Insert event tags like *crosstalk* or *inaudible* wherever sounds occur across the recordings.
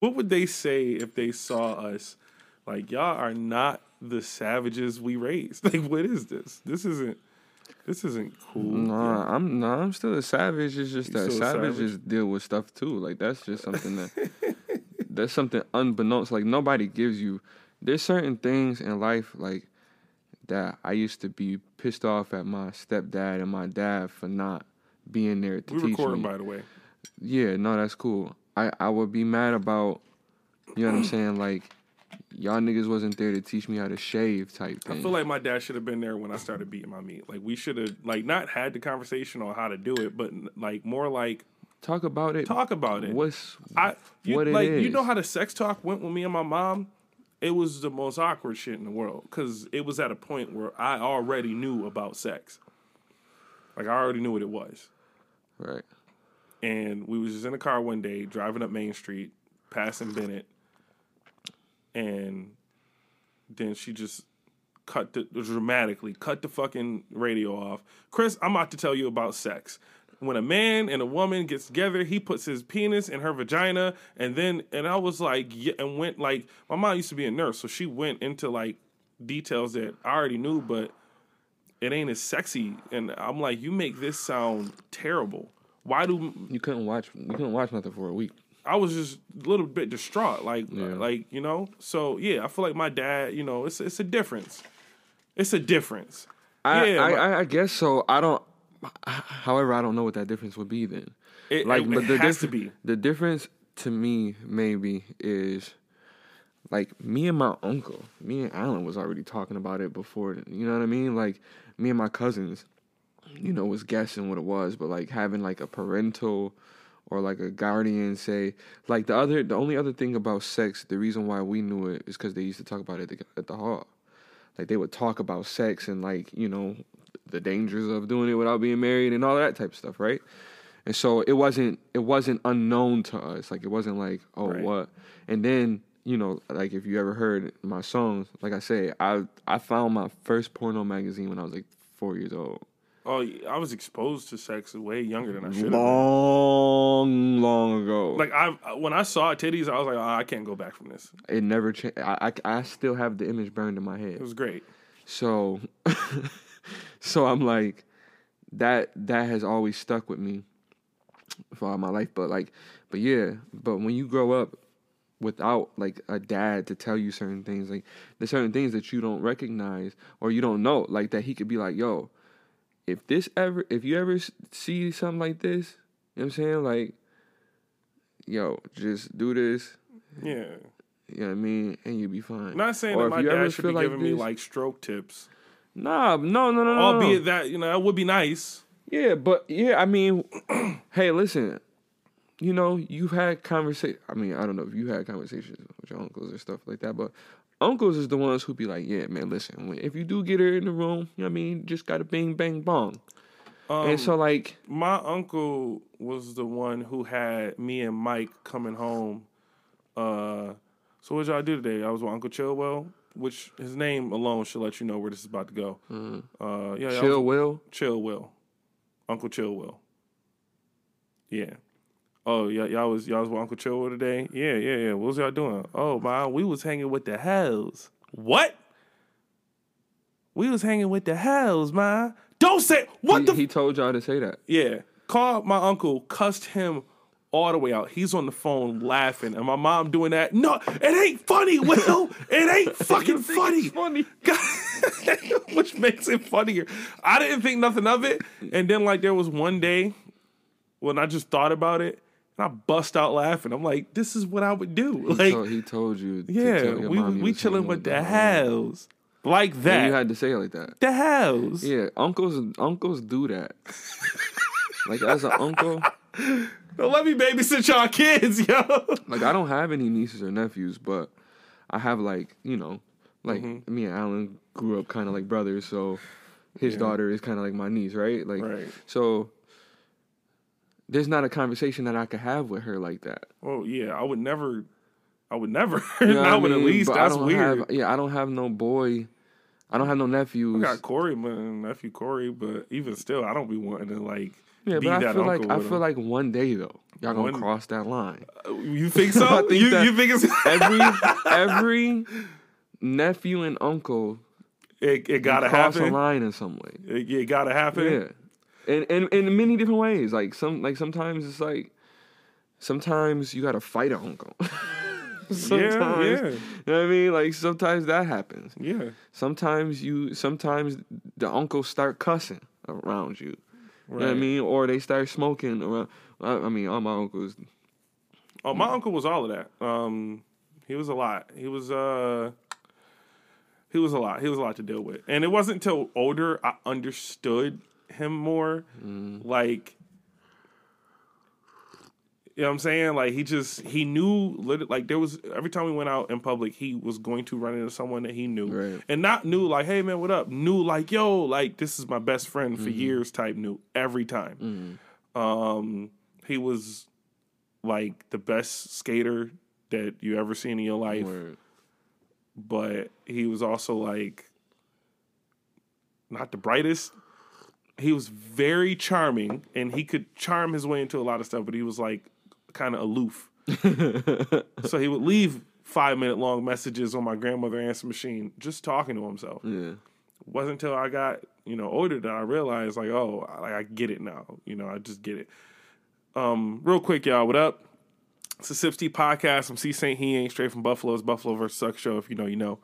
What would they say if they saw us? Like y'all are not the savages we raised. *laughs* Like what is this? This isn't. This isn't cool. Nah, I'm nah, I'm still a savage. It's just You that savages deal with stuff too. Like that's just something that *laughs* that's something unbeknownst. Like nobody gives you. There's certain things in life like that. I used to be pissed off at my stepdad and my dad for not being there to We teach recording, me. by the way. Yeah, no, that's cool. I I would be mad about. You know what I'm saying? Like y'all niggas wasn't there to teach me how to shave type thing. I feel like my dad should have been there when I started beating my meat. Like we should have like not had the conversation on how to do it, but like more like talk about it. talk about it. What's I you, what like you know how the sex talk went with me and my mom. It was the most awkward shit in the world because it was at a point where I already knew about sex. Like I already knew what it was, right? And we was just in a car one day driving up Main Street, passing Bennett, and then she just cut the dramatically cut the fucking radio off. Chris, I'm about to tell you about sex. When a man and a woman gets together, he puts his penis in her vagina, and then and I was like, yeah, and went like my mom used to be a nurse, so she went into like details that I already knew, but it ain't as sexy. And I'm like, you make this sound terrible. Why do You couldn't watch. You couldn't watch nothing for a week. I was just a little bit distraught, like Yeah. like you know. So yeah, I feel like my dad, you know, it's it's a difference. It's a difference. I, yeah, I, I, I guess so. I don't. However, I don't know what that difference would be then. it, Like, it, but the has to be. The difference to me maybe is like me and my uncle. Me and Alan was already talking about it before. You know what I mean? Like me and my cousins. You know, was guessing what it was, but like having like a parental or like a guardian say like the other the only other thing about sex the reason why we knew it is because they used to talk about it at the, at the hall. Like they would talk about sex and like you know the dangers of doing it without being married and all that type of stuff right? And so it wasn't it wasn't unknown to us. Like it wasn't like oh Right. what? And then you know like if you ever heard my songs like i say i i found my first porno magazine when i was like four years old Oh, I was exposed to sex way younger than I should have. been. long long ago Like I when I saw titties, I was like, oh, I can't go back from this. it never changed I, I i still have the image burned in my head It was great. So *laughs* so I'm like that that has always stuck with me for all my life. But like but yeah, but when you grow up without like a dad to tell you certain things, like there's certain things that you don't recognize or you don't know, like that he could be like, yo, if this ever if you ever see something like this, you know what I'm saying? Like, yo, just do this, Yeah. you know what I mean, and you'll be fine. Not saying Or that my dad should be feel giving me like stroke tips. Nah, no, no, no, no. Albeit no. that, you know, that would be nice. Yeah, but yeah, I mean, *clears throat* hey, listen, you know, you've had conversation. I mean, I don't know if you had conversations with your uncles or stuff like that, but uncles is the ones who be like, yeah, man, listen, if you do get her in the room, you know what I mean, just gotta bing, bang, bong. Um, and so, like, my uncle was the one who had me and Mike coming home. Uh, so what y'all do today? I was with Uncle Chillwell, which his name alone should let you know where this is about to go. Uh, yeah, I chill, was- will. Chillwell, Uncle Chillwell. Yeah. Oh, yeah, y'all was y'all was with Uncle Chillwell today. Yeah, yeah, yeah. What was y'all doing? Oh, man, we was hanging with the hells. What? We was hanging with the hells, man. Don't say what He, the he told y'all to say that. yeah. Called my uncle, cussed him all the way out. He's on the phone laughing, and my mom doing that. No, it ain't funny, Will. It *laughs* ain't fucking funny. funny. *laughs* Which makes it funnier. I didn't think nothing of it. And then, like, there was one day when I just thought about it, and I bust out laughing. I'm like, this is what I would do. He, Like, told, he told you. yeah, we we chilling with the hells. Like And that. you had to say it like that. the hells. Yeah, uncles uncles do that. like as an uncle, *laughs* Don't let me babysit y'all kids, yo. like I don't have any nieces or nephews, but I have like you know, like Mm-hmm. me and Alan grew up kind of like brothers, so his daughter is kind of like my niece, right? Like, Right. so there's not a conversation that I could have with her like that. Oh yeah, I would never. I would never. *laughs* You know what I Not with at mean? least. But I That's weird. Have, yeah, I don't have no boy. I don't have no nephews. I got Corey, my nephew Corey, but even still, I don't be wanting to like Yeah, be but I that feel like I with feel like one day though, y'all gonna One- cross that line. Uh, you think *laughs* so? I think you, you think it's *laughs* Every every nephew and uncle it, it gotta cross a line in some way. It, it gotta happen. Yeah, and and in many different ways. Like some like sometimes it's like sometimes you gotta fight an uncle. *laughs* sometimes, yeah, You know what I mean? Like sometimes that happens. yeah. Sometimes you sometimes the uncles start cussing around you. You know what I mean? Or they start smoking around. I, I mean, all my uncles. Oh, my uncle was all of that. Um, he was a lot. He was uh, he was a lot. He was a lot to deal with, and it wasn't until older I understood him more. Mm-hmm. Like, you know what I'm saying? Like he just he knew like there was every time we went out in public, he was going to run into someone that he knew, Right. and not knew like, hey man, what up? Knew like, yo, like this is my best friend for mm-hmm. years. Type knew every time. Mm-hmm. Um, he was like the best skater that you ever seen in your life, Word. but he was also like not the brightest. He was very charming and he could charm his way into a lot of stuff, but he was like kind of aloof. *laughs* so he would leave five minute long messages on my grandmother answer machine just talking to himself. Yeah. wasn't until I got you know older that I realized like oh I, I get it now you know I just get it. Um, real quick, y'all, what up? It's a Sips Tea podcast. I'm C Saint. He ain't straight from Buffalo. It's Buffalo versus Suck show. If you know, you know.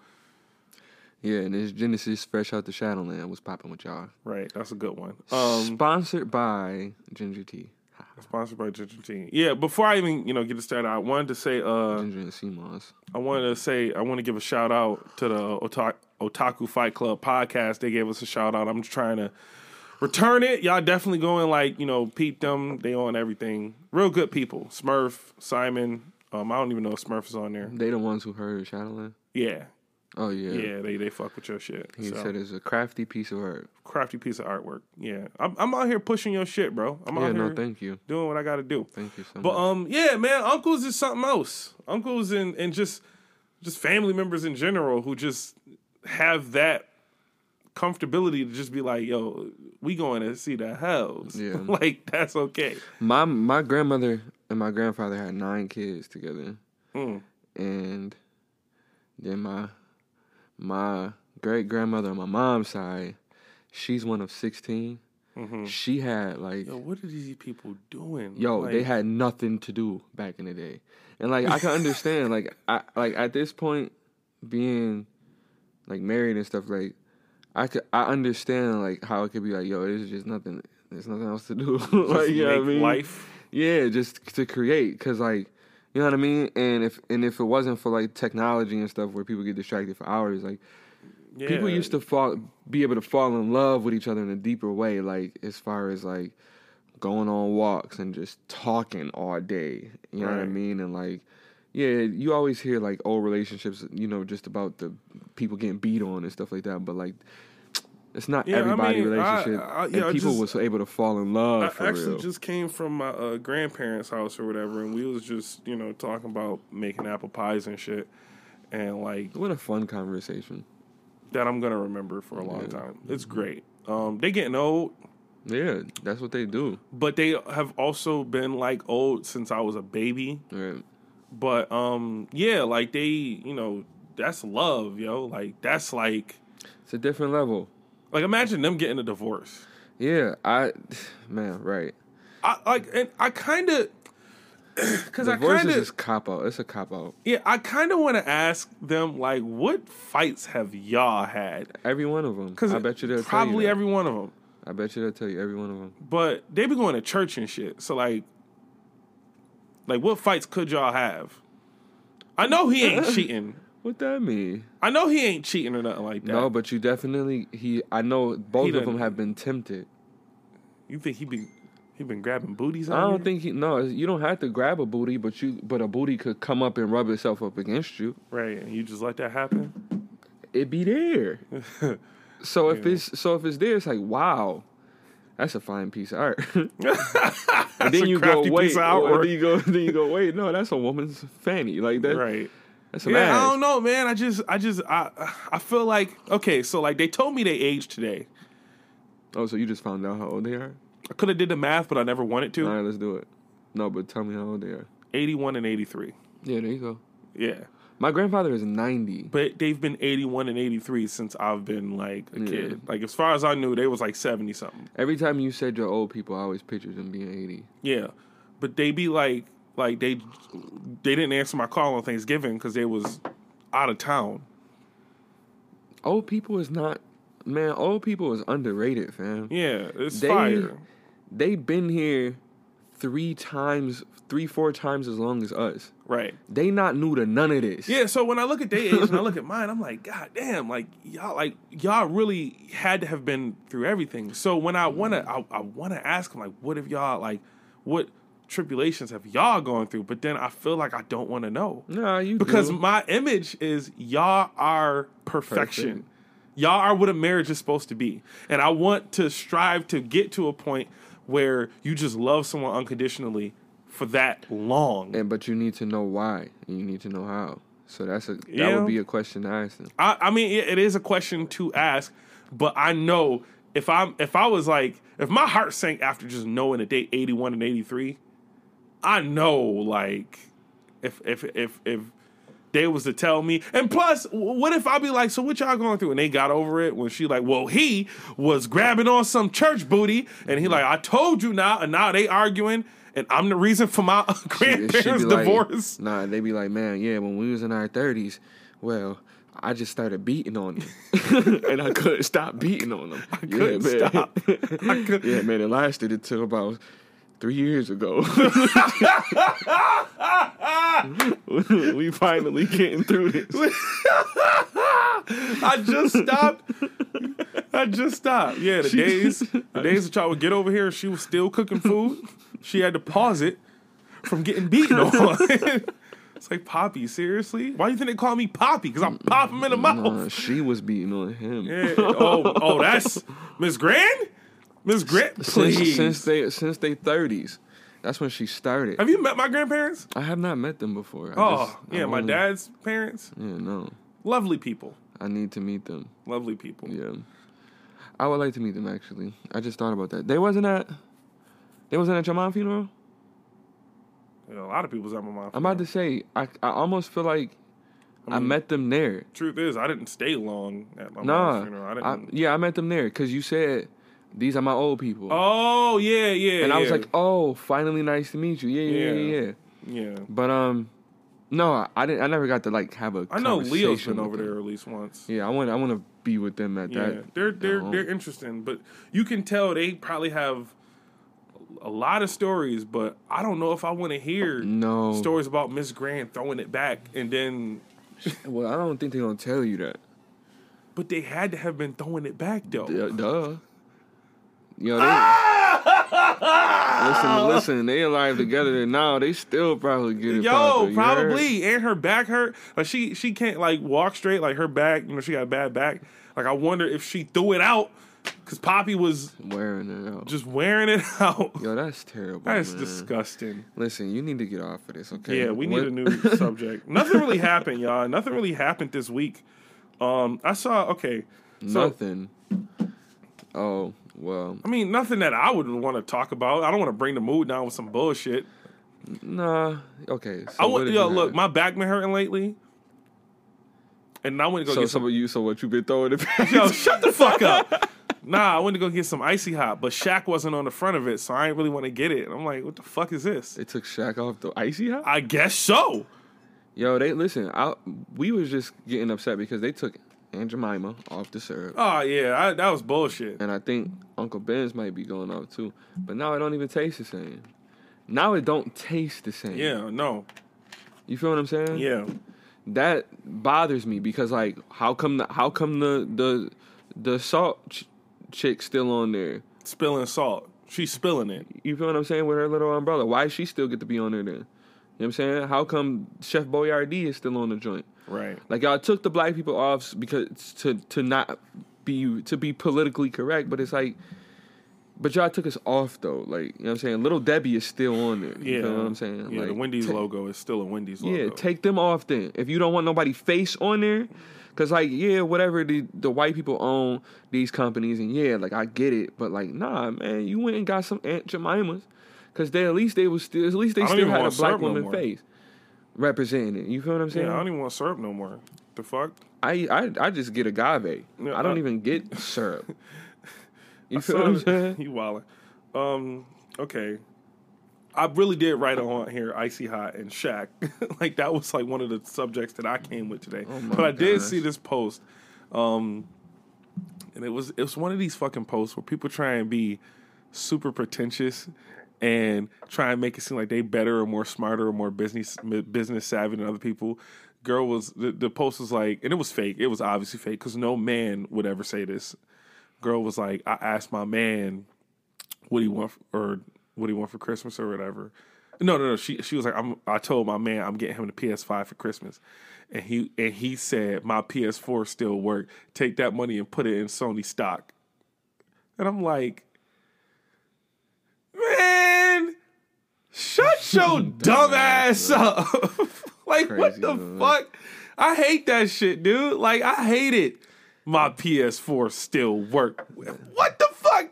Yeah, and it's Genesis fresh out the Shadowland. What's popping with y'all? Right, that's a good one. Um, Sponsored by Ginger Tea. *laughs* sponsored by Ginger Tea. Yeah, before I even you know get it started, I wanted to say uh Ginger and sea moss. I wanted to say I want to give a shout out to the Otaku, Otaku Fight Club podcast. They gave us a shout out. I'm just trying to return it. Y'all definitely going like you know peep them. They on everything. Real good people. Smurf, Simon. Um, I don't even know if Smurf is on there. They the ones who heard Shadowland. Yeah, Oh yeah. yeah. They they fuck with your shit. He So, said it's a crafty piece of art. crafty piece of artwork. Yeah, I'm I'm out here pushing your shit, bro. I'm Yeah, out no, here thank you, doing what I got to do. thank you so But much. um, yeah, man, uncles is something else. Uncles and and just just family members in general who just have that comfortability to just be like, yo, we going to see the hells. Yeah. *laughs* like that's okay. my my grandmother and my grandfather had nine kids together, Mm. and then my my great grandmother on my mom's side, she's one of 16 She had like Mm-hmm. Yo, what are these people doing? Yo, Like, they had nothing to do back in the day, and like I can *laughs* understand, like I like at this point, being like married and stuff, like I could I understand like how it could be like, yo, there's just nothing, there's nothing else to do, *laughs* like you know what I mean? life. Yeah, just to create, cause like you know what I mean. And if and if it wasn't for like technology and stuff where people get distracted for hours, like Yeah. people used to fall be able to fall in love with each other in a deeper way like as far as like going on walks and just talking all day you know what i mean and like yeah you always hear like old relationships you know just about the people getting beat on and stuff like that but like it's not Yeah, I everybody mean, relationship I- and yeah, I people just- was able to fall in love I actually real just came from my uh, grandparents' house or whatever, and we was just you know talking about making apple pies and shit, and like what a fun conversation that I'm gonna remember for a long Yeah. time. It's great. Um, they getting old, yeah that's what they do but they have also been like old since I was a baby. right But um, yeah, like they, you know, that's love, yo. Like that's like, it's a different level like imagine them getting a divorce. yeah i *sighs* man right I like, and I kind of, *clears throat* because I kind of, just cop out it's a cop out yeah, I kind of want to ask them like, what fights have y'all had? Every one of them. Because I bet you they'll probably tell you every one of them. I bet you they'll tell you every one of them. But they be going to church and shit. So like, like what fights could y'all have? I know he ain't *laughs* cheating. What that mean? I know he ain't cheating or nothing like that. No, but you definitely he. I know both He of done- them have been tempted. you think he been he been grabbing booties? Out I don't here? think he. No, you don't have to grab a booty, but you. But a booty could come up and rub itself up against you. right. And you just let that happen. It be there. *laughs* so if it's so if it's there, it's like wow, that's a fine piece of art. and *laughs* *laughs* That's then a you go crafty wait. piece of and artwork. Then you go. Then you go wait. No, that's a woman's fanny. Like that. right. That's Yeah. I don't know, man. I just, I just, I, I feel like okay. So like they told me they age today. Oh, so you just found out how old they are? I could have did the math, but I never wanted to. All right, let's do it. No, but tell me how old they are. 81 and 83. Yeah, there you go. Yeah. My grandfather is 90. But they've been 81 and 83 since I've been like a Yeah. kid. Like as far as I knew, they was like 70 something. Every time you said you're old people, I always pictured them being 80. Yeah. But they be like like they they didn't answer my call on Thanksgiving because they was out of town. Old people is not, man, old people is underrated, fam. Yeah, it's They- fire. They been here three times, three, four times as long as us. Right. They not new to none of this. Yeah, so when I look at their age and I look *laughs* at mine, I'm like, God damn, like y'all like y'all really had to have been through everything. So when I wanna I, I wanna ask them like what if y'all like what tribulations have y'all gone through? But then I feel like I don't wanna know. Nah, you Because do. my image is y'all are perfection. Perfect. Y'all are what a marriage is supposed to be. And I want to strive to get to a point where you just love someone unconditionally for that long. and but you need to know why. And you need to know how. So that's a that Yeah. would be a question to ask them. I, I mean, it, it is a question to ask, but I know if I'm if I was like if my heart sank after just knowing that date 81 and 83, I know like if if if if they was to tell me, and plus, what if I be like, so what y'all going through? And they got over it when she like, well, he was grabbing on some church booty, and he mm-hmm. like, I told you now, and now they arguing, and I'm the reason for my *laughs* grandparents' be like- divorce. nah, they be like, man, yeah, when we was in our thirties, well, I just started beating on them, *laughs* and I couldn't stop beating on them. I couldn't yeah, stop. *laughs* I could- yeah, man, it lasted until about three years ago. *laughs* *laughs* we finally getting through this. *laughs* I just stopped. I just stopped. Yeah, the days the days that y'all would get over here, she was still cooking food. She had to pause it from getting beaten on. it's like Poppy, seriously? Why do you think they call me Poppy? Because I'm mm, popping in the mouth. Nah, she was beating on him. Yeah. Oh, oh, that's Miss Grand. Miss Grand, please. Since, since they since they thirties, that's when she started. Have you met my grandparents? I have not met them before. I Oh, just- I yeah, my only- dad's parents. Yeah, no, Lovely people. I need to meet them. Lovely people. Yeah, I would like to meet them. Actually, I just thought about that. They wasn't at. They wasn't at your mom's funeral. Yeah, a lot of people's at my mom. I'm about to say. I I almost feel like I, mean- met them there. Truth is, I didn't stay long at my Nah, mom's funeral. I I, didn't. yeah, I met them there because you said these are my old people, oh yeah, yeah. and I was like, oh, finally, nice to meet you. Yeah, yeah, yeah, Yeah. yeah. yeah. But um, no, I didn't. I never got to like have a. I know Leo's been over them. there at least once. Yeah, I want. I want to be with them at Yeah, that. they're they're home. they're interesting, but you can tell they probably have a lot of stories. But I don't know if I want to hear No. stories about Miss Grant throwing it back and then. *laughs* Well, I don't think they're gonna tell you that. But they had to have been throwing it back though. Duh. Yo, they, listen, *laughs* listen. They alive together and now. They still probably get it. Yo, you heard? probably, and her back hurt. Like she, she can't like walk straight. Like her back, you know, she got a bad back. Like I wonder if she threw it out because Poppy was wearing it out. just wearing it *laughs* out. Yo, that's terrible. That's disgusting. Listen, you need to get off of this, okay? Yeah, we need a new *laughs* subject. Nothing really happened, y'all. Nothing really happened this week. Um, I saw. Okay, so Nothing. Oh well, I mean, nothing that I would want to talk about. I don't want to bring the mood down with some bullshit. nah. Okay. So I want. Yo, look, my back been hurting lately, and I went to go So get some. some of you. So what you been throwing it? *laughs* Yo, shut the fuck up. Nah, I went to go get some icy hot, but Shaq wasn't on the front of it, so I didn't really want to get it. I'm like, what the fuck is this? They took Shaq off the icy hot. I guess so. Yo, they listen. I we was just getting upset because they took Aunt Jemima off the syrup, Oh yeah, I, that was bullshit. and I think Uncle Ben's might be going off too. But now it don't even taste the same. Now it don't taste the same. Yeah, no, you feel what I'm saying? yeah. that bothers me because like, how come the how come the the the salt ch- chick still on there? Spilling salt. She's spilling it. You feel what I'm saying with her little umbrella? Why she still get to be on there then? You know what I'm saying? How come Chef Boyardee is still on the joint? Right. Like y'all took the black people off because to to not be to be politically correct, but it's like But y'all took us off though. Like, you know what I'm saying? Little Debbie is still on there. You Yeah, know what I'm saying? Yeah, like, the Wendy's ta- logo is still a Wendy's logo. Yeah, take them off then. If you don't want nobody face on there, cause like yeah, whatever the the white people own these companies, and yeah, like I get it, but like nah, man, you went and got some Aunt Jemimas, cause they at least they was still at least they still had a black syrup no woman face representing it. You feel what I'm saying? yeah, I don't even want syrup no more. The fuck? I, I I just get agave. Yeah, I don't I- even get *laughs* syrup. You I feel what I'm saying? *laughs* You wildin'. Um, okay. I really did write on here Icy Hot and Shaq. *laughs* like that was like one of the subjects that I came with today. Oh but I did see this post. Um and it was it was one of these fucking posts where people try and be super pretentious and try and make it seem like they better or more smarter or more business business savvy than other people. Girl was the, the post was like, and it was fake. It was obviously fake because no man would ever say this. Girl was like, I asked my man what he want f- or what he want for Christmas or whatever. No, no, no. She she was like, I'm. I told my man I'm getting him the PS5 for Christmas, and he and he said my PS4 still work. Take that money and put it in Sony stock. And I'm like, man, shut *laughs* your dumb ass up. *laughs* like what the fuck? I hate that shit, dude. Like I hate it. My PS4 still work. What the fuck?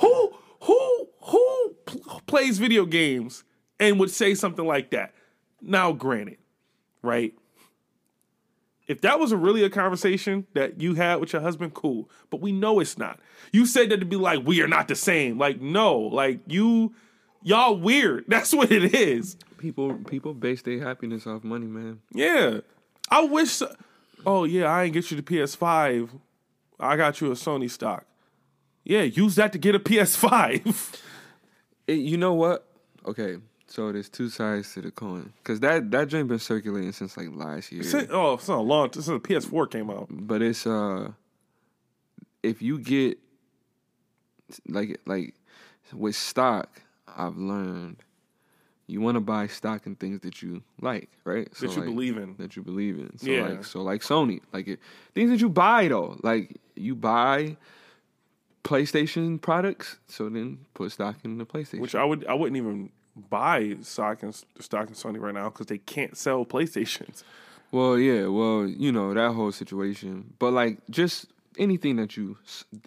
Who who who pl- plays video games and would say something like that? Now, granted, right? If that was a really a conversation that you had with your husband, cool. But we know it's not. You said that to be like, we are not the same. Like, no, like you, y'all weird. *laughs* That's what it is. People people base their happiness off money, man. Yeah. I wish. Oh yeah, I ain't get you the PS5. I got you a Sony stock. Yeah, use that to get a PS5. *laughs* It, you know what? Okay, so there's two sides to the coin because that that joint been circulating since like last year. Since- oh, it's not a long. Since the PS4 came out. but it's uh, if you get like like with stock, I've learned you want to buy stock in things that you like, right? So That you like, believe in. that you believe in. So Yeah. like so like Sony, like it, things that you buy though, like you buy PlayStation products, so then put stock in the PlayStation. Which I would. I wouldn't even buy stock in stock in Sony right now because they can't sell PlayStations. *laughs* Well, yeah, well, you know that whole situation, but like just anything that you,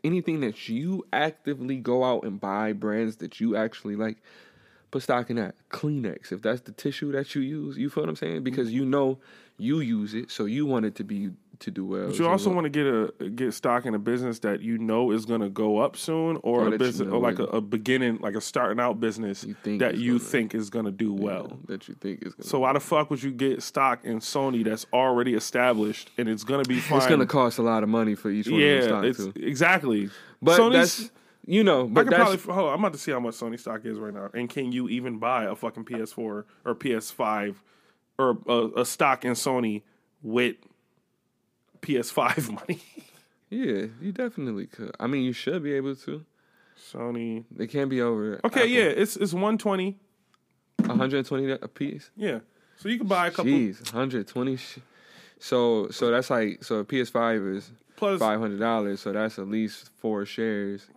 anything that you actively go out and buy brands that you actually like, put stock in that. Kleenex, if that's the tissue that you use, you feel what I'm saying? Because mm-hmm. you know you use it, so you want it to be to do well. But you also want to get a get stock in a business that you know is going to go up soon, or Or a that you business, know or like a, a beginning, like a starting out business You that you gonna- think is going to do well. that you think is. So why the fuck would you get stock in Sony that's already established and it's gonna be fine? *laughs* it's gonna cost a lot of money for each one yeah, it's too. exactly. But Sony's, that's you know, I but could that's probably hold on, I'm about to see how much Sony stock is right now, and can you even buy a fucking PS4 or PS5 or a, a stock in Sony with PS5 *laughs* money? yeah, you definitely could. I mean, you should be able to. Sony. They can't be over. Okay, yeah, it's it's 120. 120 a piece. Yeah, so you can buy a couple Jeez, 120. Sh- so so that's like so a PS5 is plus five hundred dollars. So that's at least four shares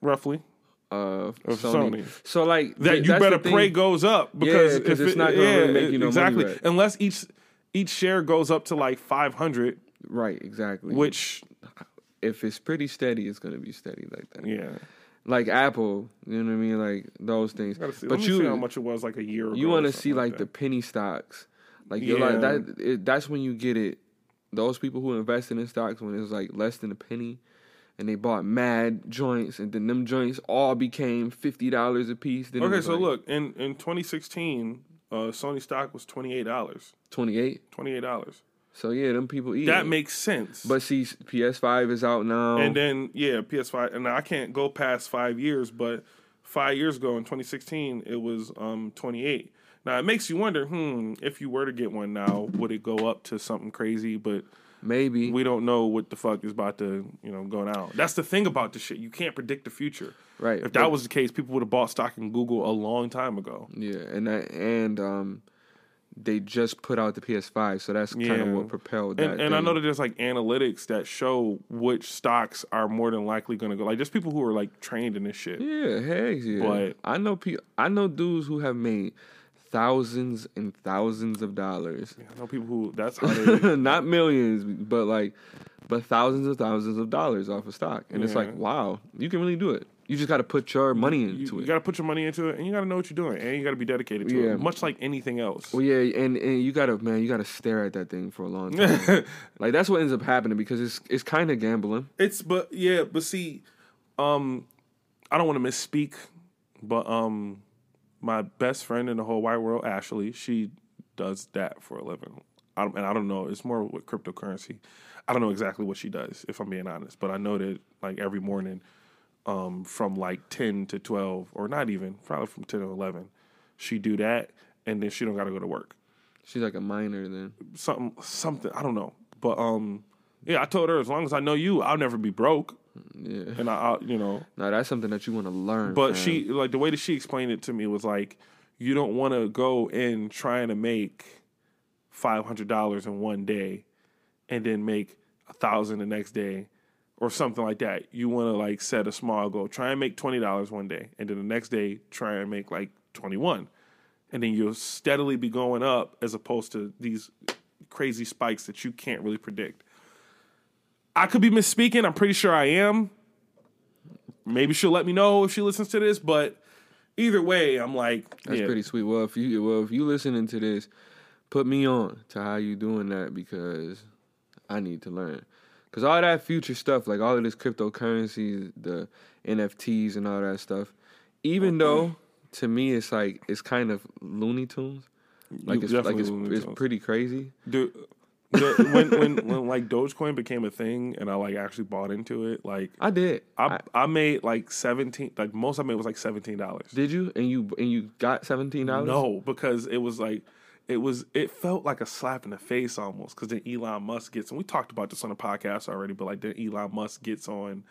roughly of, Sony. Sony. So like that th- you better pray goes up because 'cause if it's it- not gonna really make you no money exactly unless each each share goes up to like 500, Right, exactly. which if it's pretty steady, it's gonna be steady like that. yeah, Like Apple, you know what I mean? Like those things. see. But you see how much it was like a year ago. you want to see like the penny stocks. Like you're like Yeah. that. It, that's when you get it. Those people who invested in stocks when it was like less than a penny, and they bought mad joints, and then them joints all became fifty dollars a piece. Then Okay, so like look in in 2016, uh, Sony stock was twenty eight dollars. twenty eight. Twenty eight dollars. So yeah, them people eat. That it. makes sense. But see, PS5 is out now. and then yeah, PS5, and I can't go past five years, but five years ago in 2016, it was um 28. Now it makes you wonder, hmm, if you were to get one now, would it go up to something crazy? But maybe we don't know what the fuck is about to, you know, go down. That's the thing about this shit. You can't predict the future. right. If that was the case, people would have bought stock in Google a long time ago. yeah, and that, and um, they just put out the PS5, so that's kind of what propelled that. And, and I know that there's like analytics that show which stocks are more than likely going to go. Like, there's people who are like trained in this shit. Yeah, heck yeah. But- I know pe- I know dudes who have made thousands and thousands of dollars. I know people who that's how they. *laughs* Not millions, but like but thousands and thousands of dollars off of stock. And it's like, wow, you can really do it. You just got to put your money You, into you it. You got to put your money into it, and you got to know what you're doing, and you got to be dedicated to Yeah. it, much like anything else. well, yeah, and, and you gotta man, you gotta stare at that thing for a long time. *laughs* like that's what ends up happening because it's it's kind of gambling. It's but yeah, but see, um, I don't want to misspeak, but um, my best friend in the whole wide world, Ashley, she does that for a living. I don't, and I don't know. It's more with cryptocurrency. I don't know exactly what she does, if I'm being honest. But I know that like every morning, um, from like ten to twelve, or not even probably from ten to eleven, she do that, and then she don't got to go to work. She's like a minor then. Something, something. I don't know. But um, yeah, I told her as long as I know you, I'll never be broke, Yeah. and I, I you know. *laughs* No, that's something that you want to learn. But fam. she like the way that she explained it to me was like, you don't want to go in trying to make five hundred dollars in one day, and then make a thousand the next day, or something like that. You want to like set a small goal. Try and make twenty dollars one day, and then the next day try and make like twenty one, and then you'll steadily be going up as opposed to these crazy spikes that you can't really predict. I could be misspeaking. I'm pretty sure I am. Maybe she'll let me know if she listens to this, but either way, I'm like, That's yeah, pretty sweet. Well, if you well if you listening to this, put me on to how you doing that because I need to learn. Cause all that future stuff, like all of this cryptocurrency, the NFTs and all that stuff, even though to me it's like it's kind of Looney Tunes. Like You it's like it's, it's pretty crazy. Dude, the, when when *laughs* when like Dogecoin became a thing, and I like actually bought into it, like I did. I I made like seventeen, like most I made was like seventeen dollars. did you? And you and you got seventeen dollars? No, because it was like it was it felt like a slap in the face almost. Because then Elon Musk gets, and we talked about this on the podcast already, but like then Elon Musk gets on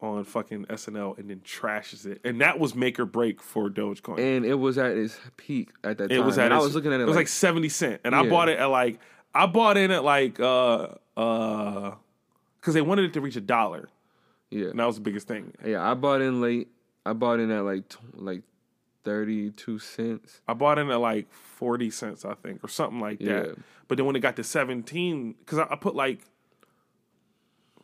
on fucking SNL and then trashes it, and that was make or break for Dogecoin. And it was at its peak at that time. it was at And I was looking at it, It was like, like, seventy cent, and I bought it at like I bought in at like uh uh because they wanted it to reach a dollar, yeah. and that was the biggest thing. Yeah, I bought in late. I bought in at like like thirty two cents. I bought in at like forty cents, I think, or something like that. Yeah. But then when it got to seventeen, because I, I put like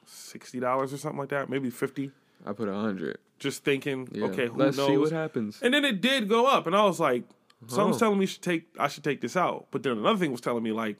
sixty dollars or something like that, maybe fifty, I put a hundred. just thinking, Yeah. okay, who Let's knows? see what happens. And then it did go up, and I was like, something's Oh. telling me should take I should take this out. But then another thing was telling me like,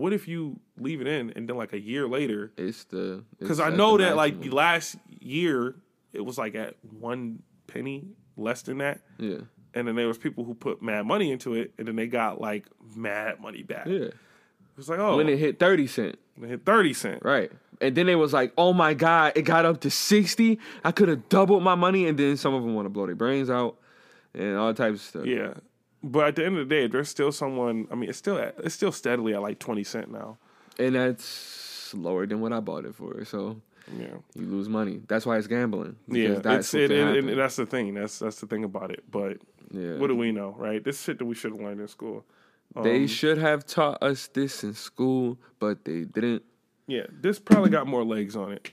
what if you leave it in, and then like a year later, It's the because I know that like maximum. last year it was like at one penny less than that. yeah And then there was people who put mad money into it, and then they got like mad money back. yeah It was like, oh, when it hit thirty cent When it hit thirty cent. right, and then it was like, oh my god, it got up to sixty. I could have doubled my money, and then some of them want to blow their brains out and all types of stuff. Yeah, but at the end of the day, there's still someone. I mean, it's still at, it's still steadily at like twenty cent now. and that's lower than what I bought it for. So Yeah, you lose money. That's why it's gambling. yeah. that's it, it, and that's the thing. That's that's the thing about it. But yeah. what do we know, right? This shit that we should have learned in school. They Um, should have taught us this in school, but they didn't. Yeah, this probably got more legs on it.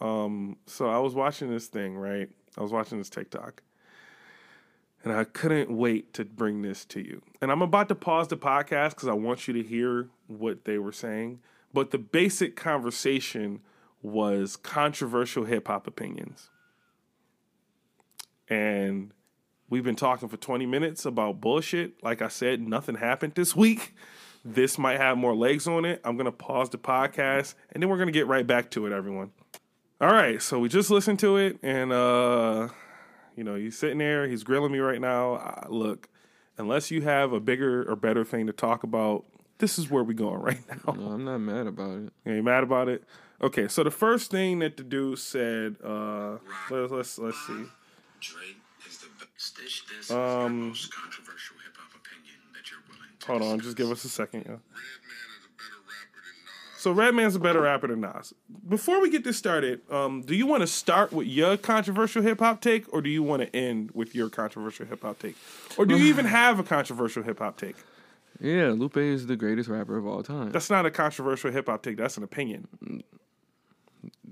Um, so I was watching this thing, right? I was watching this TikTok. And I couldn't wait to bring this to you. And I'm about to pause the podcast because I want you to hear what they were saying. But the basic conversation was controversial hip hop opinions. And we've been talking for 20 minutes about bullshit. Like I said, nothing happened this week. This might have more legs on it. I'm going to pause the podcast and then we're going to get right back to it, everyone. All right. So we just listened to it and, uh, you know, he's sitting there, he's grilling me right now. Uh, look, unless you have a bigger or better thing to talk about, this is where we're going right now. No, I'm not mad about it. *laughs* Are you mad about it? Okay, so the first thing that the dude said, uh, let's let's let's see. Drake is the best. Stitch this Um, is the most controversial hip hop opinion that you're willing to Hold on, discuss. just give us a second, yeah. So Redman's a better rapper than Nas. Before we get this started, um, do you want to start with your controversial hip hop take, or do you want to end with your controversial hip hop take, or do you even *sighs* have a controversial hip hop take? Yeah, Lupe is the greatest rapper of all time. That's not a controversial hip hop take. That's an opinion.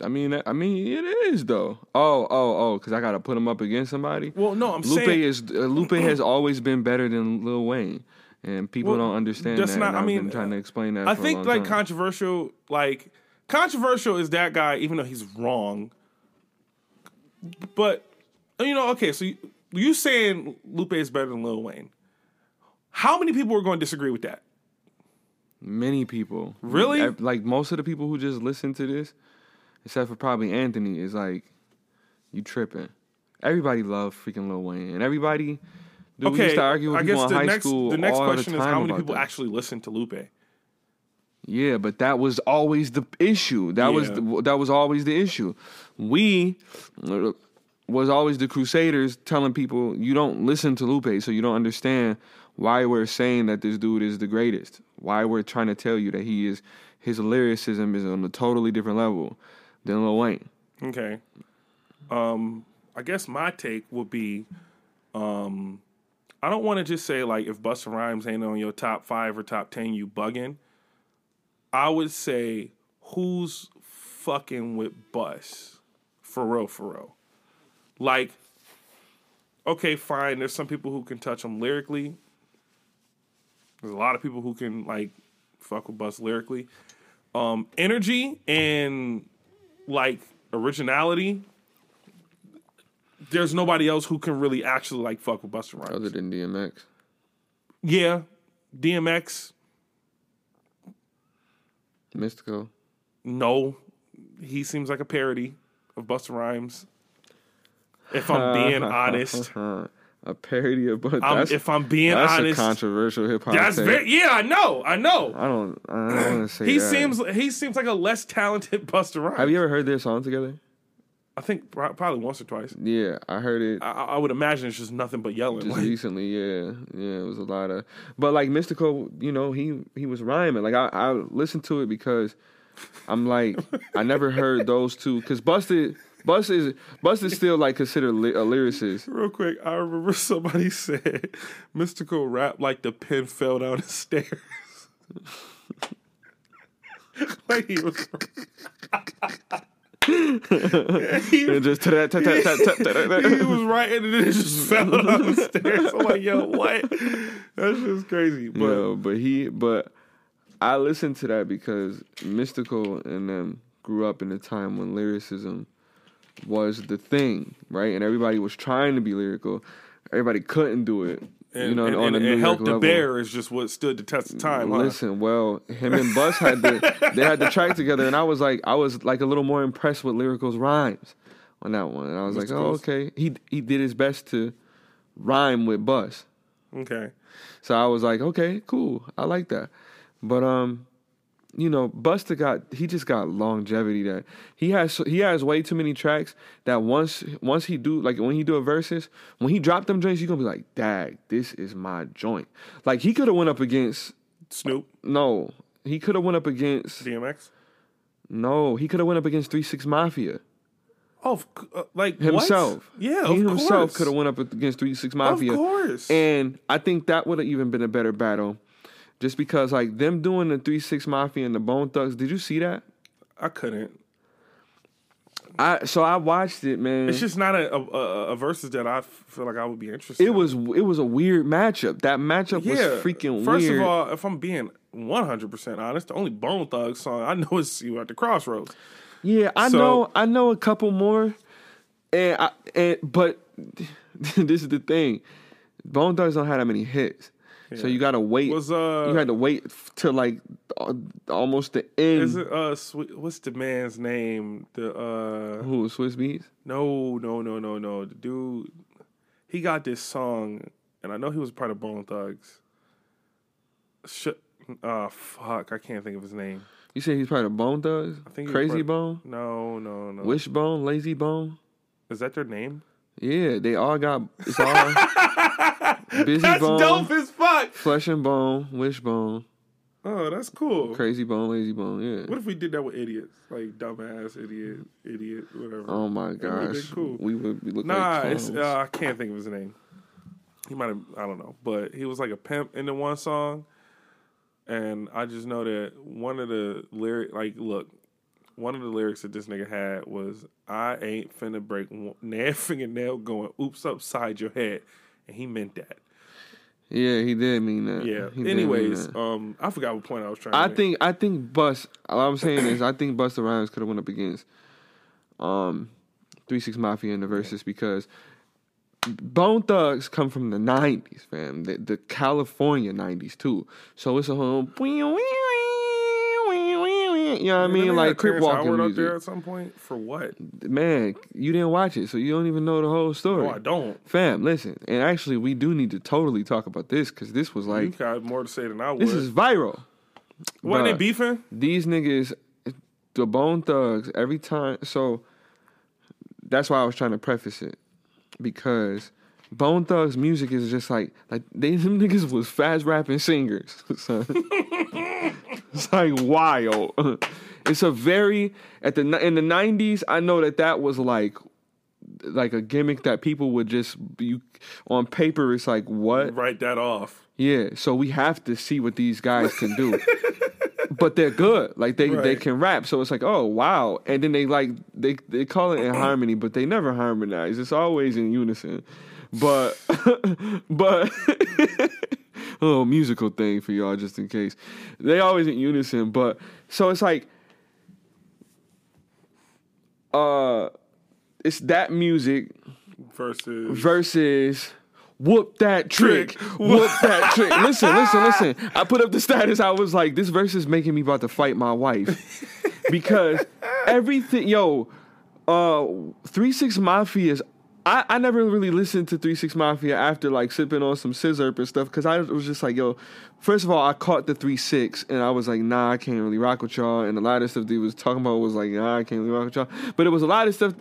I mean, I mean, it is though. Oh, oh, oh, because I gotta put him up against somebody. Well, no, I'm Lupe saying is uh, Lupe has *clears throat* always been better than Lil Wayne, and people Well, don't understand that's that. not- I mean, been trying to explain that. I think like time. controversial, like controversial is that guy, even though he's wrong. But you know, okay, so you, you saying Lupe is better than Lil Wayne? How many people are going to disagree with that? many people Really? Ev- like most of the people who just listen to this, except for probably Anthony, is like, you tripping. Everybody loved freaking Lil Wayne, and everybody. Dude, we okay, used to argue with I guess the high next school the next question the is how many people that. actually listen to Lupe? Yeah, but that was always the issue. That was the, that was always the issue. We was always the crusaders telling people you don't listen to Lupe, so you don't understand why we're saying that this dude is the greatest. Why we're trying to tell you that he is his lyricism is on a totally different level than Lil Wayne. Okay. Um, I guess my take would be, um, I don't want to just say like if Busta Rhymes ain't on your top five or top ten, you bugging. I would say who's fucking with Bus, for real, for real. Like, okay, fine. There's some people who can touch him lyrically. There's a lot of people who can like fuck with Bus lyrically. Um, energy and like originality, there's nobody else who can really actually like fuck with Busta Rhymes. Other than DMX, yeah, DMX, Mystikal. no, he seems like a parody of Busta Rhymes. If I'm *laughs* being honest, a parody of but I'm, if I'm being that's honest, a controversial hip hop. that's take. very yeah. I know, I know. I don't. I don't want to say He that. seems he seems like a less talented *laughs* Busta Rhymes. Have you ever heard their song together? I think probably once or twice. Yeah, I heard it I, I would imagine it's just nothing but yelling. just Like, recently. Yeah, yeah, it was a lot of. But like Mystikal, you know, he he was rhyming. Like I I listened to it because I'm like I never heard those two because Busted Busted is Busted still like considered ly- a lyricist. Real quick, I remember *laughs* somebody said Mystikal rap like the pen fell down the stairs. *laughs* like he was. *laughs* he, *laughs* And just ta- ta- ta- ta- ta- ta- ta- he was writing and it just *laughs* fell down the stairs. I'm like, yo, what? That's just crazy. But Yo, but he, but I listened to that because Mystikal and them grew up in a time when lyricism was the thing, right? And everybody was trying to be lyrical. Everybody couldn't do it. And, you know, and, on and, and help the bear is just what stood the test of time. Huh? Listen, well, him and Bus had the *laughs* they had the track together, and I was like, I was like a little more impressed with Lyrical's rhymes on that one. And I was like, oh, okay. He he did his best to rhyme with Bus. Okay. So I was like, okay, cool. I like that. But um, you know, Busta got he just got longevity that he has he has way too many tracks that once once he do like when he do a verses, when he drop them joints, you're gonna be like, dag, this is my joint. Like he could have went up against Snoop, no, he could have went up against DMX. no, he could have went up against Three Six Mafia Oh, uh, like himself. What? Yeah, he himself could have went up against Three Six Mafia. Of course. And I think that would have even been a better battle. Just because like them doing the three six mafia and the Bone Thugs, did you see that? I couldn't. I so I watched it, man. It's just not a a, a, versus that I feel like I would be interested. it in. was it was a weird matchup. That matchup was freaking First weird. of all, if I'm being 100 percent honest, the only Bone Thug song I *laughs* know is You at the Crossroads." yeah, I so- know I know a couple more, and I and but *laughs* this is the thing, Bone Thugs don't have that many hits, so you gotta wait. Was uh, you had to wait till like uh, almost the end. is it uh, what's the man's name? The uh, Who Swizz Beatz? no, no, no, no, no. The dude, he got this song, and I know he was part of Bone Thugs. Sh- uh, fuck, I can't think of his name. You say he's part of Bone Thugs? I think Crazy Bone, No, no, no. Wishbone, Lazy Bone. Is that their name? Yeah, they all got it's all *laughs* busy That's bone, dope as fuck. flesh and bone, wishbone, Oh, that's cool. crazy bone, lazy bone. Yeah. What if we did that with idiots, like dumbass, idiot, idiot, whatever? Oh my gosh, cool. we would be looking Nah, like it's uh, I can't think of his name. He might have I don't know, but he was like a pimp in the one song. and I just know that one of the lyric, like, look, one of the lyrics that this nigga had was, "I ain't finna break one *laughs* nail fingernail going oops upside your head," and he meant that. Yeah, he did mean that. Yeah. He Anyways, that. um, I forgot what point I was trying. to I make. think I think Bust. All I'm saying is I think Busta Rhymes could have went up against um Three Six Mafia in the verses because Bone Thugs come from the '90s, fam. The, the California '90s too. So it's a whole. You know what I mean? Like crip walking Howard up music. there at some point for what? Man, you didn't watch it, so you don't even know the whole story. No, I don't. Fam, listen, and actually, we do need to totally talk about this because this was like you got more to say than I would. this is viral. Wasn't they beefing? these niggas, the Bone Thugs, every time. So that's why I was trying to preface it because Bone Thugs music is just like like they them niggas was fast rapping singers. *laughs* *laughs* it's like wild. *laughs* It's a very at the in the nineties. I know that that was like like a gimmick that people would just you on paper. It's like what Write that off. yeah, so we have to see what these guys can do. but they're good. Like they they can rap. So it's like, oh wow. And then they like they they call it in *clears throat* harmony, but they never harmonize. It's always in unison. But *laughs* but *laughs* a little musical thing for y'all just in case. They always in unison, but so it's like uh it's that music Versus versus whoop that trick, whoop that trick. Listen, listen, listen. I put up the status. I was like, this verse is making me about to fight my wife because everything, yo, uh, Three Six Mafia's. I, I never really listened to Three Six Mafia after like sipping on some sizzurp and stuff because I was just like, yo, first of all, I caught the Three Six and I was like, nah, I can't really rock with y'all. And a lot of stuff they was talking about was like, nah, I can't really rock with y'all. But it was a lot of stuff.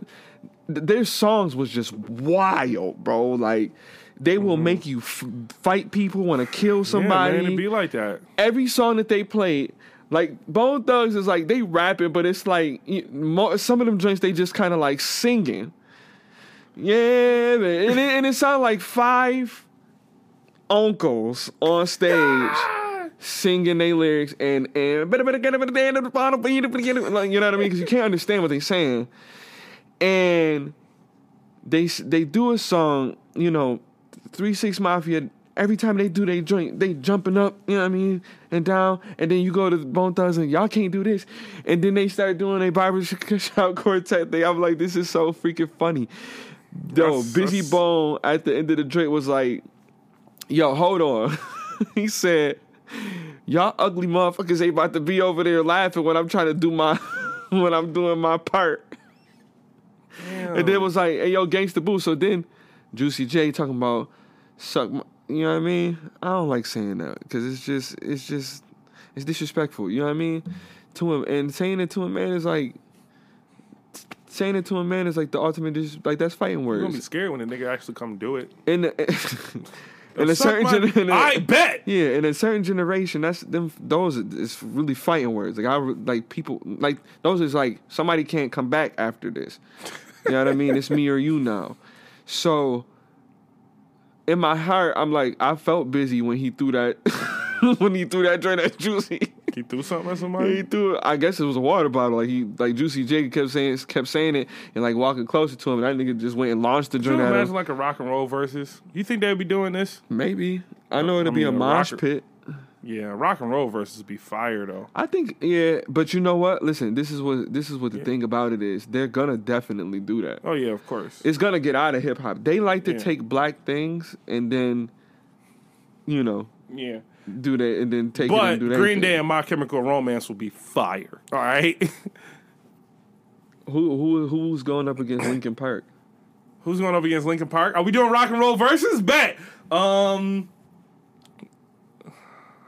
th- Their songs was just wild, bro. Like they will mm-hmm. make you f- fight people, want to kill somebody Yeah, man, it be like that. every song that they played, like Bone Thugs is like they rapping, but it's like you- mo some of them joints they just kind of like singing. Yeah, man. and it, and it sounded like five uncles on stage singing their lyrics and and like, you know what I mean? Because you can't understand what they're saying, and they they do a song, you know, Three Six Mafia. Every time they do they joint, they jumping up, you know what I mean, and down, and then you go to Bone Thugs and y'all can't do this, and then they start doing a barbershop quartet thing. I'm like, this is so freaking funny. Yo, That's- Bizzy that's- Bone at the end of the drink was like, yo, hold on. *laughs* he said, y'all ugly motherfuckers ain't about to be over there laughing when I'm trying to do my, *laughs* when I'm doing my part. And then it was like, hey, yo, Gangsta Boo. So then Juicy J talking about suck my, you know what I mean? I don't like saying that because it's just, it's just, it's disrespectful. You know what I mean? To him. And saying it to a man is like, saying it to a man is like the ultimate, dis- like that's fighting words. You're gonna be scared when a nigga actually come do it. In, the, *laughs* in a certain, my- gen- in a- I bet. yeah, in a certain generation, that's them. Those is really fighting words. Like I like people like those is like somebody can't come back after this. You know what I mean? It's me or you now. So in my heart, I'm like I felt Bizzy when he threw that *laughs* when he threw that joint at Juicy. He threw something at somebody. he threw it. I guess it was a water bottle. Like he like Juicy J kept saying kept saying it and like walking closer to him. And that nigga just went and launched the Can joint you imagine like a rock and roll versus? You think they'd be doing this? Maybe I know it'll I be a a mosh rocker- pit. Yeah, rock and roll versus be fire though. I think yeah, but you know what? Listen, this is what this is what the thing about it is. They're gonna definitely do that. Oh yeah, of course. It's gonna get out of hip hop. They like to Yeah. take black things and then, you know, yeah. Do that and then take it But and do that. Green Day and My Chemical Romance will be fire. All right. Who who who's going up against Linkin Park? *coughs* Who's going up against Linkin Park? Are we doing rock and roll versus? Bet. Um.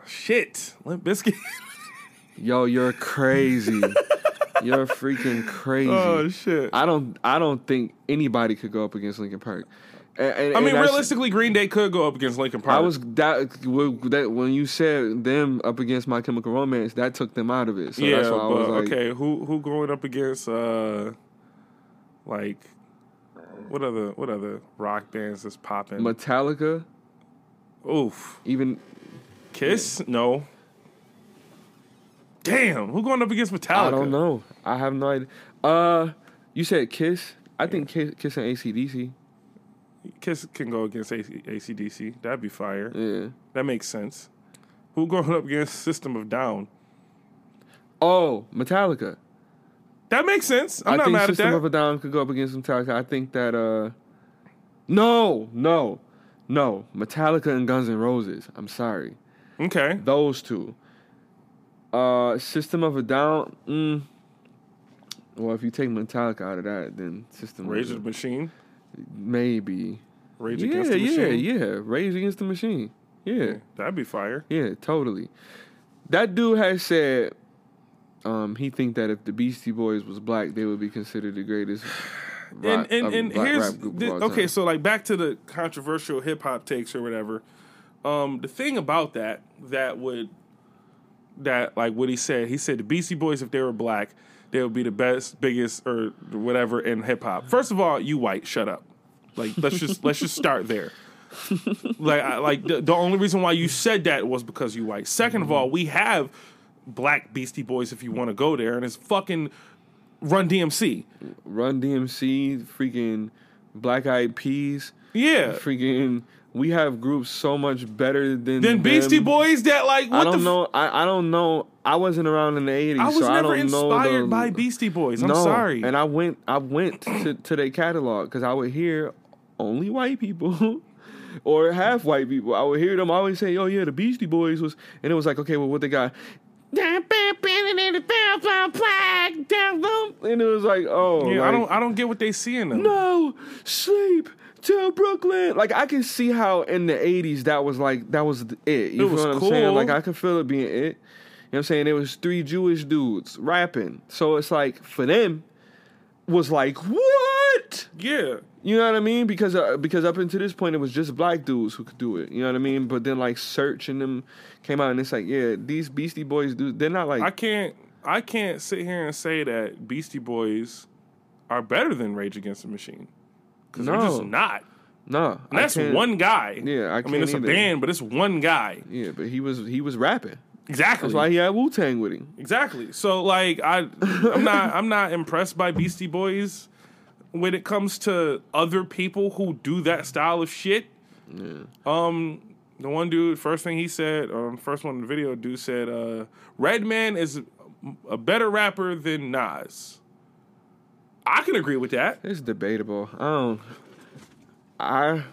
Shit. Limp Bizkit. *laughs* Yo, you're crazy. *laughs* you're freaking crazy. oh shit. I don't I don't think anybody could go up against Linkin Park. And- and- and mean, realistically, Green Day could go up against Linkin Park. I was that, that when you said them up against My Chemical Romance, that took them out of it. So yeah, that's why I but was like, okay. Who who going up against uh, like what other what other rock bands is popping? Metallica, Oof. even Kiss? No. Damn, who going up against Metallica? I don't know. I have no idea. Uh, you said Kiss. I think Kiss, Kiss and ACDC. Kiss can go against AC, ACDC. That'd be fire. Yeah. That makes sense. Who going up against System of Down? Oh, Metallica. That makes sense. I'm I not mad System at that. System of a Down could go up against Metallica. I think that uh No, no, no. Metallica and Guns N' Roses. I'm sorry. okay. Those two. Uh System of a Down, mm, well if you take Metallica out of that, then System Rage of Machine. Maybe. Rage yeah, Against the yeah, Machine. yeah. Rage Against the Machine. Yeah. That'd be fire. Yeah, totally. That dude has said um, he think that if the Beastie Boys was black, they would be considered the greatest. *sighs* Rock, and and, and here's rap group of the- okay, so like back to the controversial hip hop takes or whatever. Um, the thing about that that would that like what he said, he said the Beastie Boys if they were black, they would be the best, biggest or whatever in hip hop. First of all, you white, shut up. Like let's just let's just start there. like I, like the, the only reason why you said that was because you white. 2nd of mm-hmm. all, we have black Beastie Boys if you want to go there, and it's fucking Run DMC. Run DMC, freaking Black Eyed Peas, Yeah. freaking. We have groups so much better than Then Beastie them. Boys that like what I the don't f- know. I, I don't know. I wasn't around in the eighties, I was so I never know inspired the, by Beastie Boys. I'm no, sorry. And I went. I went to, to their catalog because I would hear only white people. *laughs* Or half white people. I would hear them always say, "Oh yeah, the Beastie Boys was," and it was like, "Okay, well, what they got?" And it was like, "Oh, yeah, I don't I don't get what they see in them. no sleep till Brooklyn. Like I can see how in the eighties that was like that was it. You It was what I'm saying? cool. Like I could feel it being it. You know what I'm saying? It was three Jewish dudes rapping. So it's like for them was like what? Yeah. You know what I mean? Because uh, because up until this point it was just black dudes who could do it. You know what I mean? But then like Serch and them came out and it's like yeah, these Beastie Boys do. They're not like I can't I can't sit here and say that Beastie Boys are better than Rage Against the Machine. Because they're just not. no. And that's one guy. Yeah, I I mean it's a band, but it's one guy. Yeah, but he was he was rapping. Exactly. That's why he had Wu Tang with him. Exactly. So like I I'm not I'm not impressed by Beastie Boys when it comes to other people who do that style of shit. Um the one dude, first thing he said, um, first one in the video, dude said, uh, Redman is a better rapper than Nas. I can agree with that. It's debatable. I don't. I.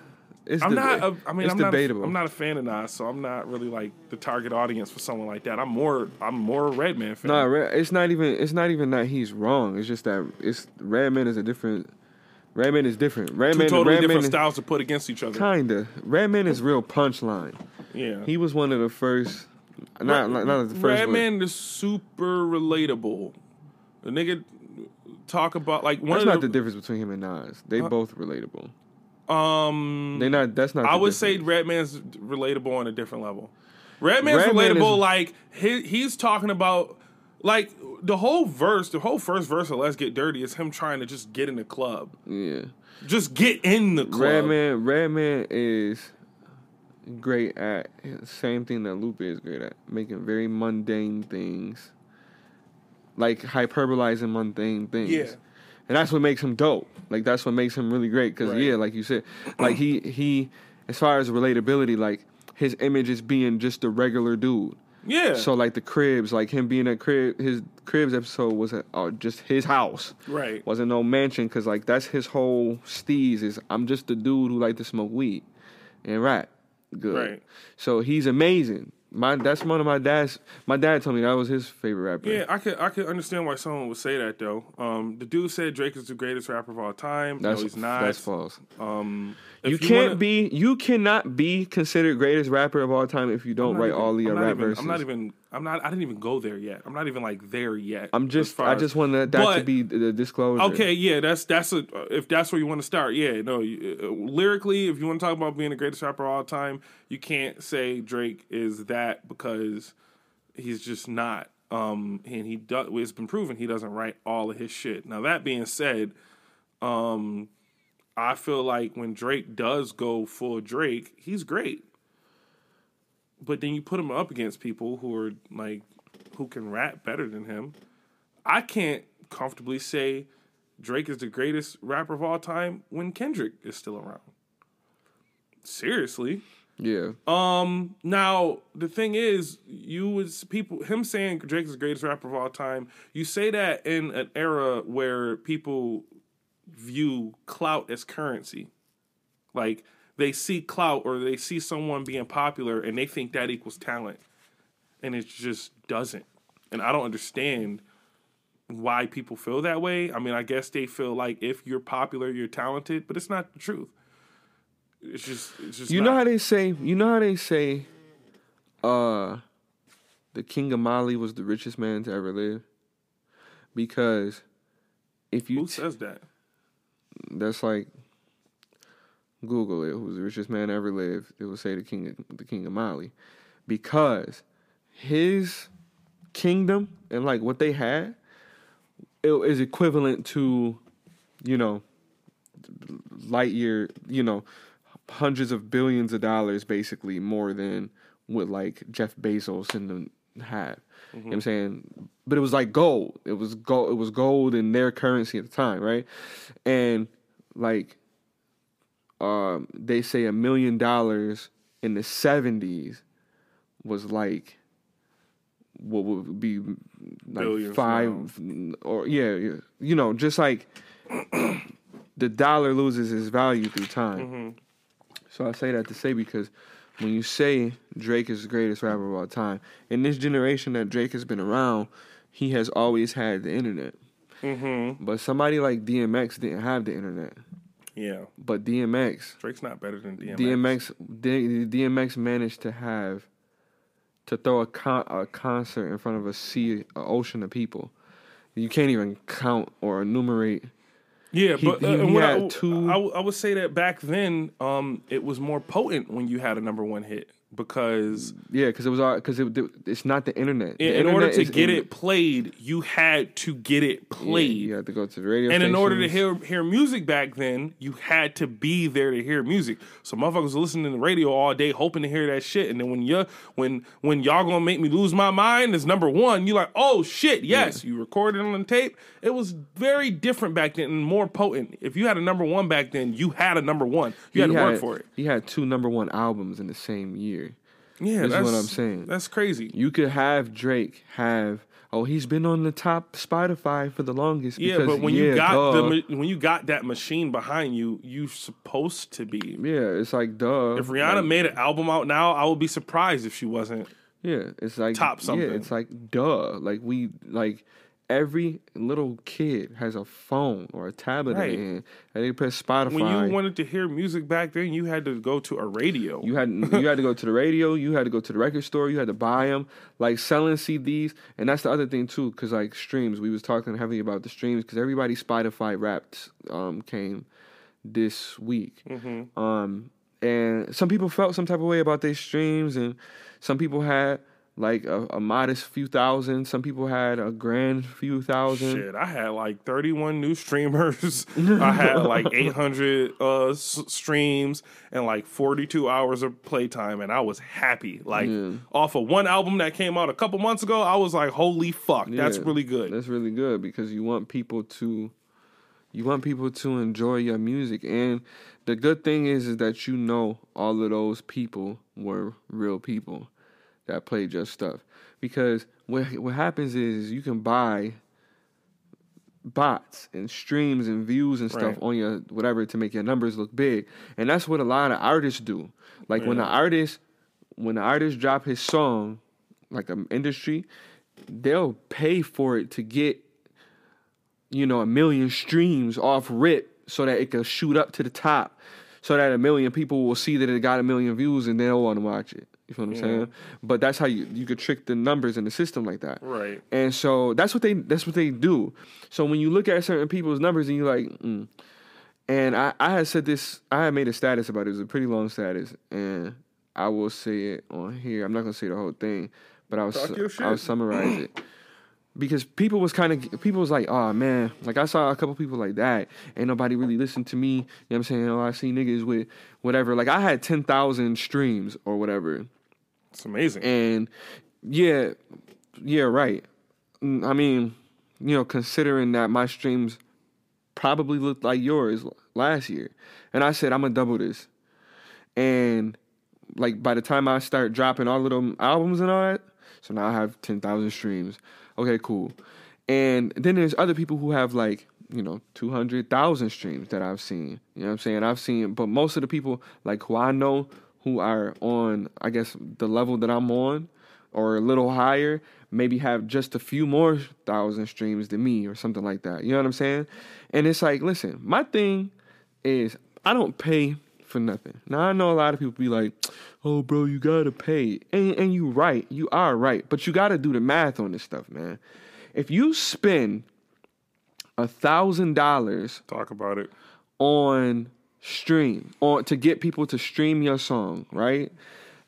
It's I'm deba- not. A, I mean, it's I'm not. debatable. I'm not a fan of Nas, so I'm not really like the target audience for someone like that. I'm more. I'm more a Redman fan. No, Re- it's not even. It's not even that he's wrong. It's just that it's Redman is a different. Redman is different. Two Redman. totally Redman different is, styles to put against each other. Kinda. Redman is real punchline. Yeah. He was one of the first. Not not, not the first. Redman is super relatable. The nigga talk about like one That's not the the, difference between him and Nas. They both relatable. Um. They not. That's not. I would say. Redman's relatable on a different level. Redman's Redman relatable, is- like he, he's talking about like the whole verse, the whole first verse of "Let's Get Dirty" is him trying to just get in the club, Yeah. just get in the club. Redman. Redman is great at same thing that Lupe is great at making very mundane things, like hyperbolizing mundane things. Yeah. And that's what makes him dope. Like that's what makes him really great. Because Right. yeah, like you said, like he he, as far as relatability, like his image is being just a regular dude. Yeah. So like the cribs, like him being at crib, his cribs episode was at, uh, just his house. right. Wasn't no mansion because like that's his whole steez is I'm just a dude who like to smoke weed and rap. Good. Right. So he's amazing. My that's one of my dad's. My dad told me that was his favorite rapper. Yeah, I could I could understand why someone would say that though. Um, the dude said Drake is the greatest rapper of all time. that's no, he's not. that's false. Um, if You can't wanna- be. You cannot be considered greatest rapper of all time if you don't write even- all your I'm rap even, verses. I'm not even. I'm not. I didn't even go there yet. I'm not even like there yet. I'm just. I just want that, that to be the the disclosure. Okay, yeah, that's that's a if that's where you want to start. Yeah, no, you, uh, lyrically, if you want to talk about being the greatest rapper of all time, you can't say Drake is that because he's just not. Um, and he does. It's been proven he doesn't write all of his shit. Now that being said, um, I feel like when Drake does go full Drake, he's great. But then you put him up against people who are like who can rap better than him. I can't comfortably say Drake is the greatest rapper of all time when Kendrick is still around. Seriously. Yeah. Um. Now the thing is, you was people him saying Drake is the greatest rapper of all time. You say that in an era where people view clout as currency, like they see clout or they see someone being popular and they think that equals talent, and it just doesn't. And I don't understand why people feel that way. I mean, I guess they feel like if you're popular, you're talented, but it's not the truth. It's just, it's just You not. know how they say, you know how they say, uh, the king of Mali was the richest man to ever live? Because if you, Who t- says that? that's like, Google it, who's the richest man ever lived, it will say the king of, the king of Mali. Because his kingdom and like what they had, it is equivalent to, you know, light year, you know, hundreds of billions of dollars basically more than what like Jeff Bezos and them had. You know what I'm mm-hmm. saying? But it was like gold. It was gold it was gold in their currency at the time, right? And like um they say a million dollars in the 70s was like what would be like Billions five or yeah, you know, just like *clears throat* the dollar loses its value through time. So I say that to say because when you say Drake is the greatest rapper of all time, in this generation that Drake has been around, he has always had the internet. Mm-hmm. But somebody like DMX didn't have the internet. Yeah. But DMX, Drake's not better than DMX. DMX, D- DMX managed to have to throw a con- a concert in front of a sea, an ocean of people. You can't even count or enumerate. Yeah, He- but uh, he- he I, had two- I, I would say that back then, um, it was more potent when you had a number one hit because Yeah, because it was because it, it's not the internet. The in, in order to get in- it played, you had to get it Yeah, played. you had to go to the radio. And in order to hear hear music back then, you had to be there to hear music. So motherfuckers were listening to the radio all day, hoping to hear that shit. And then when you when when y'all gonna make me lose my mind is number one, you're like, oh shit, yes, you recorded on tape. It was very different back then and more potent. If you had a number one back then, you had a number one. You had He to work for it. He had two number one albums in the same year. Yeah, is that's what I'm saying. That's crazy. You could have Drake have. Oh, he's been on the top Spotify for the longest. Yeah, because, but when yeah, you got duh. the when you got that machine behind you, you supposed to be. yeah, it's like duh. If Rihanna Like, made an album out now, I would be surprised if she wasn't. yeah, it's like top something. Yeah, it's like duh. Like we like every little kid has a phone or a tablet Right. in hand, and they press Spotify. When you wanted to hear music back then, you had to go to a radio. You had you had to go to the radio. You had to go to the record store. You had to buy them. Like selling CDs, and that's the other thing too. Because like streams, we was talking heavily about the streams because everybody Spotify Wrapped um, came this week. Um, and some people felt some type of way about their streams, and some people had like a, a modest few thousand. Some people had a grand few thousand. Shit, I had like 31 new streamers. *laughs* I had like 800 uh, s- streams and like 42 hours of playtime, and I was happy. Like off of one album that came out a couple months ago, I was like, "Holy fuck, that's really good." That's really good because you want people to you want people to enjoy your music and the good thing is is that you know all of those people were real people that play just stuff. Because what what happens is you can buy bots and streams and views and stuff Right. on your whatever to make your numbers look big. And that's what a lot of artists do. Like when the artist when the artist drop his song like an industry they'll pay for it to get you know a million streams off rip so that it can shoot up to the top so that a million people will see that it got a million views and they'll want to watch it you feel what i'm saying but that's how you you could trick the numbers in the system like that Right. and so that's what they that's what they do so when you look at certain people's numbers and you're like mm. and I, I had said this i had made a status about it it was a pretty long status and i will say it on here i'm not gonna say the whole thing but i was i'll summarize it because people was kind of people was like, oh man, like I saw a couple people like that. Ain't nobody really listened to me. You know what I'm saying? Oh, I see niggas with whatever. Like I had ten thousand streams or whatever. It's amazing. And yeah, yeah, right. Mm, I mean, you know, considering that my streams probably looked like yours last year, and I said I'm gonna double this, and like by the time I start dropping all of them albums and all that, so now I have ten thousand streams. Okay, cool. And then there's other people who have like you know two hundred thousand streams that I've seen. You know what I'm saying? I've seen, but most of the people like who I know who are on, I guess the level that I'm on, or a little higher, maybe have just a few more thousand streams than me or something like that. You know what I'm saying? And it's like, listen, my thing is I don't pay for nothing. Now I know a lot of people be like, "Oh, bro, you gotta pay," and and you right, you are right, but you gotta do the math on this stuff, man. If you spend a thousand dollars Talk about it. on stream or to get people to stream your song, right?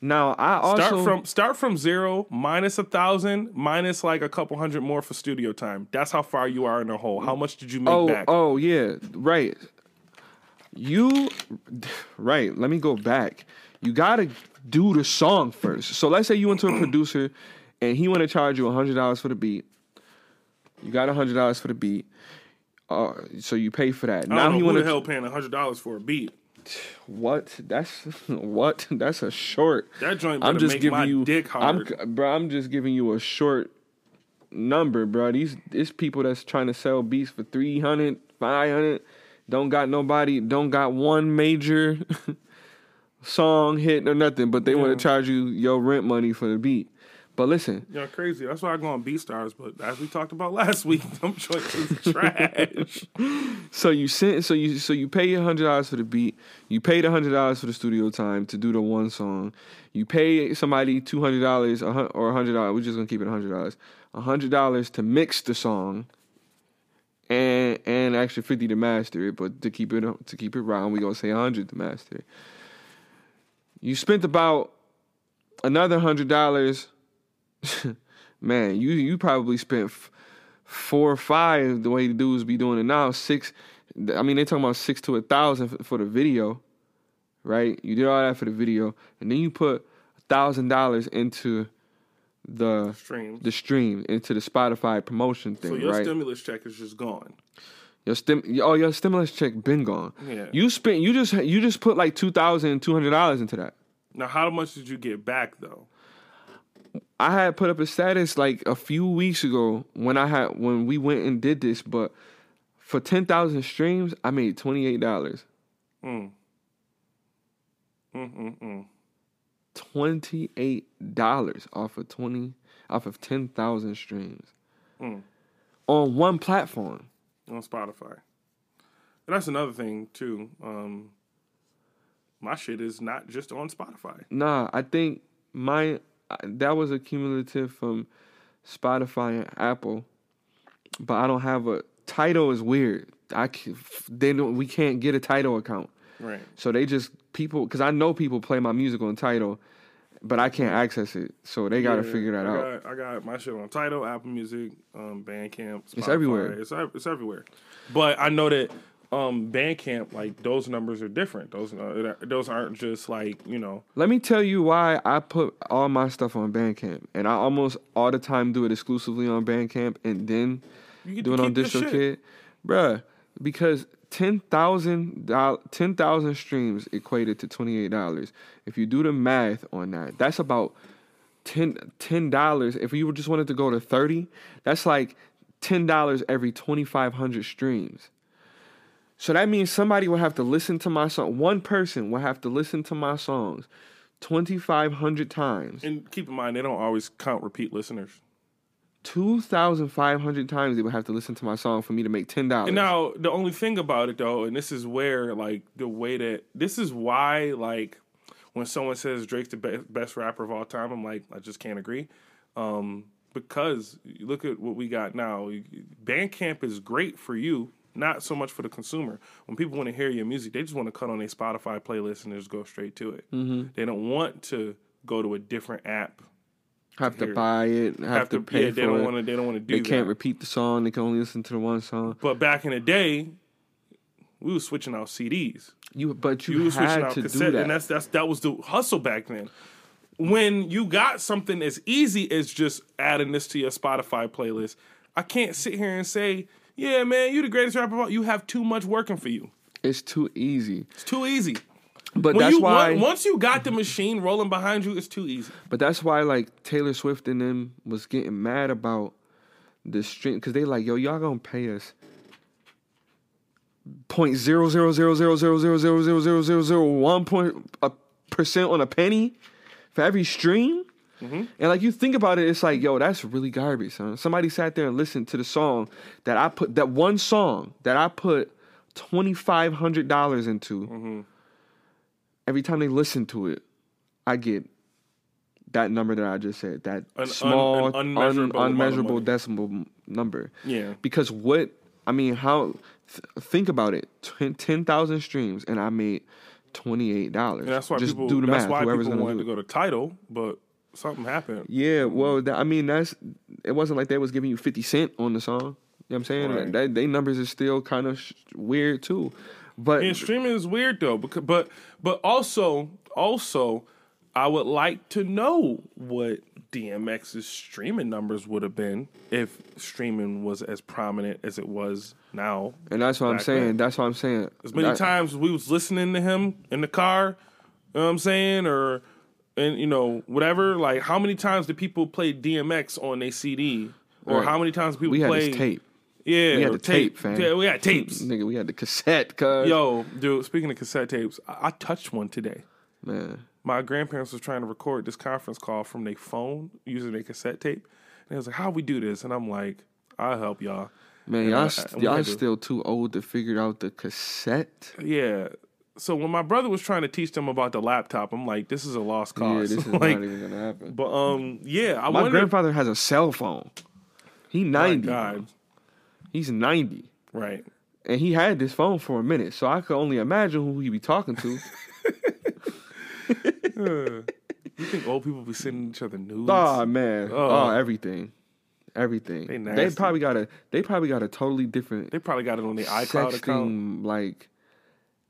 Now I also Start from start from zero, minus a thousand, minus like a couple hundred more for studio time. That's how far you are in the hole. How much did you make oh back? oh yeah right. You right. Let me go back. You gotta do the song first. So let's say you went to a *clears throat* producer and he want to charge you hundred dollars for the beat. You got hundred dollars for the beat. Uh, so you pay for that. I now don't he want the to hell paying hundred dollars for a beat. What? That's *laughs* what? That's a short. That joint I'm just giving you. dick I'm, bro. I'm just giving you a short number, bro. These it's people that's trying to sell beats for 300, 500. Don't got nobody. Don't got one major *laughs* song hit or nothing, but they want to charge you your rent money for the beat. But listen, You're crazy. That's why I go on BeatStars. But as we talked about last week, *laughs* them is trash. *laughs* So you sent so you so you pay hundred dollars for the beat. You paid hundred dollars for the studio time to do the one song. You pay somebody two hundred dollars or hundred dollars. We're just gonna keep it hundred dollars. Hundred dollars to mix the song, and and extra fifty to master it. But to keep it to keep it round, we gonna say hundred to master it. You spent about another hundred dollars. *laughs* Man, you you probably spent f- four or five the way the dudes be doing it now. Six, I mean they talking about six to a thousand f- for the video, right? You did all that for the video, and then you put a thousand dollars into the Streams. the stream into the Spotify promotion thing, So your right? stimulus check is just gone. your stim, oh your stimulus check been gone. Yeah. You spent you just you just put like two thousand two hundred dollars into that. Now, how much did you get back though? I had put up a status like a few weeks ago when I had when we went and did this, but for ten thousand streams, I made twenty eight dollars. Mm. Mm-mm-mm. Twenty eight dollars off of twenty off of ten thousand streams Mm. on one platform. on Spotify. And that's another thing too. Um, my shit is not just on Spotify. Nah, I think my that was a cumulative from Spotify and Apple, but I don't have a Tidal. Is weird. I can, they don't. We can't get a Tidal account. Right. So they just people because I know people play my music on Tidal, but I can't access it. So they got to Yeah, figure that I out. Got, I got my shit on Tidal, Apple Music, um, Bandcamp. It's everywhere. It's it's everywhere. But I know that um, Bandcamp, like those numbers are different. Those uh, those aren't just like you know. Let me tell you why I put all my stuff on Bandcamp, and I almost all the time do it exclusively on Bandcamp, and then do it on DistroKid, bruh. Because ten thousand ten thousand streams equated to twenty eight dollars. If you do the math on that, that's about ten dollars. If you just wanted to go to thirty, that's like ten dollars every twenty five hundred streams. So that means somebody will have to listen to my song. One person will have to listen to my songs twenty five hundred times. And keep in mind, they don't always count repeat listeners. Two thousand five hundred times they would have to listen to my song for me to make ten dollars. And now the only thing about it though, and this is where like the way that this is why like when someone says Drake's the be- best rapper of all time, I'm like I just can't agree. Um, because you look at what we got now. Bandcamp is great for you, not so much for the consumer. When people want to hear your music, they just want to cut on a Spotify playlist and just go straight to it. Mm-hmm. They don't want to go to a different app. have to Here. buy it, have, to, pay yeah, for they don't it. want to. They don't want to do. they can't that. repeat the song. They can only listen to the one song. But back in the day, we were switching out CDs. You, but you, You was switching had out to do cassette, that. and that's that's that was the hustle back then. when you got something as easy as just adding this to your Spotify playlist, I can't sit here and say, "Yeah, man, you the greatest rapper." of all-" You have too much working for you. It's too easy. It's too easy. But When that's you why. once you got the machine rolling behind you, it's too easy. But that's why like Taylor Swift and them was getting mad about the stream because they like, yo, y'all gonna pay us point zero zero zero zero zero zero zero zero zero zero zero one point a percent on a penny for every stream. Mm-hmm. And like you think about it, it's like, yo, that's really garbage, son. Somebody sat there and listened to the song that I put that one song that I put twenty five hundred dollars into. Mm-hmm. Every time they listen to it, I get that number that I just said, that An un- small, un- unmeasurable of unmeasurable decimal number. Yeah. Because what I mean, how th- think about it: Ten- ten thousand streams, and I made twenty eight dollars. That's why just people. do the that's math. why Whoever's people wanted to go to Tidal, but something happened. Yeah, well, that, I mean, that's it wasn't like they was giving you fifty cent on the song. You know what I'm saying? Right. That they numbers is still kind of sh- weird too. But And streaming is weird though, because but but also also I would like to know what DMX's streaming numbers would have been if streaming was as prominent as it was now. and that's what I'm saying. then. That's what I'm saying. As many That- times we was listening to him in the car, you know what I'm saying, or and you know whatever. Like how many times did people play DMX on their CD, or Right. how many times people we had played tape. Yeah, We had the tape, fam. Yeah, we had tapes. *laughs* Nigga, we had the cassette, cuz. Yo, dude, speaking of cassette tapes, I, I touched one today. Man. My grandparents was trying to record this conference call from their phone using their cassette tape. And they was like, How we do this? And I'm like, I'll help y'all. Man, And y'all, I- st- y'all still too old to figure out the cassette. Yeah. So when my brother was trying to teach them about the laptop, I'm like, this is a lost cause. Yeah, cause. this is *laughs* like, not even gonna happen. but um, yeah, I My wonder. grandfather has a cell phone. He my ninety. God, He's ninety, right? and he had this phone for a minute. So I could only imagine who he be talking to. *laughs* You think old people be sending each other nudes? oh man, Oh. oh, everything, everything. They They, probably got a. They probably got a totally different they probably got it on the iCloud account. like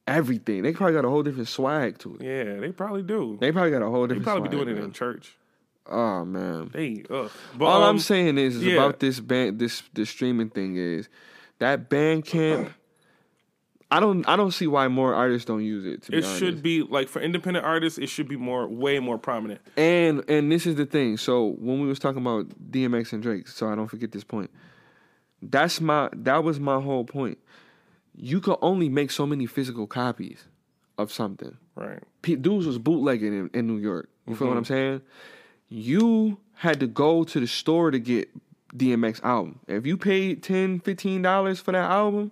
everything. They probably got a whole different swag to it. Yeah, they probably do. They probably got a whole They different. probably be swag, doing it in church. Oh man. They, ugh. But, All um, I'm saying is, is yeah. about this band, this this streaming thing is that Bandcamp. I don't I don't see why more artists don't use it. To be It honest. should be like for independent artists, it should be more, way more prominent. And and this is the thing. So when we was talking about DMX and Drake, so I don't forget this point. That's my that was my whole point. You could only make so many physical copies of something. Right. P- dudes was bootlegging in, in New York. You feel what Mm-hmm. I'm saying? You had to go to the store to get DMX album. If you paid 10 dollars for that album,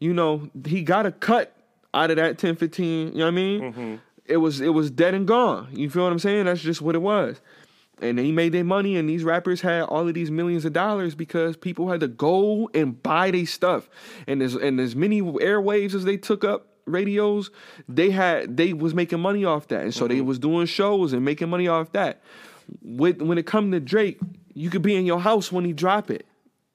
you know he got a cut out of that 10 15 You know what I mean? Mm-hmm. It was it was dead and gone. You feel what I'm saying? That's just what it was. And he made their money, and these rappers had all of these millions of dollars because people had to go and buy their stuff. And as and as many airwaves as they took up radios, they had they was making money off that, and so they mm-hmm. was doing shows and making money off that. With when it come to Drake, you could be in your house when he drop it,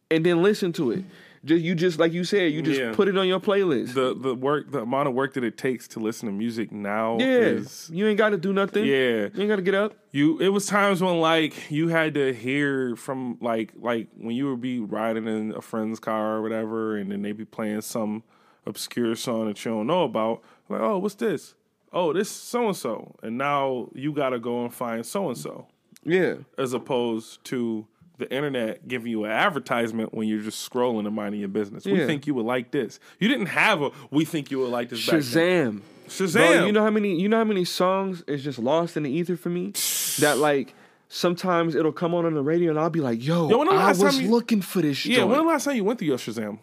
and then listen to it. Just you just like you said, you just Yeah. put it on your playlist. The the work, the amount of work that it takes to listen to music now yeah, is you ain't got to do nothing. Yeah. you ain't got to get up. you. It was times when like you had to hear from like like when you would be riding in a friend's car or whatever, and then they be playing some obscure song that you don't know about. Like, oh, what's this? Oh, this so and so, and now you got to go and find so and so. Yeah. as opposed to the internet giving you an advertisement when you're just scrolling and minding your business. We think you would like this. You didn't have a we think you would like this back then. Shazam. Shazam. Bro, you know how many you know how many songs is just lost in the ether for me? *sighs* That like sometimes it'll come on on the radio and I'll be like, yo, Yo, I was you- looking for this yeah, joint. when the last time you went through your Shazam?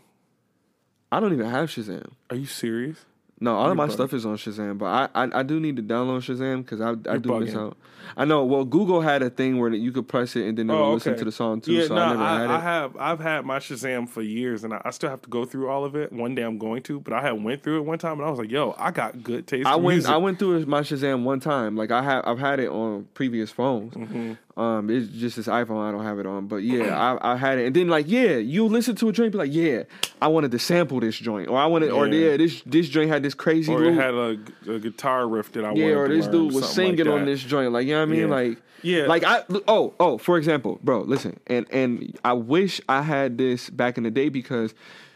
I don't even have Shazam. Are you serious? No, all of my stuff is on Shazam, but I I, I do need to download Shazam because I I You're do miss bugging. out. I know. Well, Google had a thing where you could press it and then it'll Oh, listen okay. to the song too. Yeah, so no, I never I, had it. I have I've had my Shazam for years, and I, I still have to go through all of it. One day I'm going to, but I had went through it one time, and I was like, "Yo, I got good taste." I in went music. I went through my Shazam one time. Like I have I've had it on previous phones. Mm-hmm. Um, it's just this iPhone. I don't have it on, but yeah, I, I had it, and then like yeah, you listen to a joint, be like, yeah, I wanted to sample this joint, or I wanted, or Yeah. yeah, this this joint had this crazy, Or little, it had a, a guitar riff that I yeah, wanted or this dude was something like singing on this joint, like you know what I mean, Yeah. like Yeah. like I oh oh for example, bro, listen, and and I wish I had this back in the day because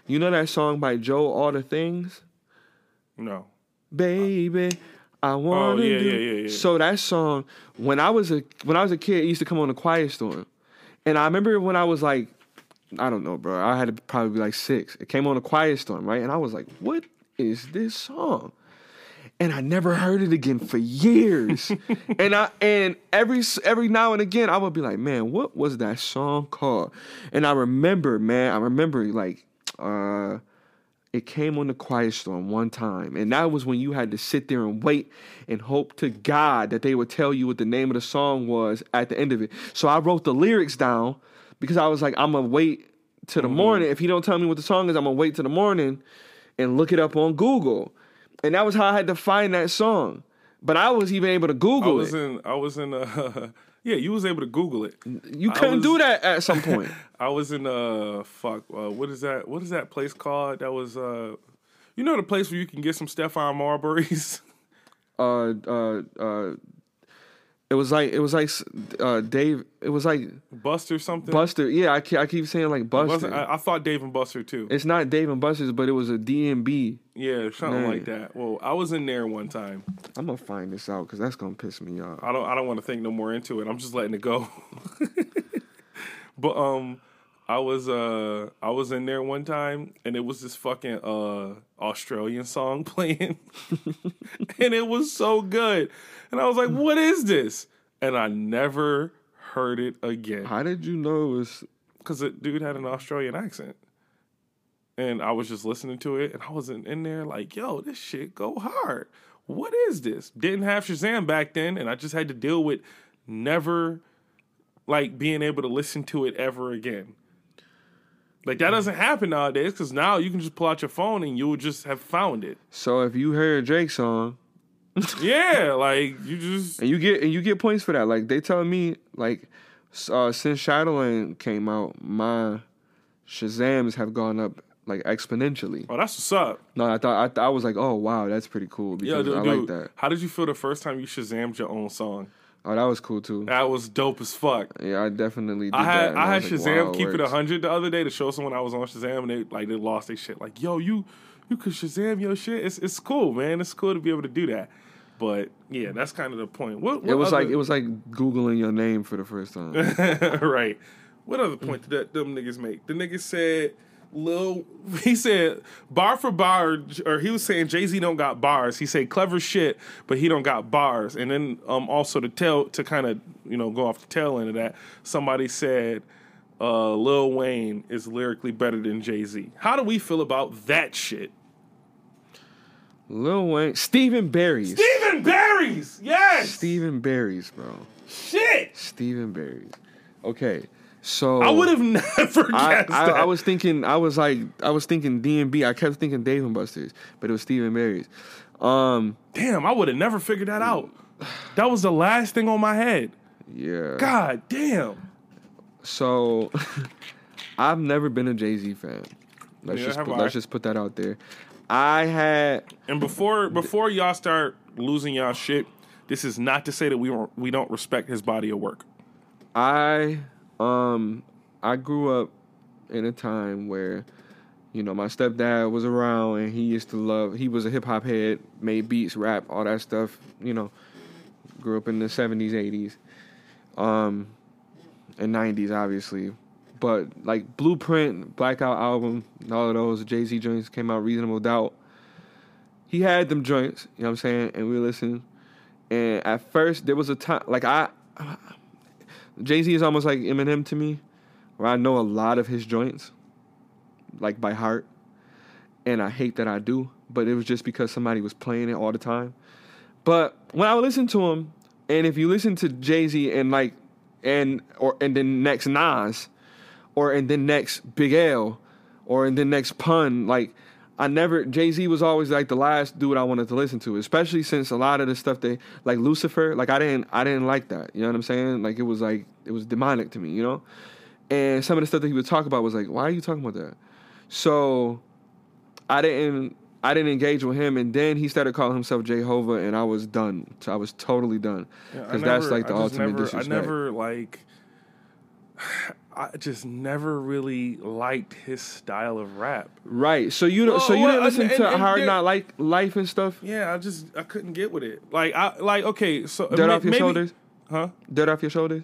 you know that song by Joe, All the Things, No. baby. I want to Oh, yeah, do. yeah, yeah. So that song, when I was a when I was a kid, it used to come on the Quiet Storm, and I remember when I was like, I don't know, bro. I had to probably be like six. It came on the Quiet Storm, right? And I was like, what is this song? And I never heard it again for years. *laughs* and I and every every now and again, I would be like, man, what was that song called? And I remember, man, I remember like, uh it came on the quiet storm one time. And that was when you had to sit there and wait and hope to god that they would tell you what the name of the song was at the end of it. So i wrote the lyrics down because i was like i'm gonna wait to the morning. If he don't tell me what the song is i'm gonna wait till the morning and look it up on google. And that was how i had to find that song. But i was even able to I google was it. in. I was in. Uh, *laughs* yeah, you was able to Google it. you couldn't was- do that at some point *laughs* I was in. Uh, fuck. Uh, what is that? What is that place called? That was. Uh, you know the place where you can get some Stefan Marbury's. uh uh uh it was like it was like uh dave it was like Buster something. Buster, yeah, I, I keep saying like Buster. I, I thought Dave and Buster too. it's not Dave and Buster's, but it was a DMB. yeah, something Man. like that. Well, I was in there one time. I'm gonna find this out because that's gonna piss me off. I don't. I don't want to think no more into it. I'm just letting it go. *laughs* but um, I was uh, I was in there one time, and it was this fucking uh Australian song *laughs* playing, *laughs* and it was so good, and I was like, "What is this?" And I never heard it again How did you know it was? because the dude had an Australian accent. And I was just listening to it, and I wasn't in there like, yo, this shit go hard. What is this? Didn't have Shazam back then, and I just had to deal with never like being able to listen to it ever again. Like that doesn't happen nowadays because now you can just pull out your phone and you'll just have found it. So if you heard a Drake song *laughs* Yeah, like you just and you get and you get points for that, like they tell me like uh, since Shadowland came out, my Shazams have gone up like exponentially. oh, that's what's up. No, I thought I, th- I was like, oh wow, that's pretty cool Yeah, dude, I like that. How did you feel the first time you Shazammed your own song? Oh, that was cool too. That was dope as fuck. Yeah, I definitely did I had and I had was like, Shazam wow, keep it hundred the other day to show someone I was on Shazam and they like they lost their shit. Like, yo, you you could Shazam your shit. It's it's cool, man. It's cool to be able to do that. But yeah, that's kind of the point. What, what It was other- like it was like googling your name for the first time. *laughs* right. What other point did that them niggas make? The nigga said Lil *laughs* he said bar for bar or he was saying Jay-Z don't got bars. He said clever shit, but he don't got bars. And then um also to tell to kind of, you know, go off the tail end of that, somebody said uh Lil Wayne is lyrically better than Jay-Z. How do we feel about that shit? Lil Wayne, Stephen Barry's, Stephen Barry's. Yes. Stephen Barry's, bro. Shit. Stephen Barry's. Okay, so I would have *laughs* never I, guessed I, that. I was thinking, I was like, I was thinking DMB. I kept thinking Dave and Buster's, but it was Stephen Barry's. Um, Damn, I would have never figured that out. That was the last thing on my head. yeah. God damn. So, *laughs* I've never been a Jay Z fan. Let's Yeah, just put, I. let's just put that out there. I had And before before y'all start losing y'all shit, this is not to say that we don't we don't respect his body of work. I um I grew up in a time where you know my stepdad was around and he used to love he was a hip hop head, made beats, rap, all that stuff, you know. Grew up in the 70s, 80s. Um and 90s obviously. But like Blueprint, Blackout album, all of those Jay-Z joints came out Reasonable Doubt. He had them joints, you know what I'm saying? And we listened. And at first there was a time like I Jay Z is almost like Eminem to me, where I know a lot of his joints, like by heart, and I hate that I do. But it was just because somebody was playing it all the time. But when I would listen to him, and if you listen to Jay Z and like, and or and then next Nas, or and then next Big L, or and then next Pun, like I never Jay Z was always like the last dude I wanted to listen to, especially since a lot of the stuff they like Lucifer, like I didn't I didn't like that. You know what I'm saying? Like it was like it was demonic to me, you know. And some of the stuff that he would talk about was like, why are you talking about that? So I didn't I didn't engage with him, and then he started calling himself Jehovah, and I was done. So I was totally done Yeah, because that's like the ultimate never, disrespect. I never like. I just never really liked his style of rap. Right. So you don't. so you well, didn't listen and- to and- Hard Knock Like Life and stuff. Yeah, I just I couldn't get with it. Like I like okay, so Dirt ma- off your maybe- shoulders. huh? Dirt off your shoulders.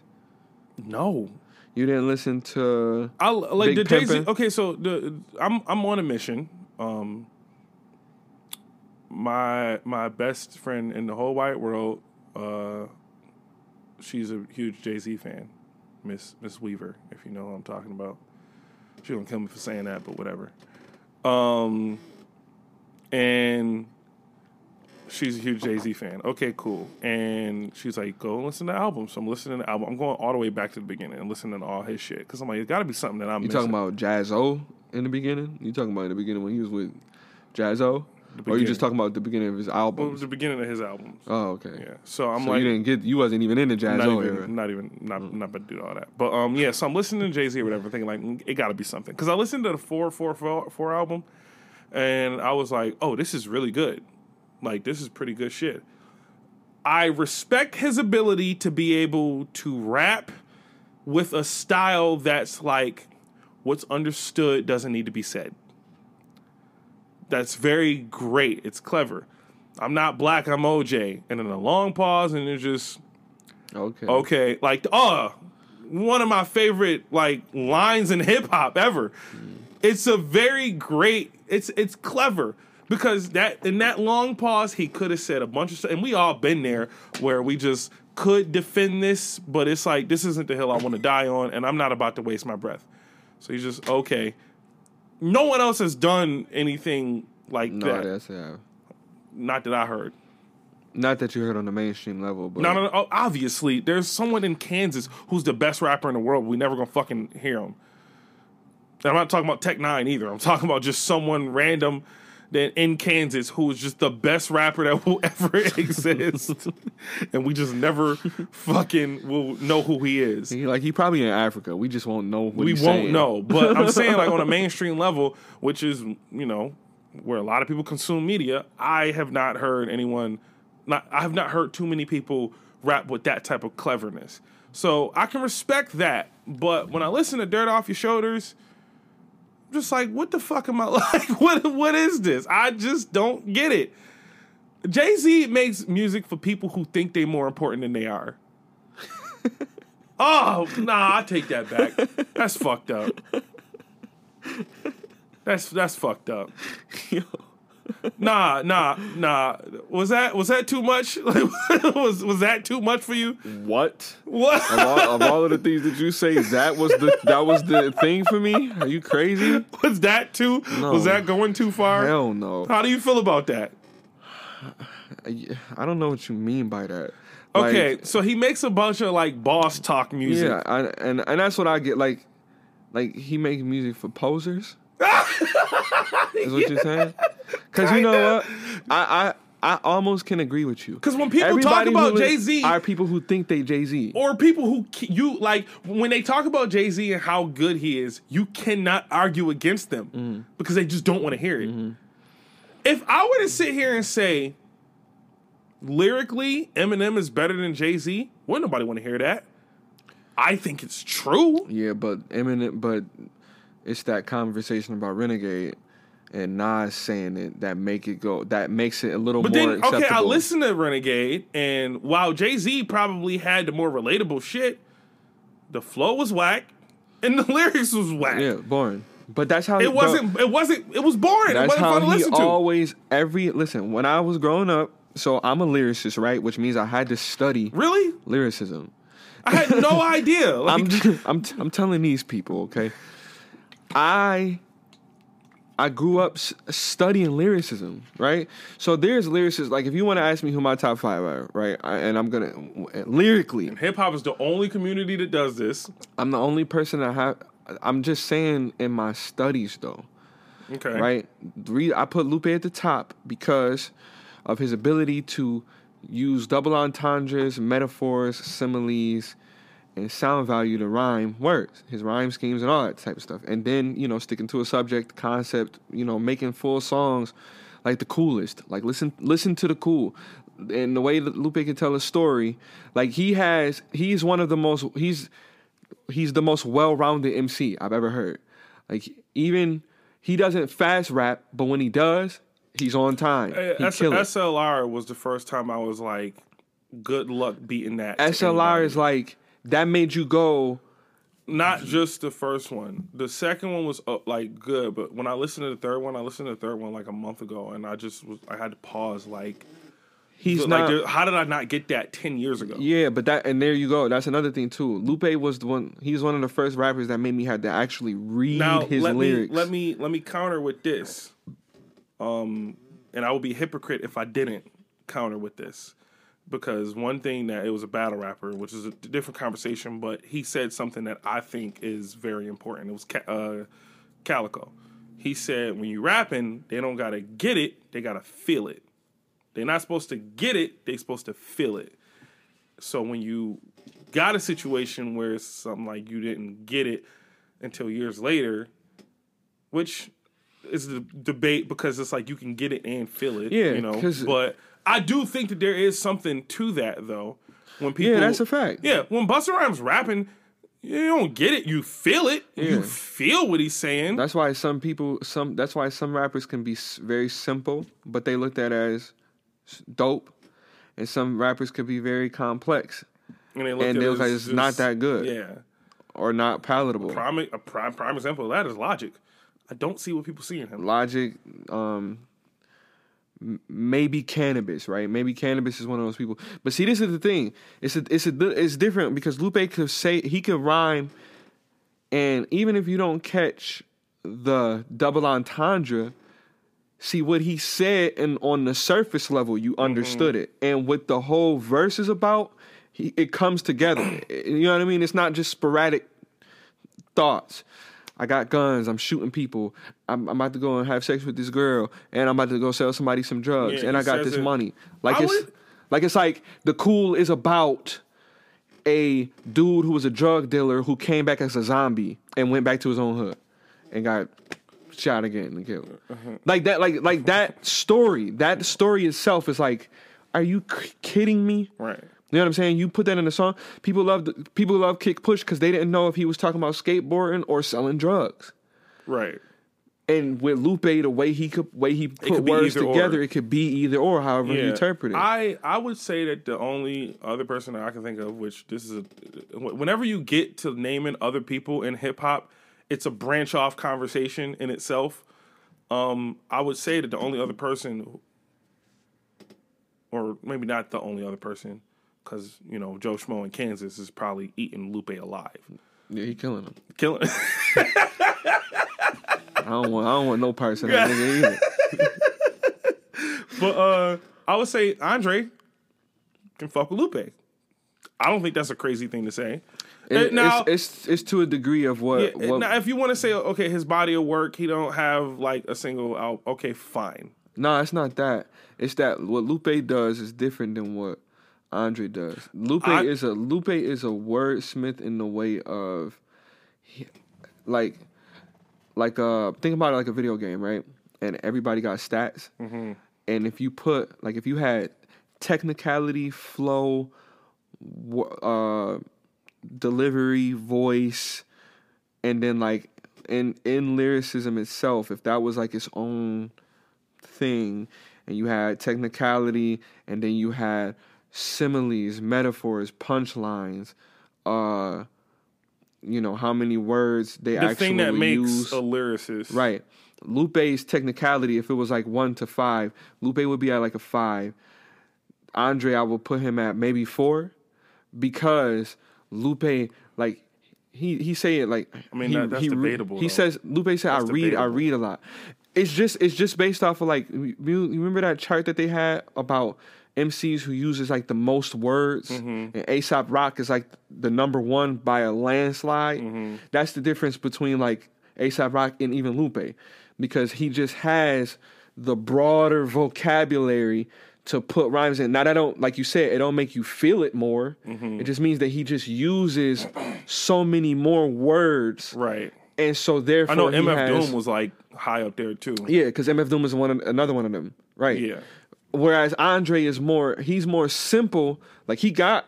No, You didn't listen to. I like Big the Jay Z. Okay, so the I'm I'm on a mission. Um, my my best friend in the whole wide world, uh, she's a huge Jay Z fan, Miss Miss Weaver, if you know who I'm talking about. She gonna kill me for saying that, but whatever. Um, and she's a huge Jay Z fan. Okay, cool. And she's like, go listen to the album. So I'm listening to the album. I'm going all the way back to the beginning and listening to all his shit because I'm like, it's got to be something that I'm. You talking about Jaz-O in the beginning? You talking about in the beginning when he was with Jaz-O? Or you just talking about the beginning of his Well, was albums? the beginning of his albums. Oh, okay. Yeah. So I'm so like, you didn't get. You wasn't even in the not Jaz-O even, era. not even, not, not about to do all that. But um, yeah. So I'm listening to Jay Z or whatever, thinking like mm, it got to be something because I listened to the four four four four album, and I was like, oh, this is really good. Like this is pretty good shit. I respect his ability to be able to rap with a style that's like what's understood doesn't need to be said. That's very great. It's clever. I'm not black, I'm OJ. And then a long pause and it's just Okay. okay, like oh, one of my favorite like lines in hip hop ever. Hmm. It's a very great. It's it's clever because that in that long pause he could have said a bunch of stuff, and we all been there where we just could defend this, but it's like this isn't the hill I want to die on, and I'm not about to waste my breath. So he's just okay. No one else has done anything like No, that. that's yeah. Not that I heard. Not that you heard on the mainstream level, but No, no, no. oh, Obviously, there's someone in Kansas who's the best rapper in the world. We never gonna fucking hear him. And I'm not talking about Tech N9ne either. I'm talking about just someone random that in Kansas who is just the best rapper that will *laughs* ever exist, *laughs* and we just never fucking will know who he is. he, like he probably in Africa. We just won't know. We won't saying. know. But I'm *laughs* saying like on a mainstream level, which is you know where a lot of people consume media, I have not heard anyone. Not I have not heard too many people rap with that type of cleverness. So I can respect that. But when I listen to Dirt Off Your Shoulders, just like, what the fuck am I *laughs* like? What what is this? I just don't get it. Jay Z makes music for people who think they're more important than they are. *laughs* oh, nah, I take that back. That's fucked up. That's that's fucked up. *laughs* Nah, nah, nah. Was that was that too much? *laughs* Like, was was that too much for you? What? What? Of all, of all of the things that you say, that was the that was the thing for me. Are you crazy? Was that too? No. Was that going too far? Hell no. How do you feel about that? I don't know what you mean by that. Like, Okay, so he makes a bunch of like boss talk music. Yeah, I, and and that's what I get. Like, like he makes music for posers. *laughs* Is what you're saying? Because you know what, I, I I almost can agree with you. Because when people talk about Jay-Z- are people who think they Jay Z. or people who you like when they talk about Jay Z and how good he is, you cannot argue against them Mm-hmm. because they just don't want to hear it. If I were to sit here and say lyrically Eminem is better than Jay Z, wouldn't nobody want to hear that. I think it's true. Yeah, but Eminem, but it's that conversation about Renegade and Nas saying it that make it go that makes it a little But more then, acceptable. okay, I listened to Renegade, and while Jay Z probably had the more relatable shit, the flow was whack, and the *laughs* lyrics was whack. Yeah, boring. But that's how It wasn't. It wasn't. It was boring. it That's wasn't how fun to he listen to. always every listen. When I was growing up, so I'm a lyricist, right? Which means I had to study really, lyricism. I had no *laughs* idea. Like, I'm *laughs* I'm I'm telling these people, okay. I I grew up s- studying lyricism, right? So there's lyricists like if you want to ask me who my top five are, right? I, and I'm gonna lyrically, hip hop is the only community that does this. I'm the only person that have. I'm just saying in my studies though. Okay. Right. I put Lupe at the top because of his ability to use double entendres, metaphors, similes, and sound value to rhyme words, his rhyme schemes and all that type of stuff. And then, you know, sticking to a subject, concept, you know, making full songs like the coolest. Like listen listen to the cool. And the way that Lupe can tell a story, like he has he's one of the most he's he's the most well-rounded MC I've ever heard. Like even he doesn't fast rap, but when he does, he's on time. He S-. SLR was the first time I was like, good luck beating that. SLR is like that made you go. not just the first one. The second one was uh, like good, but when I listened to the third one, I listened to the third one like a month ago, and I just was I had to pause. Like, He's like, not. how did I not get that ten years ago? Yeah, but that and there you go. That's another thing too. Lupe was the one. He's one of the first rappers that made me have to actually read Now his let lyrics. me let me let me counter with this. Um, and I would be a hypocrite if I didn't counter with this, because one thing that it was a battle rapper, which is a different conversation, but he said something that I think is very important. It was Ca- uh, Calicoe. He said, "When you rapping, they don't gotta get it; they gotta feel it. They're not supposed to get it; they're supposed to feel it. So when you got a situation where it's something like you didn't get it until years later, which is the debate because it's like you can get it and feel it, Yeah, you know, But I do think that there is something to that though. When people, yeah, that's a fact. yeah, when Busta Rhymes rapping, you don't get it, you feel it, Yeah. you feel what he's saying. That's why some people, some that's why some rappers can be very simple, but they looked at as dope, and some rappers could be very complex and they look and at it like it's not that good. Yeah, or not palatable. prime a prime prime example of that is Logic. I don't see what people see in him. Logic, um, maybe Canibus, right? Maybe Canibus is one of those people. But see, this is the thing. It's a, it's a, it's different because Lupe could say he could rhyme, and even if you don't catch the double entendre, see what he said, and on the surface level, you understood mm-hmm. it, and what the whole verse is about, he, it comes together. *clears throat* you know what I mean? It's not just sporadic thoughts. I got guns. I'm shooting people. I'm, I'm about to go and have sex with this girl, and I'm about to go sell somebody some drugs, Yeah, and I got this it- money. Like I it's would- like it's like the cool is about a dude who was a drug dealer who came back as a zombie and went back to his own hood and got shot again and killed. Uh-huh. Like that, like like that story. That story itself is like, are you k- kidding me? Right. You know what I'm saying? You put that in a song. People love people love Kick Push because they didn't know if he was talking about skateboarding or selling drugs. Right. And with Lupe, the way he could way he put words either or. together, it could be either or. However you interpret it. I I would say that the only other person that I can think of, which this is a, whenever you get to naming other people in hip hop, it's a branch off conversation in itself. Um, I would say that the only other person, or maybe not the only other person, because you know Joe Schmo in Kansas is probably eating Lupe alive, yeah, he killing him. killing. *laughs* I don't want. I don't want no parts of that nigga either. *laughs* but uh, I would say Andre can fuck with Lupe. I don't think that's a crazy thing to say. It- now, it's, it's it's to a degree of what. Yeah, what now, if you want to say, okay, his body of work, he don't have like a single out. Okay, fine. No, it's not that. It's that what Lupe does is different than what Andre does. Lupe I- is a Lupe is a wordsmith in the way of he- like like uh think about it like a video game, right? And everybody got stats. Mm-hmm. And if you put like if you had technicality, flow, uh delivery, voice, and then like in in lyricism itself, if that was like its own thing, and you had technicality, and then you had similes, metaphors, punchlines, uh, you know how many words they The actually thing that makes use. a lyricist, Right. Lupe's technicality, if it was like one to five, Lupe would be at like a five. Andre, I would put him at maybe four because Lupe, like, he he say it like I mean, he, that- that's he debatable, He though. says Lupe said I That's read I read a lot. It's just it's just based off of like you remember that chart that they had about MCs who uses like the most words Mm-hmm. and Aesop Rock is like the number one by a landslide. Mm-hmm. That's the difference between like Aesop Rock, and even Lupe, because he just has the broader vocabulary to put rhymes in. Now that don't, like you said, it don't make you feel it more. Mm-hmm. It just means that he just uses so many more words, Right. and so therefore I know MF has- Doom was like high up there too. yeah, because MF Doom is one of, another one of them, right? Yeah. Whereas Andre is more, he's more simple. Like he got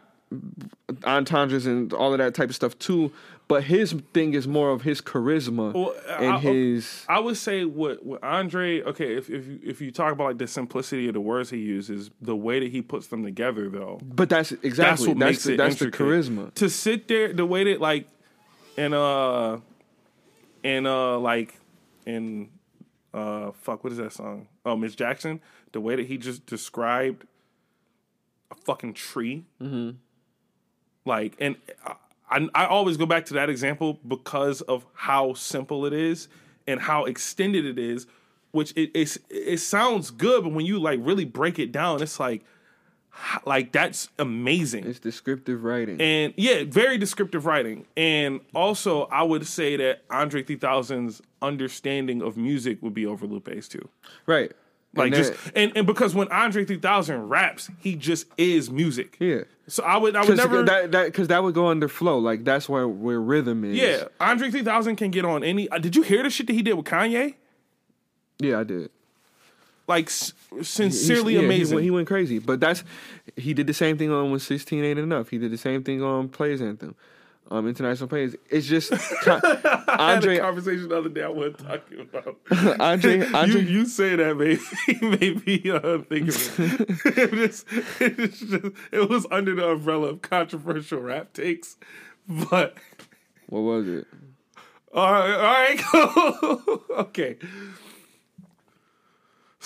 entendres and all of that type of stuff too, but his thing is more of his charisma Well, and I- his. I would say what, what Andre. Okay, if if you, if you talk about like the simplicity of the words he uses, the way that he puts them together, though, But that's that's exactly what that's makes the, it that's the charisma. To sit there, the way that like, and uh, and uh, like, in uh, fuck, what is that song? Oh, Miss Jackson. The way that he just described a fucking tree, Mm-hmm. like, and I, I, always go back to that example because of how simple it is and how extended it is. Which it it's, it sounds good, but when you like really break it down, it's like, like that's amazing. It's descriptive writing. And yeah, very descriptive writing. And also, I would say that Andre 3000's understanding of music would be over Lupe's too. right. Like And just that- and, and because when Andre 3000 raps, he just is music. yeah. So I would I would never that that because that would go under flow. Like that's where where rhythm is. Yeah, Andre 3000 can get on any uh, Did you hear the shit that he did with Kanye? yeah, I did. Like sincerely yeah, amazing. went- He, went crazy, but that's he did the same thing on when sixteen ain't enough. He did the same thing on Players Anthem, um, international players. It's just *laughs* had a Andre. conversation the other day I wasn't talking about. Andre, *laughs* Andre, you, you say that maybe *laughs* maybe uh, think of it. it, just, just, it was under the umbrella of controversial rap takes, but what was it? all right, all right, cool. okay.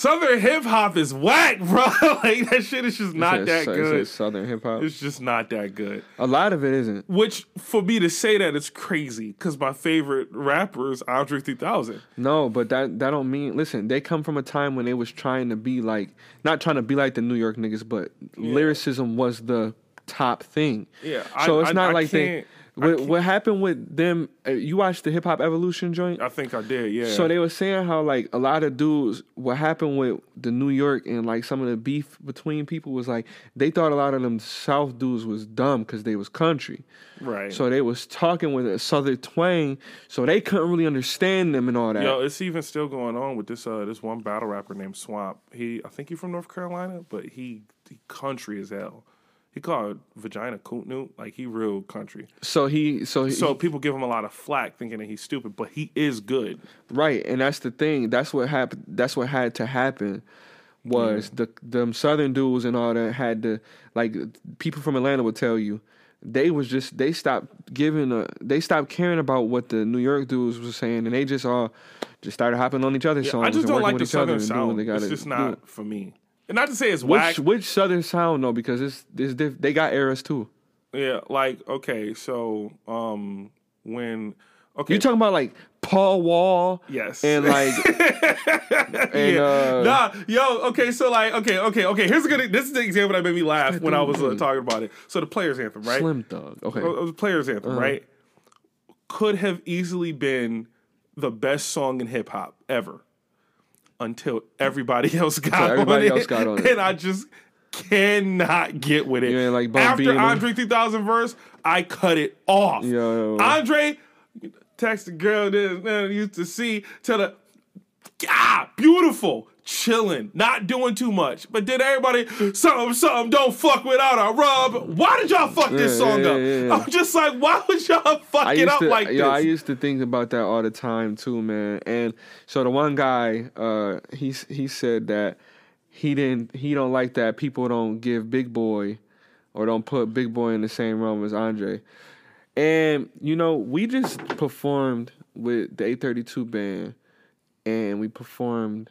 Southern hip hop is whack, *laughs* bro. like that shit is just not that says- good. Southern hip hop. It's just not that good. A lot of it isn't. Which for me to say that is crazy because my favorite rapper is Andre 3000. No, but that that don't mean. Listen, they come from a time when they was trying to be like, not trying to be like the New York niggas, but lyricism was the top thing. Yeah, So I- it's I- not I like they. What, what happened with them? Uh, you watched the Hip Hop Evolution joint. I think I did. Yeah. So they were saying how like a lot of dudes, what happened with the New York and like some of the beef between people was like they thought a lot of them South dudes was dumb because they was country. right. So they was talking with a Southern twang, so they couldn't really understand them and all that. Yo, it's even still going on with this uh this one battle rapper named Swamp. He I think he's from North Carolina, but he, he country as hell. He called vagina Kootnoot, like he real country. So he, so he, So people give him a lot of flack thinking that he's stupid, but he is good. right, and that's the thing. That's what happened. That's what had to happen. Was mm. the them Southern dudes and all that had to like people from Atlanta would tell you they was just they stopped giving a they stopped caring about what the New York dudes was saying and they just all just started hopping on each other's songs. I just don't like the southern and doing what sound. It's just do. not for me. And not to say it's whack. Which which Southern sound though because it's, it's diff- they got eras too. Yeah, like okay, so um when okay You talking about like Paul Wall? Yes. And like *laughs* and yeah. uh nah, yo, okay, so like, okay, okay, okay. Here's a good. This is the example that made me laugh when I was uh, talking about it. So the players anthem, right? Slim Thug. Okay. Uh, the players anthem, Uh-huh. right? Could have easily been the best song in hip hop ever, until everybody *laughs* else got everybody on else it, got on it. and I just cannot get with it. Ain't like After Bambino? Andre 3000 verse, I cut it off. Yo. Andre, text the girl that that I used to see, tell her, ah, beautiful, chilling, not doing too much. But did everybody, something, something, don't fuck without a rub. Why did y'all fuck this Yeah, song yeah, up? yeah. I'm just like, why would y'all fuck it up to, like yo, I used to think about that all the time too, man. And so the one guy, uh, he he said that he didn't, he don't like that people don't give Big Boi or don't put Big Boi in the same room as Andre. And you know, we just performed with the 832 band, and we performed.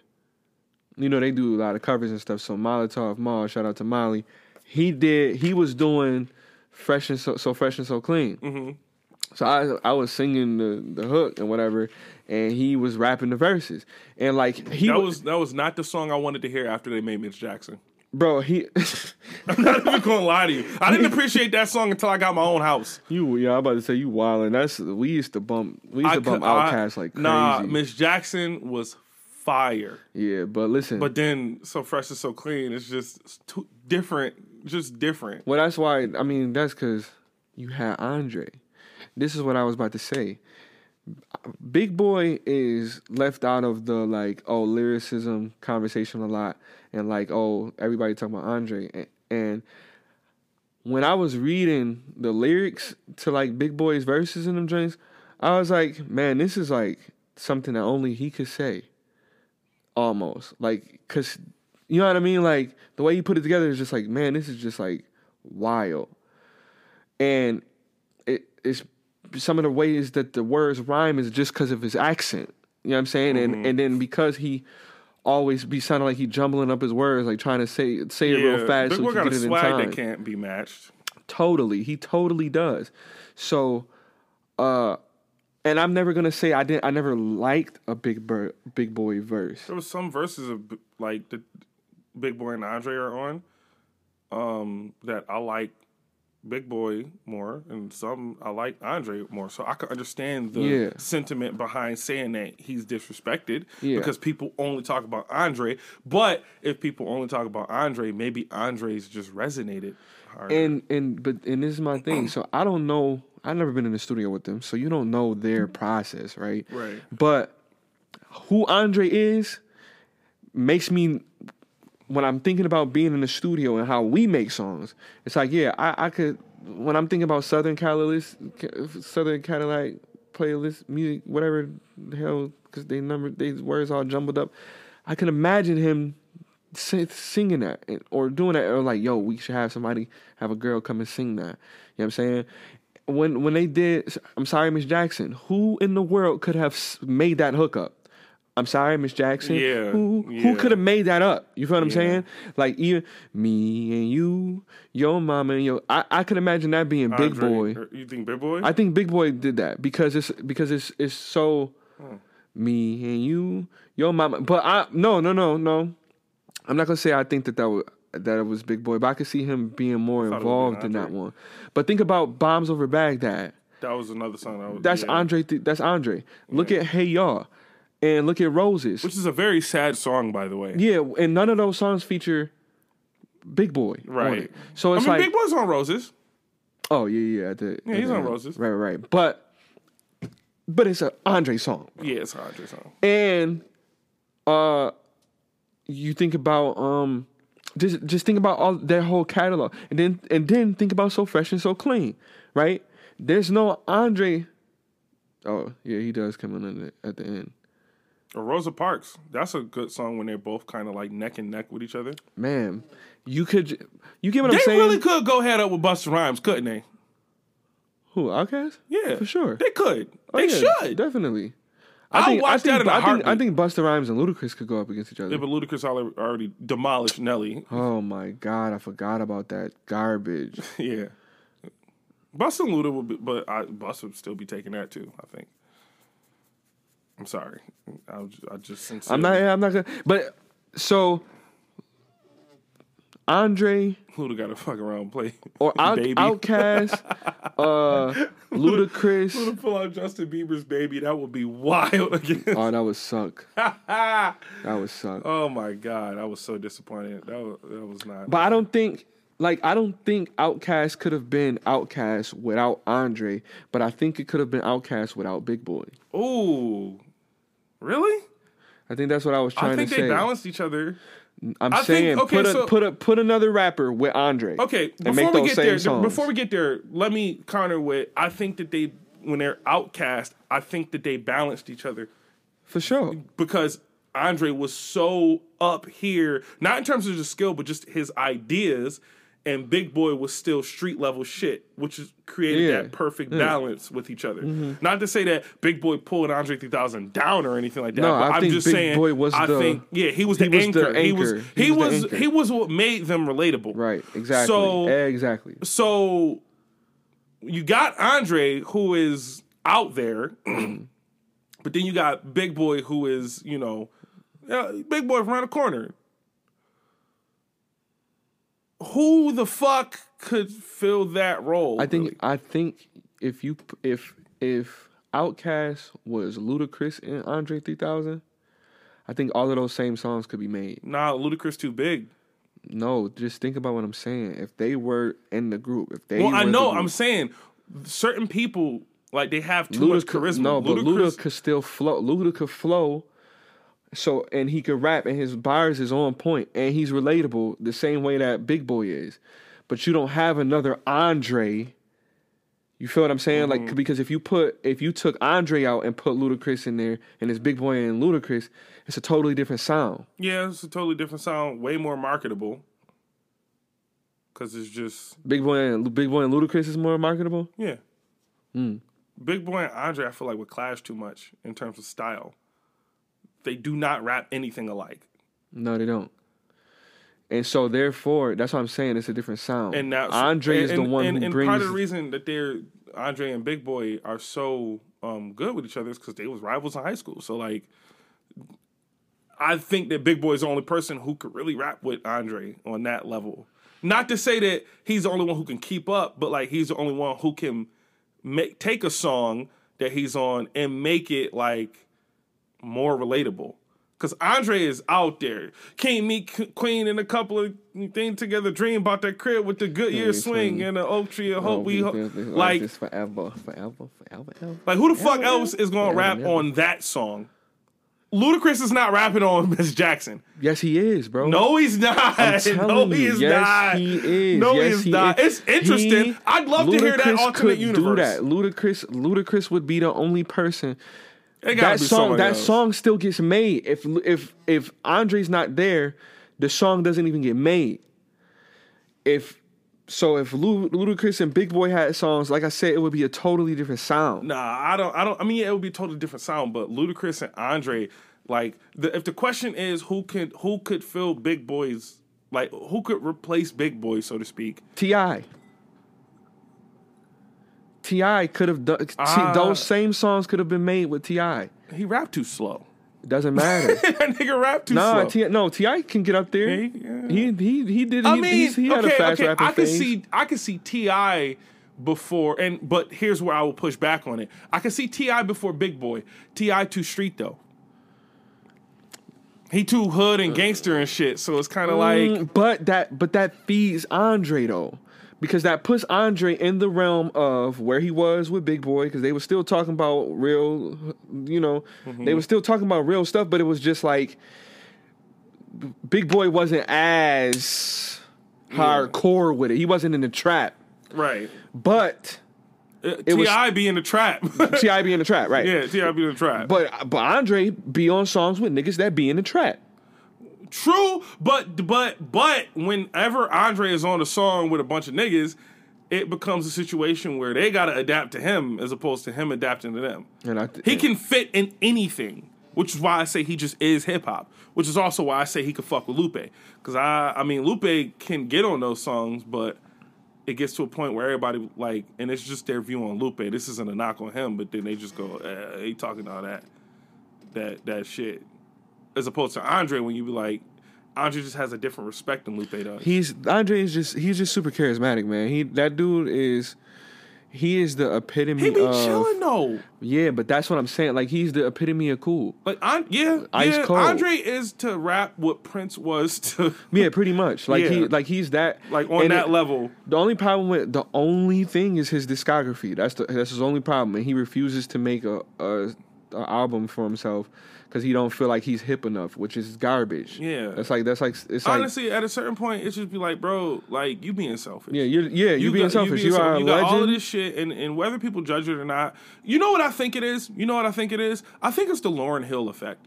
You know, they do a lot of covers and stuff. So Molotov Mall, shout out to Molly. He did. He was doing fresh and so, so fresh and so clean. Mm-hmm. So I I was singing the the hook and whatever, and he was rapping the verses, and like he that wa- was that was not the song I wanted to hear after they made Miss Jackson. Bro, he *laughs* I'm not even gonna lie to you. I didn't appreciate that song until I got my own house. you yeah, I'm about to say you wildin'. That's we used to bump we used I to bump Outkast like crazy. Nah, Miss Jackson was fire. yeah, but listen, But then so fresh and so clean. It's just it's too different. Just different. Well, that's why. I mean, that's because you had Andre. This is what I was about to say. Big Boi is left out of the like oh lyricism conversation a lot, and like oh everybody talking about Andre, and, and when I was reading the lyrics to like Big Boi's verses in them joints, I was like, man, this is like something that only he could say. Almost like, cause you know what I mean. Like the way he put it together is just like, man, this is just like wild, and it, it's some of the ways that the words rhyme is just because of his accent. You know what I'm saying? And mm-hmm. and then because he always be sounding like he jumbling up his words, like trying to say say it real fast Big so Boy got a get it in swag that can't be matched. Totally, he totally does. So, uh, and I'm never gonna say I didn't. I never liked a big bird, big boy verse. There was some verses of like the Big Boi and Andre are on um, that I like Big Boi more, and some I like Andre more. So I can understand the Yeah. sentiment behind saying that he's disrespected Yeah. because people only talk about Andre. But if people only talk about Andre, maybe Andre's just resonated. Harder. And and but and this is my thing. So I don't know. I've never been in the studio with them, so you don't know their process, right? Right. But who Andre is makes me when I'm thinking about being in the studio and how we make songs. It's like yeah, I, I could when I'm thinking about Southern Cadillac, Southern Cadillac playlist music, whatever the hell, because they number these words all jumbled up. I can imagine him singing that or doing that or like yo we should have somebody have a girl come and sing that you know what i'm saying when when they did i'm sorry miss jackson who in the world could have made that hookup i'm sorry miss jackson Yeah, who who yeah. could have made that up you feel what i'm Yeah. saying like even me and you your mama and your i, I could imagine that being big boy You think Big Boi? I think Big Boi did that because it's because it's it's so Hmm. me and you, your mama. But I no no no no. I'm not gonna say I think that that was that it was Big Boi, but I could see him being more thought it would've involved in that one. But think about Bombs Over Baghdad. that was another song. That was, That's yeah. Andre. Th- that's Andre. Look at Hey Y'all, and look at Roses. which is a very sad song, by the way. yeah, and none of those songs feature Big Boi. Right. So I it's mean, like Big Boi's on Roses. oh yeah yeah. the- Yeah, he's the on. Roses. Right right. But but it's an Andre song. Yeah, it's an Andre song. and uh you think about um just just think about all their whole catalog and then and then think about so fresh and so clean right there's no andre oh yeah he does come in at the, at the end Or Rosa Parks. That's a good song when they're both kind of like neck and neck with each other. man you could you get what They i'm saying really could go head up with Busta Rhymes, couldn't they? who Outkast Yeah, for sure They could. Oh, they yeah, should. definitely I'll I think, I think, that in a I think, I think Busta Rhymes and Ludacris could go up against each other. Yeah, but Ludacris already demolished Nelly. oh my god, I forgot about that garbage. *laughs* yeah. Busta and Luda would be, but I, Busta would still be taking that too, I think. I'm sorry. I, I just sincerely, I'm not. I'm not gonna. But so Andre Luda got to fuck around play. or Out. *laughs* Outkast, uh, *laughs* Ludacris. Luda pull out Justin Bieber's baby. That would be wild again. Oh, that would suck. *laughs* That would suck. oh my god, I was so disappointed. That was, that was not. But I don't think. Like I don't think Outkast could have been Outkast without Andre, but I think it could have been Outkast without Big Boi. Ooh, really? I think that's what I was trying. I think to they say. balanced each other. I'm I think- saying okay, put a so- put a put another rapper with Andre. Okay, and make before we those get same there, songs. before we get there, let me counter with I think that they when they're Outkast, I think that they balanced each other for sure. because Andre was so up here, not in terms of just skill, but just his ideas. And Big Boi was still street level shit, which is created Yeah. that perfect balance with each other. Not to say that Big Boi pulled Andre 3000 down or anything like that. No, but I I'm think just Big saying. Boy was I the- think yeah, he was the, he was the anchor. He was he, He was the was he was what made them relatable. Right. Exactly. So exactly. so you got Andre who is out there, *clears throat* but then you got Big Boi who is you know, uh, Big Boi from around the corner. Who the fuck could fill that role? I think really? I think if you if if Outkast was Ludacris and Andre 3000, I think all of those same songs could be made. nah, Ludacris too big. No, just think about what I'm saying. If they were in the group, if they Well, I know. group- I'm saying certain people like they have too much Luda could- charisma. No, but Luda Ludacris, could still flow. Luda could flow. So and he could rap, and his bars is on point, and he's relatable the same way that Big Boi is. But you don't have another Andre. You feel what I'm saying? Mm-hmm. Like because if you put if you took Andre out and put Ludacris in there, and it's Big Boi and Ludacris, it's a totally different sound. yeah, it's a totally different sound, way more marketable. Cause it's just Big Boi and Big Boi and Ludacris is more marketable. yeah. Hmm. Big Boi and Andre, I feel like would clash too much in terms of style. They do not rap anything alike. No, they don't. And so therefore, that's what I'm saying. It's a different sound. And now Andre and, is the and- one and, who and brings. part of the reason that they're Andre and Big Boi are so um, good with each other is because they was rivals in high school. So like, I think that Big Boi is the only person who could really rap with Andre on that level. Not to say that he's the only one who can keep up, but like he's the only one who can make take a song that he's on and make it like more relatable. Cause Andre is out there. Can't meet Queen and a couple of things together. Dream about that crib with the Goodyear Yeah, swing swing. and the oak tree Oh, hope. We ho- like, this forever, forever, forever, forever. like who the fuck Yeah, else is gonna yeah, rap yeah. on that song? Ludacris is not rapping on *laughs* Miss Jackson. Yes, he is, bro. No, he's not. *laughs* No, he you, is yes, not. he is. No, yes, he is he not. is. It's interesting. He- I'd love to hear that alternate could universe. Do that. Ludacris, Ludacris would be the only person. That song, that else. song still gets made. If if if Andre's not there, the song doesn't even get made. If so, if Lu- Ludacris and Big Boi had songs, like I said, it would be a totally different sound. Nah, I don't. I don't. I mean, yeah, it would be a totally different sound. But Ludacris and Andre, like, the, if the question is who could who could fill Big Boi's, like, who could replace Big Boy, so to speak. Ti. T.I. could have done. Ah. those same songs could have been made with Ti. He rapped too slow. It doesn't matter. *laughs* that nigga rapped too nah, slow. T.I., no, T.I. can get up there. Yeah, yeah. He he he did. I he, mean, he had okay, a fast okay. I can phase. see, I can see T.I. before, and but here's where I will push back on it. I can see T.I. before Big Boi. T.I. too street though. He too hood and gangster and shit. So it's kind of like Mm, but that but that feeds Andre though. Because that puts Andre in the realm of where he was with Big Boi, because they were still talking about real, you know, Mm-hmm. they were still talking about real stuff, but it was just like Big Boi wasn't as hardcore with it. He wasn't in the trap. right. But Uh, T.I. be in the trap. *laughs* T.I. be in the trap, right? yeah, T.I. be in the trap. But but Andre be on songs with niggas that be in the trap. True, but but but whenever Andre is on a song with a bunch of niggas, it becomes a situation where they gotta adapt to him as opposed to him adapting to them. Th- He can fit in anything, which is why I say he just is hip hop. Which is also why I say he could fuck with Lupe, because I I mean Lupe can get on those songs, but it gets to a point where everybody like, and it's just their view on Lupe. This isn't a knock on him, but then they just go, eh, he talking all that that that shit, as opposed to Andre when you be like. Andre just has a different respect than Lupe does. He's Andre is just he's just super charismatic, man. He that dude is he is the epitome He be of chilling though. yeah, but that's what I'm saying. Like he's the epitome of cool. Like, on, yeah, Ice yeah. cold. Andre is to rap what Prince was *laughs* to, Yeah, pretty much. Like he like he's that like on that it- level. The only problem with the only thing is his discography. That's the that's his only problem, and he refuses to make a a, a album for himself because he don't feel like he's hip enough, which is garbage. Yeah. that's like that's like it's like Honestly, at a certain point, it just be like, bro, like you being selfish. yeah, you're yeah you, being got- selfish. You, being are selfish. a You got all of this shit, and, and whether people judge it or not, you know what I think it is. You know what I think it is. I think it's the Lauryn Hill effect.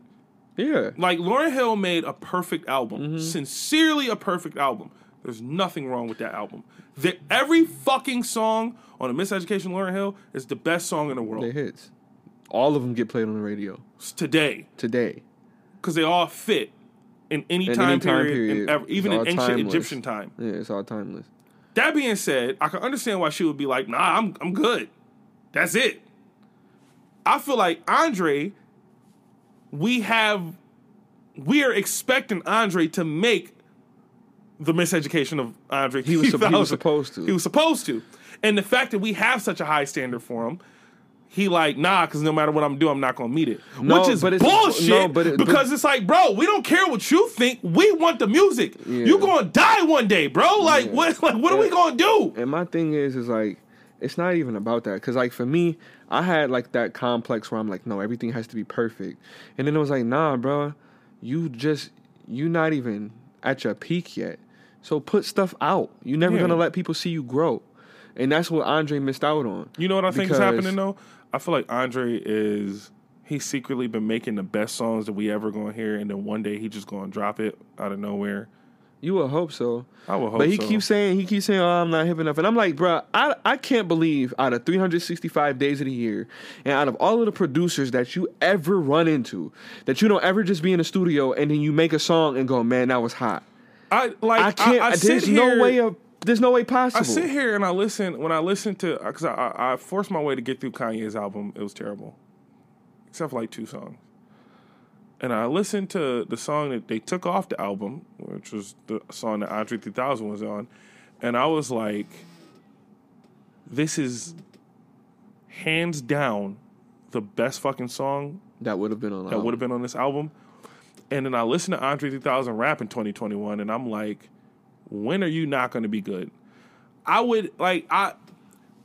Yeah, Like Lauryn Hill made a perfect album, Mm-hmm. sincerely a perfect album. There's nothing wrong with that album. The, every fucking song on a Miseducation Lauryn Hill is the best song in the world they hits. All of them get played on the radio today today. because they all fit in any In time, any time period, period. ever, even in ancient timeless. Egyptian time. Yeah, it's all timeless. That being said, I can understand why she would be like, "Nah, I'm I'm good. That's it." I feel like Andre, we have, we are expecting Andre to make the miseducation of Andre. He was *laughs* he was supposed to. He was supposed to, and the fact that we have such a high standard for him. He like nah, because no matter what I'm doing, I'm not gonna meet it. No, Which is but it's- bullshit. no, but it- because it's like, bro, we don't care what you think. We want the music. Yeah. You gonna die one day, bro. Like Yeah. what? Like what are we gonna do? And my thing is, is like, it's not even about that. Cause like for me, I had like that complex where I'm like, no, everything has to be perfect. And then it was like, nah, bro, you just you're not even at your peak yet. So put stuff out. You're never Yeah. gonna let people see you grow. And that's what Andre missed out on. You know what I think is happening though? I feel like Andre is he's secretly been making the best songs that we ever gonna hear, and then one day he just gonna drop it out of nowhere. You would hope so. I would hope But he so. keeps saying he keeps saying, "Oh, I'm not hip enough," and I'm like, bro, I I can't believe out of 365 days of the year, and out of all of the producers that you ever run into, that you don't ever just be in a studio and then you make a song and go, "Man, that was hot." I like. I can't. I, I there's no way of. There's no way possible. I sit here and I listen when I listen to because I, I I forced my way to get through Kanye's album. It was terrible, except for like two songs. And I listened to the song that they took off the album, which was the song that Andre 3000 was on, and I was like, "This is hands down the best fucking song that would have been on. that would have been on this album. And then I listened to Andre 3000 rap in 2021, and I'm like, when are you not going to be good? I would like I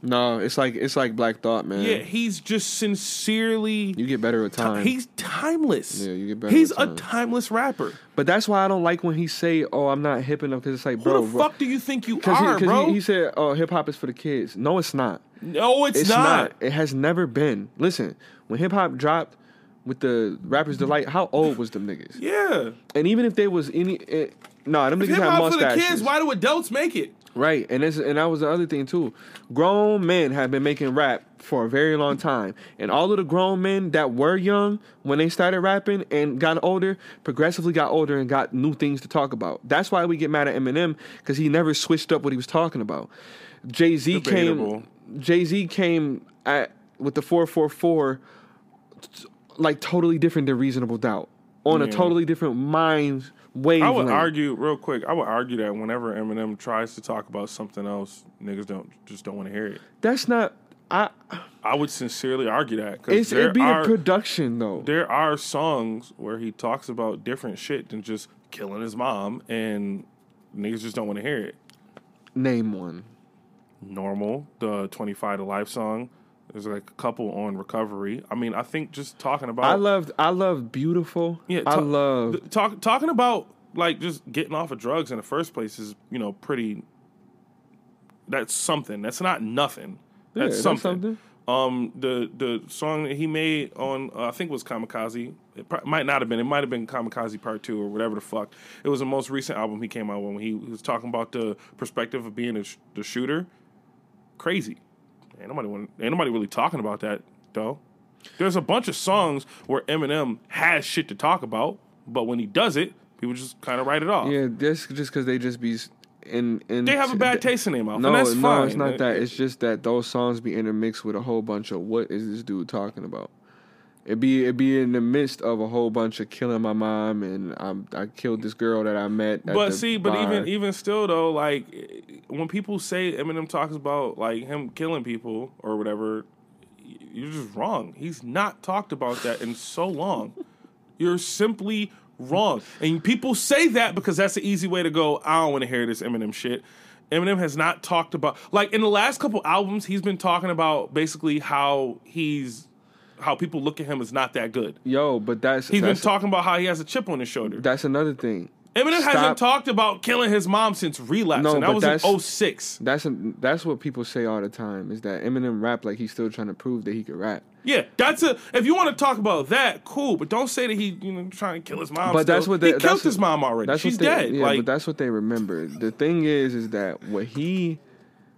No, it's like it's like Black Thought, man. yeah. He's just sincerely. You get better with time. He's timeless. Yeah, you get better He's with a timeless rapper. but that's why I don't like when he say, "Oh, I'm not hip enough," because it's like, Who bro, the bro- fuck do you think you are, he, bro? he, he said, "Oh, hip hop is for the kids." No, it's not. no, it's, It's not. not. It has never been. Listen, when hip hop dropped with the Rappers Delight, how old was them niggas? Yeah, And even if they was any, eh, nah, them niggas hip had hop for the mustaches. kids. Why do adults make it? Right, and this, and that was the other thing too. Grown men have been making rap for a very long time, and all of the grown men that were young when they started rapping and got older, progressively got older and got new things to talk about. That's why we get mad at Eminem because he never switched up what he was talking about. Jay Z came. Jay Z came at with the four four four, like totally different than Reasonable Doubt on a totally different mind wavelength. I would argue real quick. I would argue that whenever Eminem tries to talk about something else, niggas don't just don't want to hear it. That's not. I. I would sincerely argue that because it'd be are the production though. there are songs where he talks about different shit than just killing his mom, and niggas just don't want to hear it. Name one. Normal, the twenty five to life song. There's like a couple on recovery. I mean, I think just talking about I loved. I loved beautiful. Yeah, I love. talk, talking about like just getting off of drugs in the first place is you know pretty. That's something. That's not nothing. Yeah, That's that's something. something. Um, the the song that he made on uh, I think it was Kamikaze. It pro- might not have been. It might have been Kamikaze Part Two or whatever the fuck. It was the most recent album he came out with when he was talking about the perspective of being a sh- the shooter. Crazy. Ain't nobody want, ain't nobody really talking about that though. There's a bunch of songs where Eminem has shit to talk about, but when he does it, people just kind of write it off. Yeah, that's just because they just be in. in They have a bad taste in their mouth, No, no, fine. it's not that. It's just that those songs be intermixed with a whole bunch of what is this dude talking about? It be it be in the midst of a whole bunch of killing my mom and I'm, I killed this girl that I met. But see, but bar. even even still though, like when people say Eminem talks about like him killing people or whatever, you're just wrong. He's not talked about that in so long. *laughs* You're simply wrong. And people say that because that's the easy way to go. I don't want to hear this Eminem shit. Eminem has not talked about like in the last couple albums, he's been talking about basically how he's how people look at him as not that good. yo, but that's He's that's, been talking about how he has a chip on his shoulder. that's another thing. Eminem Stop. hasn't talked about killing his mom since relapse, No, and that but was in that's- 06. That's a, that's what people say all the time is that Eminem rap like he's still trying to prove that he could rap. Yeah, that's a. If you want to talk about that, cool, but don't say that he, you know, trying to kill his mom. But that's what they, he that's killed what- his mom already. That's She's they, dead. Yeah, like but that's what they remember. The thing is, is that what he,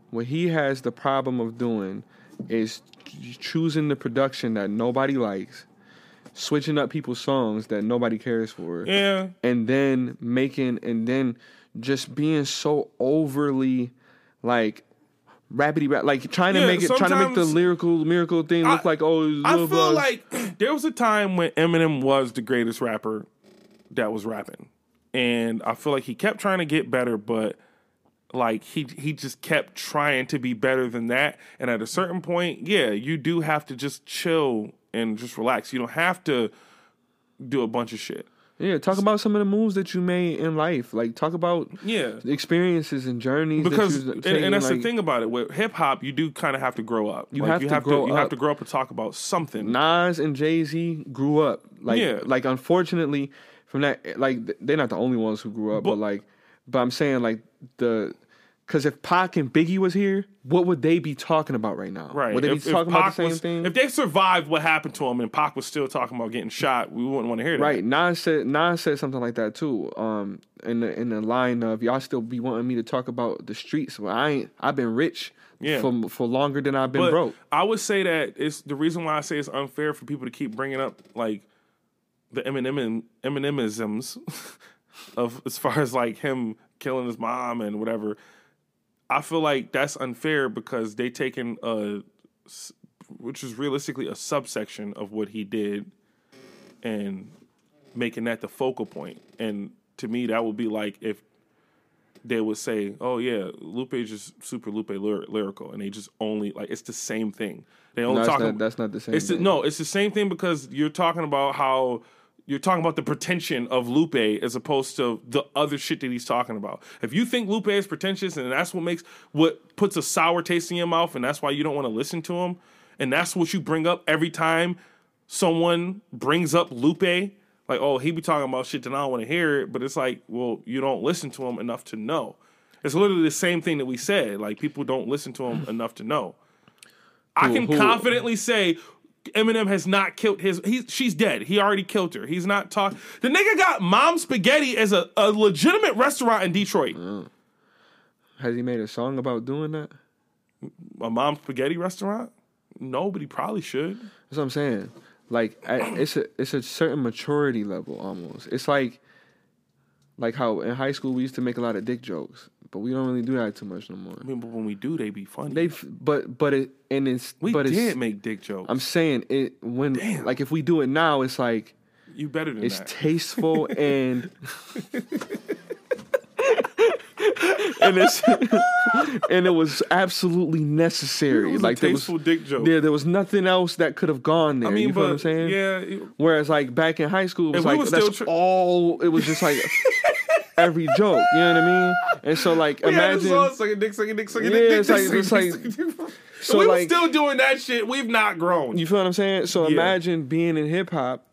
what he has the problem of doing, is choosing the production that nobody likes, switching up people's songs that nobody cares for, yeah, and then making and then just being so overly, like. Rapidy rap, like trying to make it, trying to make the lyrical miracle thing look I- like oh. I feel Buzz. like *clears throat* there was a time when Eminem was the greatest rapper that was rapping. and I feel like he kept trying to get better, but like he he just kept trying to be better than that. And at a certain point, yeah, you do have to just chill and just relax. You don't have to do a bunch of shit. Yeah, talk about some of the moves that you made in life. Like talk about Yeah. experiences and journeys. Because that and, and that's taken, the thing about it. With hip hop, you do kind of have to grow up. You Like, have you to have grow to you have up. to grow up and talk about something. Nas and Jay Z grew up. Like, Yeah. like unfortunately, from that, like they're not the only ones who grew up, but, But- like, but I'm saying like the, because if Pac and Biggie was here, what would they be talking about right now? Right. Would they if, be talking about Pac the same was- thing? If they survived what happened to him and Pac was still talking about getting shot, we wouldn't want to hear that. Right, Nas said Nas said something like that too. Um, in the in the line of y'all still be wanting me to talk about the streets. Well, I ain't. I've been rich Yeah. for for longer than I've been But broke. I would say that it's the reason why I say it's unfair for people to keep bringing up like the Eminem Eminemisms *laughs* of as far as like him killing his mom and whatever. I feel like that's unfair because they taken a which is realistically a subsection of what he did and making that the focal point. And to me that would be like if they would say, "Oh yeah, Lupe is just super Lupe lyr- lyrical," and they just only like it's the same thing. They only No, that's talk. not, about, that's not the same. it's the, no, it's the same thing because you're talking about how you're talking about the pretension of Lupe as opposed to the other shit that he's talking about. If you think Lupe is pretentious and that's what makes what puts a sour taste in your mouth, and that's why you don't want to listen to him, and that's what you bring up every time someone brings up Lupe. Like, oh, he be talking about shit that I don't want to hear it, but it's like, well, you don't listen to him enough to know. It's literally the same thing that we said. Like, people don't listen to him *clears throat* enough to know. I can who- confidently say Eminem has not killed his. He's she's dead. He already killed her. He's not talk. The nigga got Mom Spaghetti as a, a legitimate restaurant in Detroit. Uh, has he made a song about doing that? A Mom Spaghetti restaurant? No, but he probably should. That's what I'm saying. Like I, it's a it's a certain maturity level almost. It's like like how in high school we used to make a lot of dick jokes, but we don't really do that too much no more. I mean, but when we do, they be funny. They f- but but it and it's we but did it's make dick jokes. I'm saying it when Damn. like if we do it now, it's like you better than it's that. tasteful *laughs* and *laughs* and it's *laughs* and it was absolutely necessary. Was like a there was dick joke. there there was nothing else that could have gone there. I mean, you but know what I'm saying? yeah, it- Whereas like back in high school, it was If we like that's all. It was just like every joke. You know what I mean? And so like We had imagine. song, suck a dick, suck a dick, suck a Yeah, dick, it's like- it's like- suck a dick. so, we were like- still doing that shit. We've not grown. You feel what I'm saying? So Yeah. imagine being in hip hop,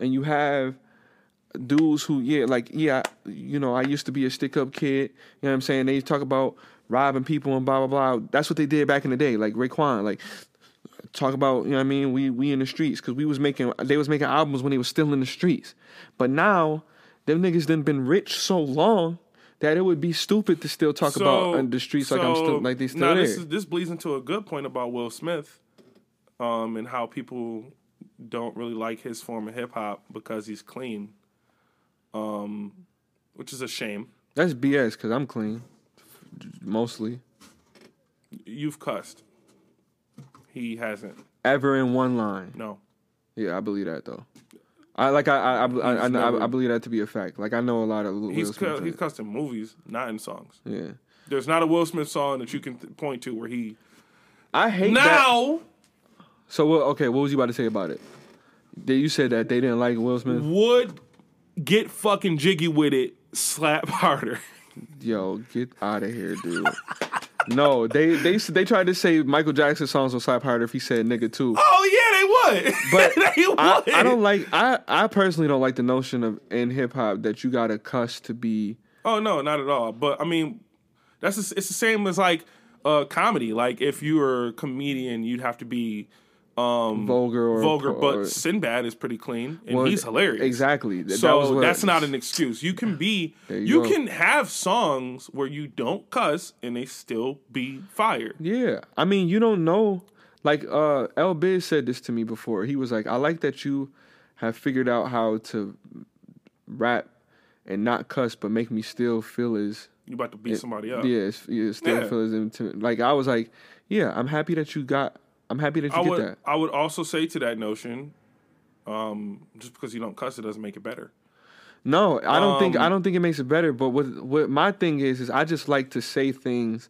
and you have dudes who, yeah, like yeah, you know, I used to be a stick up kid. You know what I'm saying? They talk about robbing people and blah blah blah. That's what they did back in the day. Like Raekwon, like talk about you know what I mean. We we in the streets because we was making they was making albums when they was still in the streets. But now them niggas done been rich so long. That it would be stupid to still talk about uh, the streets like I'm still like they still nah, there. This, is, this bleeds into a good point about Will Smith, um, and how people don't really like his form of hip hop because he's clean, um, which is a shame. That's BS because I'm clean, mostly. You've cussed. He hasn't. Ever in one line. No. Yeah, I believe that though. I like I I I, I, I, believe that to be a fact. Like I know a lot of Will He's Smith cu- he's cussed in movies, not in songs. yeah. There's not a Will Smith song that you can th- point to where he I hate that. now So what? Okay, what was you about to say about it? That you said that they didn't like Will Smith. would get fucking jiggy with it, slap *laughs* harder. Yo, get out of here, dude. *laughs* no, they they they tried to say Michael Jackson songs will slap harder if he said nigga too. Oh yeah, they would. But *laughs* they would. I, I don't like I I personally don't like the notion of in hip hop that you gotta cuss to be Oh no, not at all. But I mean, that's the- it's the same as like uh, comedy. Like if you were a comedian, you'd have to be um, vulgar or vulgar. or- But Sinbad is pretty clean and Well, he's hilarious. Exactly. So that that's not an *laughs* excuse. You can be, you, you can have songs where you don't cuss and they still be fired. Yeah. I mean, you don't know. Like, uh, L Biz said this to me before. He was like, I like that you have figured out how to rap and not cuss, but make me still feel as, You about to beat somebody up. yeah, it's- yeah, still Yeah. feel as intimate. Like, I was like, yeah, I'm happy that you got, I'm happy that you I get would, that. I would also say to that notion, um, just because you don't cuss, it doesn't make it better. No, I don't think Um, I don't think it makes it better. But what what my thing is is I just like to say things.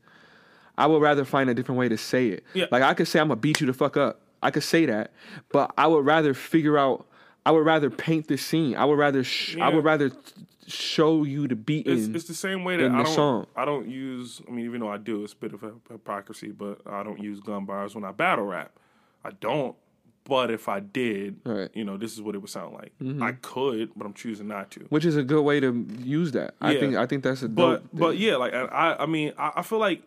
I would rather find a different way to say it. Yeah. Like I could say I'm gonna beat you the fuck up. I could say that, but I would rather figure out. I would rather paint the scene. I would rather. Sh- I would rather show you the beating. It's, it's the same way that I don't. song. I don't use. I mean, even though I do, it's a bit of a hypocrisy. But I don't use gun bars when I battle rap. I don't. But if I did, Right. you know, this is what it would sound like. Mm-hmm. I could, but I'm choosing not to. which is a good way to use that. I Yeah. think. I think that's a But but yeah, like I I mean I, I feel like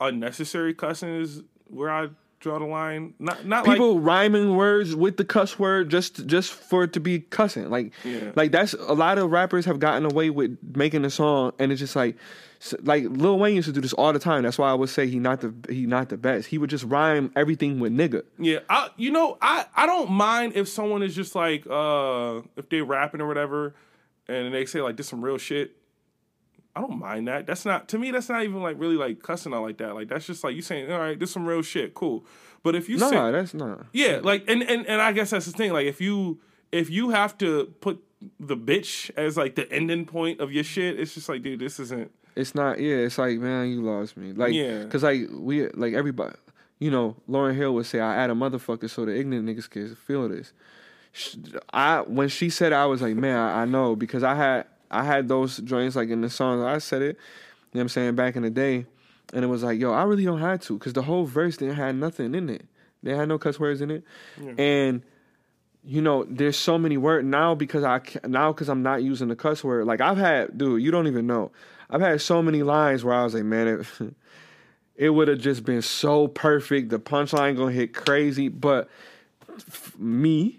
unnecessary cussing is where I draw the line. Not not people like rhyming words with the cuss word just just for it to be cussing like Yeah. like that's a lot of rappers have gotten away with making a song and it's just like like Lil Wayne used to do this all the time that's why I would say he not the he not the best he would just rhyme everything with nigga yeah. I you know I I don't mind if someone is just like uh if they rapping or whatever, and they say like this some real shit. I don't mind that. That's not to me. That's not even like really like cussing out like that. Like that's just like you saying, all right, this some real shit, cool. But if you no say, that's not Yeah, like and, and and I guess that's the thing. Like if you if you have to put the bitch as like the ending point of your shit, it's just like, dude, this isn't. it's not yeah it's like man you lost me like Yeah. because like we like everybody you know Lauryn Hill would say I add a motherfucker so the ignorant niggas can feel this I when she said it, I was like man I know because I had I had those joints like in the songs I said it you know what I'm saying back in the day and it was like yo I really don't have to because the whole verse didn't have nothing in it they had no cuss words in it and you know, there's so many words now because I now because I'm not using the cuss word. Like I've had, dude, you don't even know. I've had so many lines where I was like, man, it, *laughs* it would have just been so perfect. The punchline gonna hit crazy, but f- me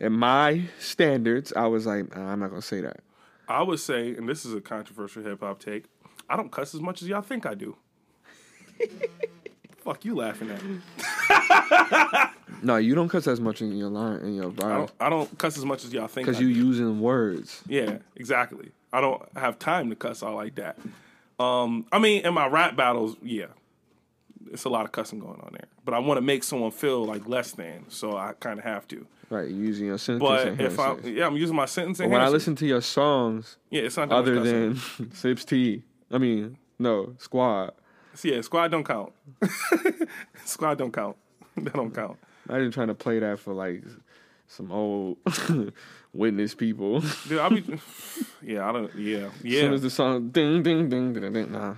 and my standards, I was like, I'm not gonna say that. I would say, and this is a controversial hip hop take. I don't cuss as much as y'all think I do. *laughs* Fuck you laughing at? Me. *laughs* No, you don't cuss as much in your line in your I don't, I don't cuss as much as y'all think. because you do. using words. Yeah, exactly. I don't have time to cuss out like that. Um, I mean, in my rap battles, yeah, it's a lot of cussing going on there. But I want to make someone feel like less than, so I kind of have to. Right, using your sentence. But if I, yeah, I'm using my sentence. But when I listen to your songs, yeah, it's not other than *laughs* Sips Tea, I mean, no squad. See yeah, squad don't count. *laughs* squad don't count. *laughs* that don't count. I didn't trying to play that for like some old witness people. Dude, I be, *sighs* yeah, I don't, yeah, yeah. As soon as the song ding ding ding ding ding, nah.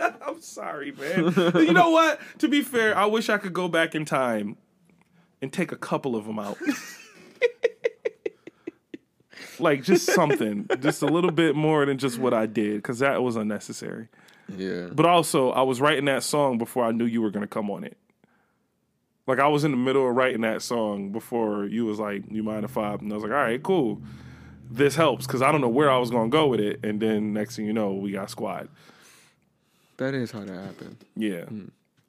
I'm sorry, man. you know what? To be fair, I wish I could go back in time and take a couple of them out. like just something, just a little bit more than just what I did, because that was unnecessary. Yeah. But also, I was writing that song before I knew you were gonna come on it. Like I was in the middle of writing that song before you was like, "You mind if I?" And I was like, "All right, cool. This helps because I don't know where I was gonna go with it." And then next thing you know, we got squad. That is how that happened. Yeah.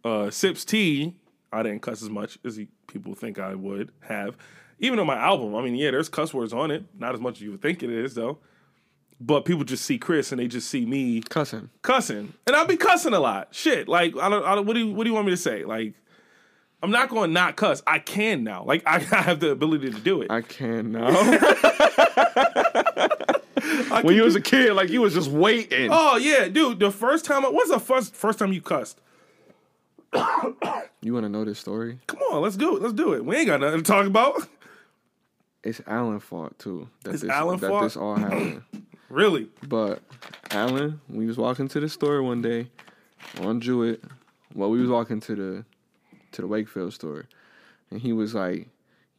Uh, Sips Tea, I didn't cuss as much as he, people think I would have. Even on my album, I mean, yeah, there's cuss words on it. Not as much as you would think it is, though. But people just see Chris and they just see me Cussing. cussing, and I'll be cussing a lot. Shit, like I don't, I don't. What do you, what do you want me to say? Like, I'm not going to not cuss. I can now. Like I, *laughs* I have the ability to do it. I can now. *laughs* when you was a kid, like you was just waiting. oh yeah, dude. The first time, what's the first first time you cussed? You want to know this story? Come on, let's do it. Let's do it. We ain't got nothing to talk about. It's Alan fault too. That It's this, Alan that fault? this all happened. *clears throat* Really? But Alan, we was walking to the store one day on Jewett. Well, we was walking to the to the Wakefield store, and he was like,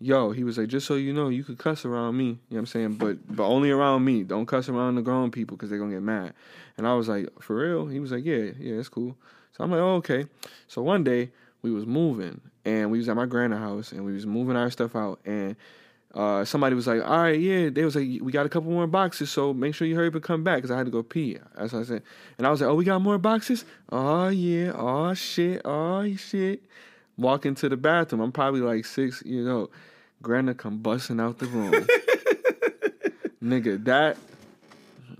"Yo," he was like, "Just so you know, you could cuss around me. You know what I'm saying? But but only around me. Don't cuss around the grown people because they're gonna get mad." And I was like, "For real?" He was like, "Yeah, yeah, it's cool." So I'm like, "Oh, okay." So one day we was moving, and we was at my grandma house, and we was moving our stuff out, and uh, somebody was like, "All right, yeah." They was like, "We got a couple more boxes, so make sure you hurry up and come back," because I had to go pee. That's what I said. And I was like, "Oh, we got more boxes? Oh yeah, oh shit, oh shit." Walk into the bathroom. I'm probably like six years old. Grandma come busting out the room. *laughs* Nigga, that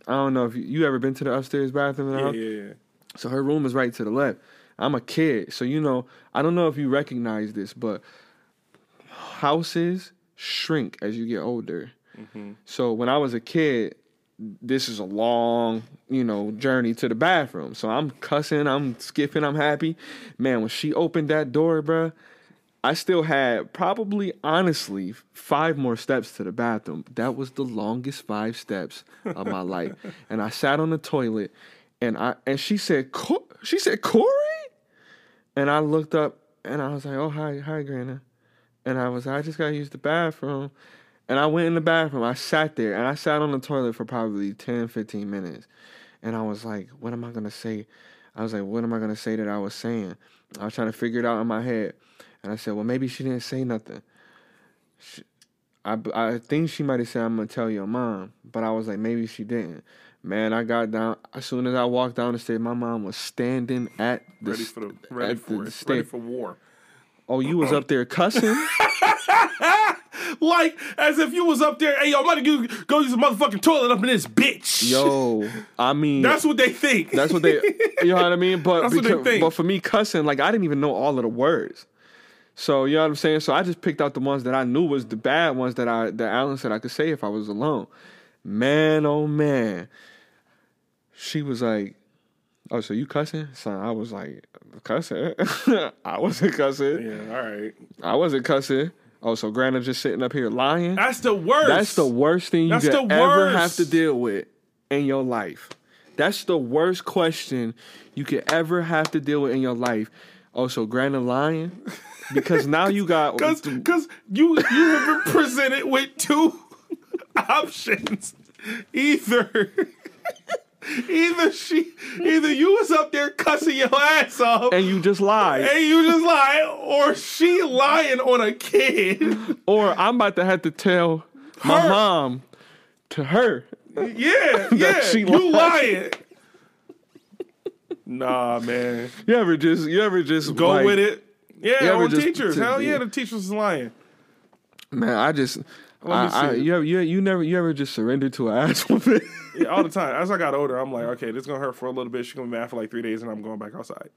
I don't know if you, you ever been to the upstairs bathroom in the Yeah, yeah, yeah. So her room is right to the left. I'm a kid, so you know, I don't know if you recognize this, but houses shrink as you get older. Mm-hmm. So when I was a kid, this is a long, you know, journey to the bathroom. So I'm cussing, I'm skipping, I'm happy. Man, when she opened that door, bruh, I still had probably, honestly, five more steps to the bathroom. That was the longest five steps of my life. And I sat on the toilet, and I and she said, "Co- she said, Corey, and I looked up, and I was like, oh hi, hi, Grandma, and I was, I just gotta use the bathroom. And I went in the bathroom. I sat there and I sat on the toilet for probably 10, 15 minutes. And I was like, what am I to say? I was like, what am I to say that I was saying? I was trying to figure it out in my head. And I said, well, maybe she didn't say nothing. She, I, I think she might have said, I'm to tell your mom. But I was like, maybe she didn't. Man, I got down. As soon as I walked down the stairs, my mom was standing at the, Ready for the ready for the Ready for war. Oh, you was up there cussing? *laughs* Like as if you was up there. Hey, yo, I'm about to go, go use the motherfucking toilet up in this bitch. Yo, I mean, that's what they think. That's what they, you know what I mean. But *laughs* That's what they because, think. but for me, cussing like I didn't even know all of the words. So you know what I'm saying. So I just picked out the ones that I knew was the bad ones that I that Alan said I could say if I was alone. Man, oh man, she was like, "Oh, so you cussing?" So I was like, "Cussing? *laughs* I wasn't cussing. yeah, all right. I wasn't cussing." Oh, so Grandma just sitting up here lying. That's the worst. That's the worst thing you That's could ever have to deal with in your life. That's the worst question you could ever have to deal with in your life. Oh, so Grandma lying? Because now you got *laughs* Cause, cause you you have been presented with two *laughs* options. Either either she either you was up there cussing your ass off and you just lied. and you just lying, or she lying on a kid. Or I'm about to have to tell my Her. mom to her. Yeah, *laughs* yeah. she you lied. lying. *laughs* Nah, man. You ever just you ever just Go like- with it. Yeah, You on teachers. to- Hell yeah, the teachers was lying. Man, I just Let me I, I, see. you, ever, you you never you ever just surrendered to an *laughs* ass whooping? Yeah, all the time. As I got older, I'm like, okay, this is gonna hurt for a little bit. She's gonna be mad for like three days, and I'm going back outside.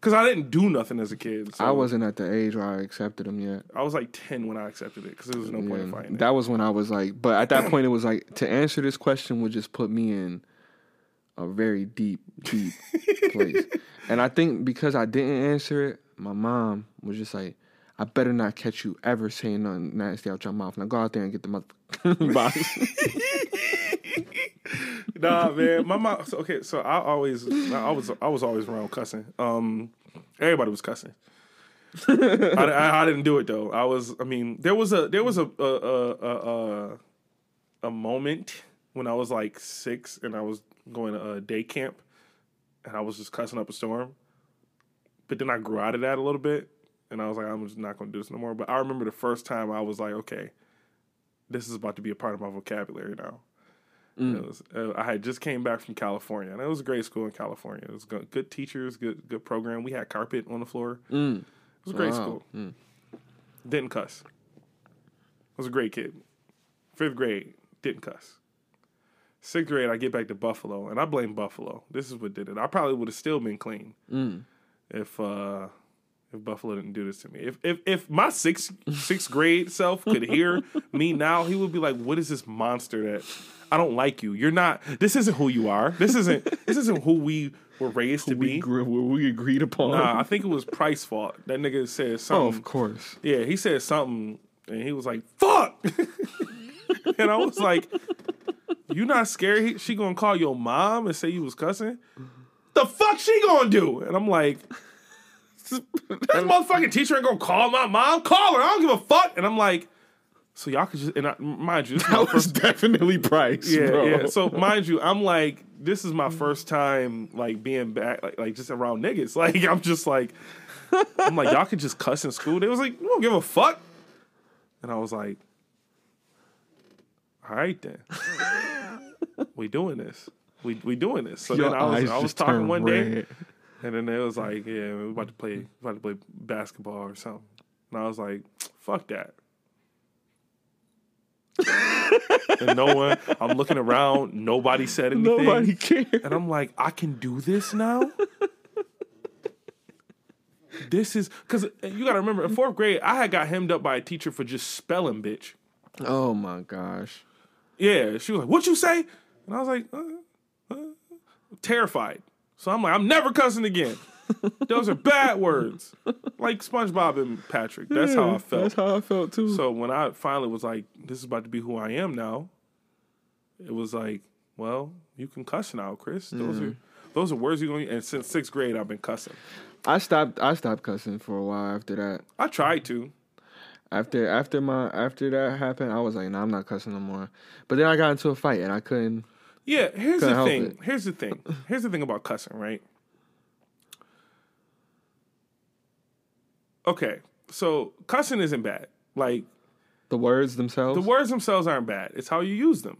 Cause I didn't do nothing as a kid. So I wasn't at the age where I accepted them yet. I was like ten when I accepted it because there was no point in Yeah, fighting. it. that was when I was like, but at that point it was like to answer this question would just put me in a very deep, deep *laughs* place. And I think because I didn't answer it, my mom was just like, I better not catch you ever saying nothing nasty out your mouth. Now go out there and get the motherfucking *laughs* box. *laughs* nah, man. My mom. So, okay, so I always, I was, I was always around cussing. Um, everybody was cussing. I, I, I didn't do it though. I was. I mean, there was a, there was a, a, a, a, a, a moment when I was like six and I was going to a day camp, and I was just cussing up a storm. But then I grew out of that a little bit, and I was like, I'm just not going to do this no more. But I remember the first time I was like, okay, this is about to be a part of my vocabulary now. It was, uh, I had just came back from California, and it was a great school in California. It was good, good teachers, good good program. We had carpet on the floor. It was a great Wow. school. Didn't cuss. I Was a great kid. Fifth grade, didn't cuss. Sixth grade, I get back to Buffalo, and I blame Buffalo. This is what did it. I probably would have still been clean if uh, if Buffalo didn't do this to me. If if if my sixth sixth grade self could hear me now, he would be like, "What is this monster that I don't like you? You're not. This isn't who you are. This isn't this isn't who we were raised to we, be." gr- we agreed upon. Nah, I think it was Price fault. That nigga said oh, something. of course. Yeah, he said something, and he was like, "Fuck," *laughs* and I was like, "You not scared? He, she gonna call your mom and say you was cussing? The fuck she gonna do?" And I'm like, *laughs* "This motherfucking teacher ain't gonna call my mom. Call her. I don't give a fuck." And I'm like, "So y'all could just and I, mind you, That was definitely Price. yeah, bro. yeah. So mind you, I'm like, this is my first time like being back, like, like just around niggas. *laughs* Like I'm just like, I'm like, y'all could just cuss in school. They was like, we don't give a fuck. And I was like, all right then, *laughs* we doing this. We we doing this. So Your then I was I was talking one day, red. And then they was like, yeah, we about to play, about to play basketball or something. And I was like, fuck that. *laughs* and no one, I'm looking around, nobody said anything. Nobody cared. And I'm like, I can do this now? this is, because you got to remember, in fourth grade, I had got hemmed up by a teacher for just spelling bitch. Oh my gosh. Yeah, she was like, "What you say?" And I was like, uh, uh, terrified. So I'm like, I'm never cussing again. Those are bad words, like SpongeBob and Patrick. That's how I felt. That's how I felt too. So when I finally was like, "This is about to be who I am now," it was like, "Well, you can cuss now, Chris. Those are mm. those are words you're going." And since sixth grade, I've been cussing. I stopped. I stopped cussing for a while after that. I tried to. After after my after that happened, I was like, "No, nah, I'm not cussing no more." But then I got into a fight and I couldn't. Yeah, here's Couldn't the thing. it. Here's the thing. *laughs* Here's the thing about cussing, right? Okay, so cussing isn't bad. Like The words themselves. the words themselves aren't bad. It's how you use them.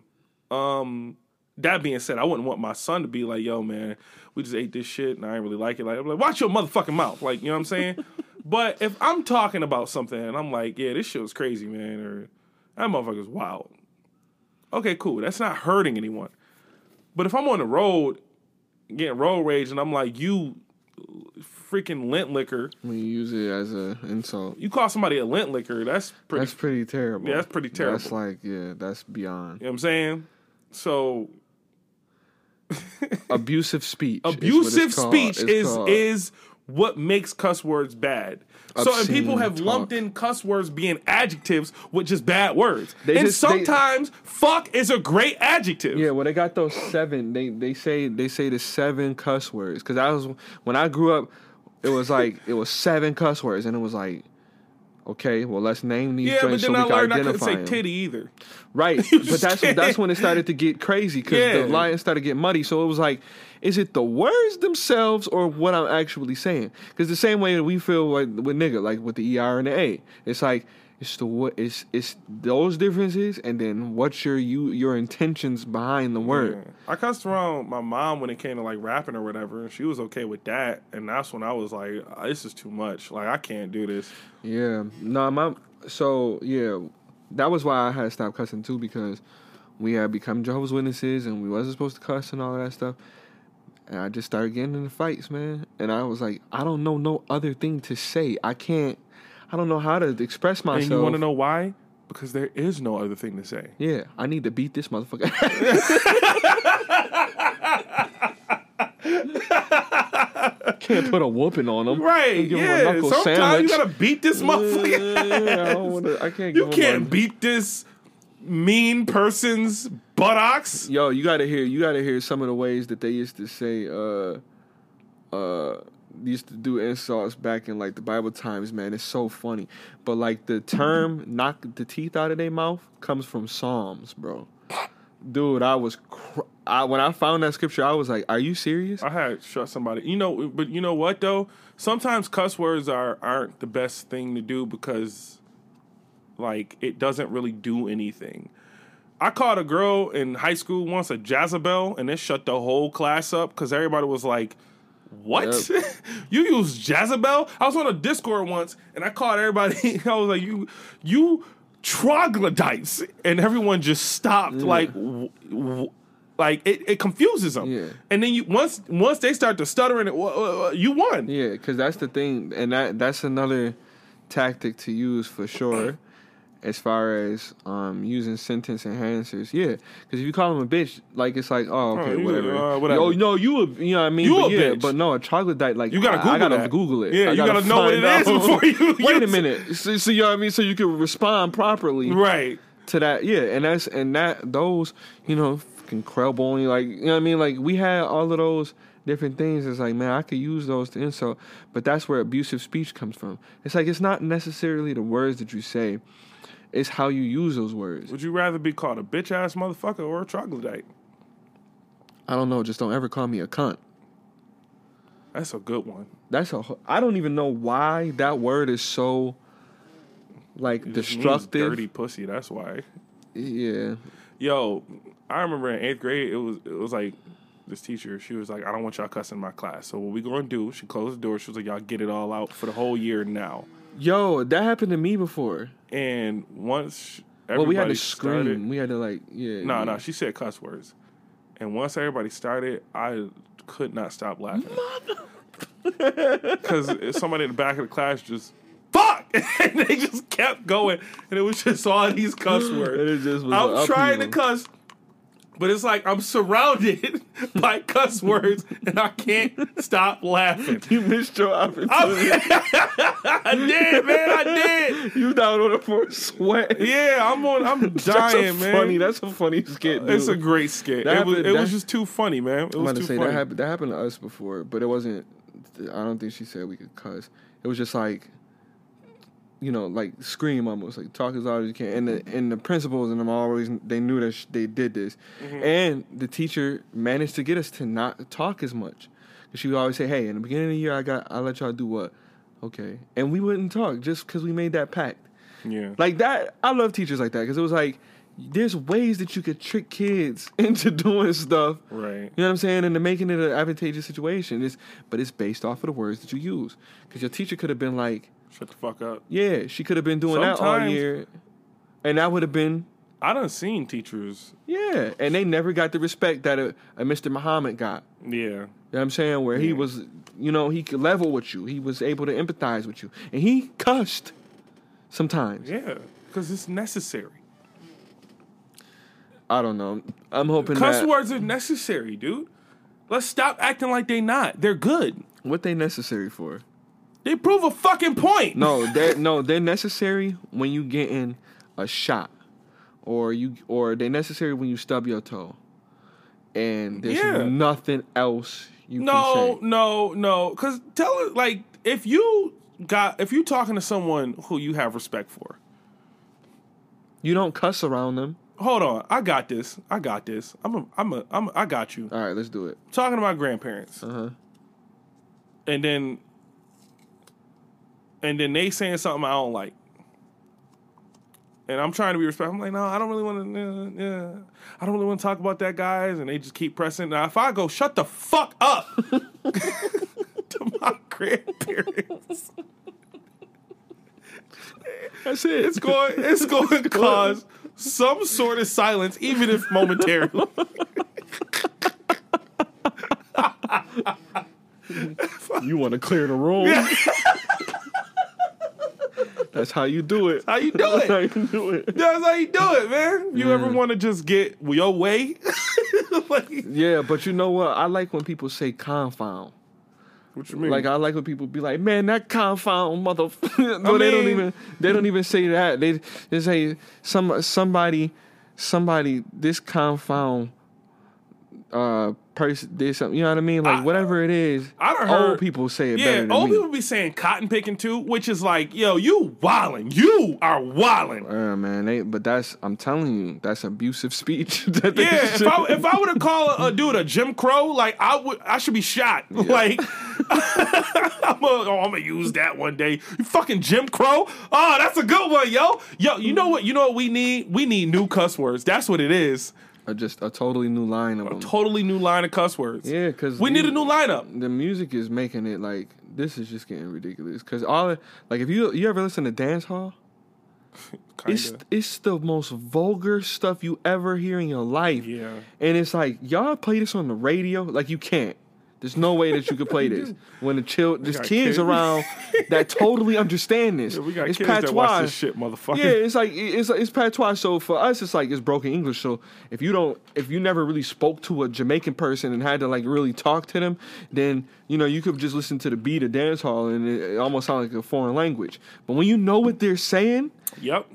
Um, that being said, I wouldn't want my son to be like, "Yo, man, we just ate this shit and I didn't really like it." Like, I'm like, watch your motherfucking mouth. Like, you know what I'm saying? *laughs* but if I'm talking about something and I'm like, "Yeah, this shit was crazy, man," or "That motherfucker's wild," okay, cool. That's not hurting anyone. But if I'm on the road getting road rage and I'm like, "You freaking lint liquor," when you use it as an insult. you call somebody a lint liquor, that's pretty. That's pretty terrible. Yeah, that's pretty terrible. That's like, yeah, that's beyond you know what I'm saying? So *laughs* abusive speech. is abusive called. speech is is what makes cuss words bad. so and people have talk. lumped in cuss words being adjectives with just bad words. They and just- they- sometimes fuck is a great adjective. Yeah, well, they got those seven. They they say they say the seven cuss words because I was when I grew up, it was like it was seven cuss words, and it was like, okay, well, let's name these Yeah, joints so we I can learned I couldn't identify say titty either. Right, *laughs* but that's can't. that's when it started to get crazy because Yeah. the lines started to get muddy. So it was like, is it the words themselves or what I'm actually saying? Because the same way that we feel like with nigga, like with the er and the a, it's like it's the what it's it's those differences and then what's your you your intentions behind the word. I cussed around my mom when it came to like rapping or whatever, and she was okay with that. And that's when I was like, "Ah, "This is too much. Like I can't do this." Yeah. No, my so yeah, that was why I had to stop cussing too because we had become Jehovah's Witnesses and we wasn't supposed to cuss and all that stuff. And I just started getting into fights, man. And I was like, I don't know no other thing to say. I can't. I don't know how to express myself. And you want to know why? Because there is no other thing to say. Yeah, I need to beat this motherfucker. *laughs* Can't put a whooping on him. Right? Give him a Yeah. knuckle Sometimes sandwich. you gotta beat this motherfucker. Yeah, I, don't wanna, I can't. *laughs* You can't beat this mean person's buttocks. Yo, you gotta hear. You gotta hear some of the ways that they used to say. uh uh used to do insults back in like the Bible times, man. It's so funny. But like the term "knock the teeth out of their mouth" comes from Psalms, bro. Dude, I was cr- I, when I found that scripture, I was like, "Are you serious?" I had shut somebody. You know, but you know what though? Sometimes cuss words are aren't the best thing to do because, like, it doesn't really do anything. I called a girl in high school once a Jezebel, and it shut the whole class up because everybody was like, "What? *laughs* you use Jezebel?" I was on a Discord once, and I called everybody. *laughs* I was like, "You, you troglodytes," and everyone just stopped. Like, w- w- like it, it confuses them. Yeah. And then you once once they start to stutter and you won. Yeah, because that's the thing, and that that's another tactic to use for sure. As far as um, using sentence enhancers, yeah, because if you call them a bitch, like it's like, oh, okay, you- whatever. uh, whatever. Yo, no, you a, you know what I mean? You but a yeah, bitch. but no, a troglodyte, like You gotta I- Google I, gotta. Google it. Yeah, I you gotta know what it is out. before *laughs* you Wait a minute, so, so you know what I mean? So you can respond properly Right. to that, yeah, and that's and that those, you know, fucking crelbony, like you know what I mean. Like we had all of those different things. It's like, man, I could use those to insult, but that's where abusive speech comes from. It's like it's not necessarily the words that you say; it's how you use those words. Would you rather be called a bitch ass motherfucker or a troglodyte? I don't know. Just don't ever call me a cunt. That's a good one. That's a. I don't even know why that word is so like It destructive. dirty pussy. That's why. Yeah, Yo, I remember in eighth grade, it was it was like this teacher. She was like, "I don't want y'all cussing in my class." So what we gonna do? She closed the door. She was like, "Y'all get it all out for the whole year now." Yo, that happened to me before. And once Well, we had to scream. started- we had to like, yeah. No, yeah. no, she said cuss words. And once everybody started, I could not stop laughing. Because *laughs* somebody in the back of the class just, fuck! *laughs* and they just kept going, and it was just all these cuss *laughs* words. Just was I'm trying to cuss, but it's like I'm surrounded *laughs* by cuss words, and I can't stop laughing. You missed your opportunity. *laughs* I did, man. I did. you down on the a sweat. Yeah, I'm on. I'm *laughs* That's dying, a man. funny. That's a funny skit. Dude. it's a great skit. That It was. It was just too funny, man. It I'm was about too to say funny. that happened. That happened to us before, but it wasn't. I don't think she said we could cuss. It was just like, you know, like scream almost, like talk as loud as you can. And the and the principals and them always they knew that sh- they did this, Mm-hmm. and the teacher managed to get us to not talk as much. She would always say, "Hey, in the beginning of the year, I got I let y'all do what." Okay, and we wouldn't talk just because we made that pact. Yeah. Like that, I love teachers like that because it was like, there's ways that you could trick kids *laughs* into doing stuff. Right. You know what I'm saying? And to making it an advantageous situation. It's, but it's based off of the words that you use. Because your teacher could have been like, Shut the fuck up. yeah, she could have been doing that all year. And that would have been, I done seen teachers. yeah. And they never got the respect that a, a Mr. Muhammad got. Yeah. You know what I'm saying? Where he was, you know, he could level with you. He was able to empathize with you. And he cussed sometimes. Yeah. Because it's necessary. I don't know. I'm hoping Cuss that words are necessary, dude. Let's stop acting like they're not. They're good. what they necessary for. They prove a fucking point. No, *laughs* they're no, they're necessary when you get in a shot, or you, or they're necessary when you stub your toe, and there's Yeah. nothing else you no, no, no. Because tell it like if you got if you're talking to someone who you have respect for. You don't cuss around them. Hold on, I got this. I got this. I'm a, I'm a, I'm a, I got you. All right, let's do it. talking to my grandparents, Uh-huh. and then and then they saying something I don't like, and I'm trying to be respectful. I'm like, no, I don't really want to. Yeah, yeah, I don't really want to talk about that, guys. And they just keep pressing. Now, if I go, shut the fuck up *laughs* to my grandparents, That's it. it's going, it's going to cause some sort of silence, even if momentarily. you want to clear the room. *laughs* That's how you do it. How you do That's it? how you do it. That's how you do it, man. You ever want to just get your way? *laughs* like, Yeah, but you know what? I like when people say confound. what you mean? Like I like when people be like, "Man, that confound motherfucker." *laughs* no, I they don't even. They don't even say that. They they say some somebody somebody this confound uh person did something. You know what I mean? Like I- whatever it is. I done heard- old people say it yeah, old me. people be saying cotton picking too, which is like, yo, you wildin'. You are wildin'. Yeah, man. They, but that's I'm telling you, that's abusive *laughs* speech. *laughs* that Yeah, if I if I were to call a, a dude a Jim Crow, like I would, I should be shot. *laughs* Like I'm gonna, oh, I'm gonna use that one day. You fucking Jim Crow. Oh, that's a good one, yo, yo. You know what? You know what we need? We need new cuss words. That's what it is. Or just a totally new line of them. Totally new line of cuss words. Yeah, because we need a new lineup. The music is making it like this is just getting ridiculous. Because all like if you you ever listen to dance hall, *laughs* it's it's the most vulgar stuff you ever hear in your life. Yeah. and it's like y'all play this on the radio. Like you can't. There's no way that you could play *laughs* this when the chill. There's kids kids. around that *laughs* totally understand this. Yeah, we got it's kids that watch this shit, motherfucker. Yeah, it's like it's it's patois. So for us, it's like it's broken English. So if you don't, if you never really spoke to a Jamaican person and had to like really talk to them, then you know you could just listen to the beat of dance hall and it, it almost sound like a foreign language. But when you know what they're saying, Yep.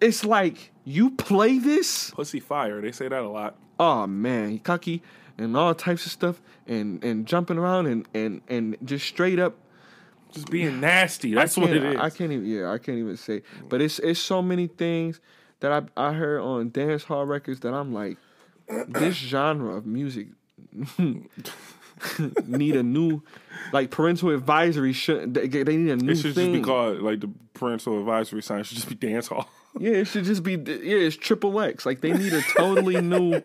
it's like you play this. Pussy fire. They say that a lot. Oh man, cocky and all types of stuff and and jumping around and and and just straight up Just being nasty. That's what it is. I can't even. Yeah, I can't even say. But it's it's so many things that I I heard on dance hall records that I'm like, this genre of music *laughs* need a new, like parental advisory. Should they, they need a new it should thing? just be called like the parental advisory sign should just be dance hall. *laughs* yeah, it should just be. Yeah, it's triple X. Like they need a totally new. All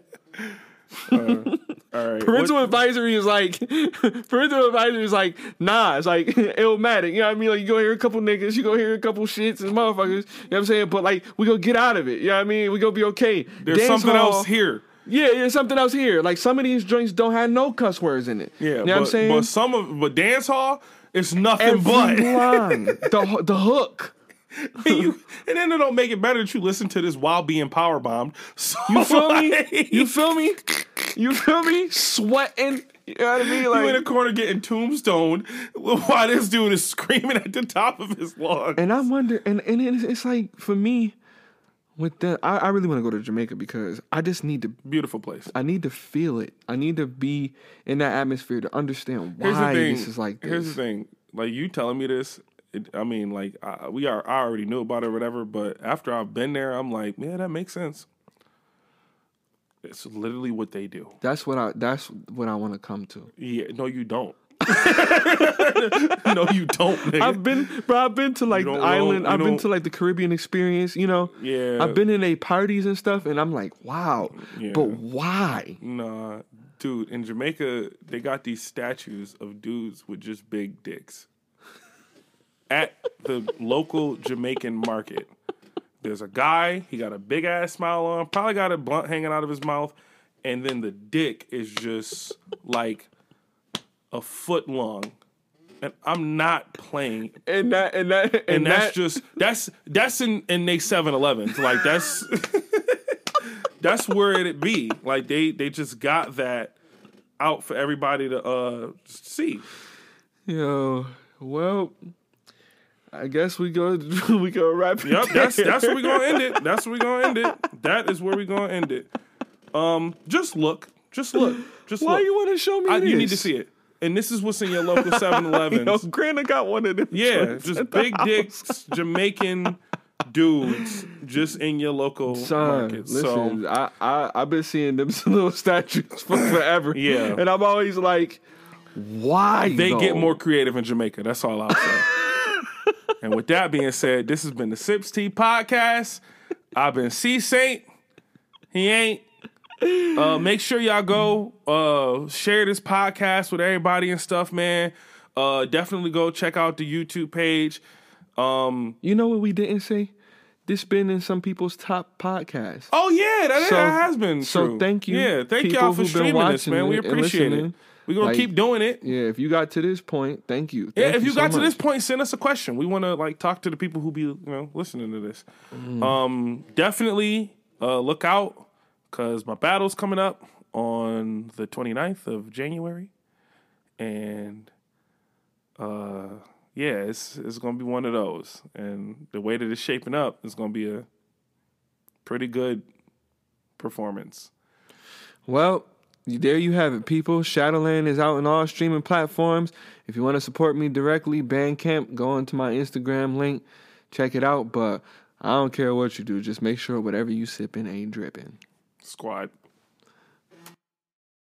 *laughs* uh, right. Parental What- advisory is like *laughs* parental advisory is like nah, it's like *laughs* Illmatic. You know what I mean? Like you go hear a couple niggas, you go hear a couple shits and motherfuckers. You know what I'm saying? But like we go get out of it. You know what I mean? We go be okay. there's Dance something hall- else here. Yeah, there's something else here. Like some of these joints don't have no cuss words in it. Yeah, you know but, what I'm saying? but some of but dance hall, it's nothing Every but. line, *laughs* the the hook. and, you, and then it don't make it better that you listen to this while being power bombed. So You feel me? You feel me? You feel me? Sweating. You know what I mean? you in a corner getting tombstoned while this dude is screaming at the top of his lungs. and I wonder, and and it's, it's like for me, with that, I, I really want to go to Jamaica because I just need to. Beautiful place. I need to feel it. I need to be in that atmosphere to understand why this is like this. Here's the thing. Like you telling me this, it, I mean, like I, we are. I already knew about it, or whatever. But after I've been there, I'm like, man, that makes sense. It's literally what they do. That's what I. That's what I want to come to. Yeah, no, you don't. *laughs* no, you don't. Nigga. I've been, bro. I've been to like the island. I've been to like the Caribbean experience. You know. Yeah. I've been in a parties and stuff, and I'm like, wow. Yeah. But why? Nah, dude. In Jamaica, they got these statues of dudes with just big dicks at the local Jamaican market. There's a guy. He got a big ass smile on. Probably got a blunt hanging out of his mouth, and then the dick is just like a foot long. And I'm not playing. And that, and that, and, And that's that, just that's that's in in they 7-Elevens. Like that's that's where it'd be. Like they they just got that out for everybody to uh see. Yo, well, I guess we go. *laughs* We go wrap. it Yep, that's there. that's where we gonna end it. *laughs* That's where we gonna end it. That is where we gonna end it. Um, just look, just look, just Why look. you want to show me I, you need to see it. And this is what's in your *laughs* local Yo, 7-Elevens. Grant got one of them. Yeah, just big dicks, Jamaican dudes, just in your local Son, market. listen, So I, I I've been seeing them little statues for forever. Yeah. and I'm always like, why? they get more creative in Jamaica. That's all I'll say. *laughs* and with that being said, this has been the Sips Tea Podcast. I've been C Saint. He ain't. Uh, make sure y'all go uh, share this podcast with everybody and stuff, man. Uh, definitely go check out the YouTube page. Um, You know what we didn't say? This been in some people's top podcasts. oh yeah, that, So- that has been so thank you, Yeah, thank y'all for streaming this, man. We appreciate it. We're gonna Like, keep doing it. Yeah, if you got to this point, thank you. Yeah, if you, so got to this point, send us a question. We want to like talk to the people who be you know listening to this. Mm. Um, definitely uh, look out because my battle's coming up on the 29th of January, and uh, yeah, it's it's gonna be one of those. And the way that it's shaping up is gonna be a pretty good performance. Well, you- there you have it, people. Shadowland is out on all streaming platforms. If you want to support me directly, Bandcamp, go into my Instagram link, check it out. But I don't care what you do, just make sure whatever you sipping ain't dripping. Squad.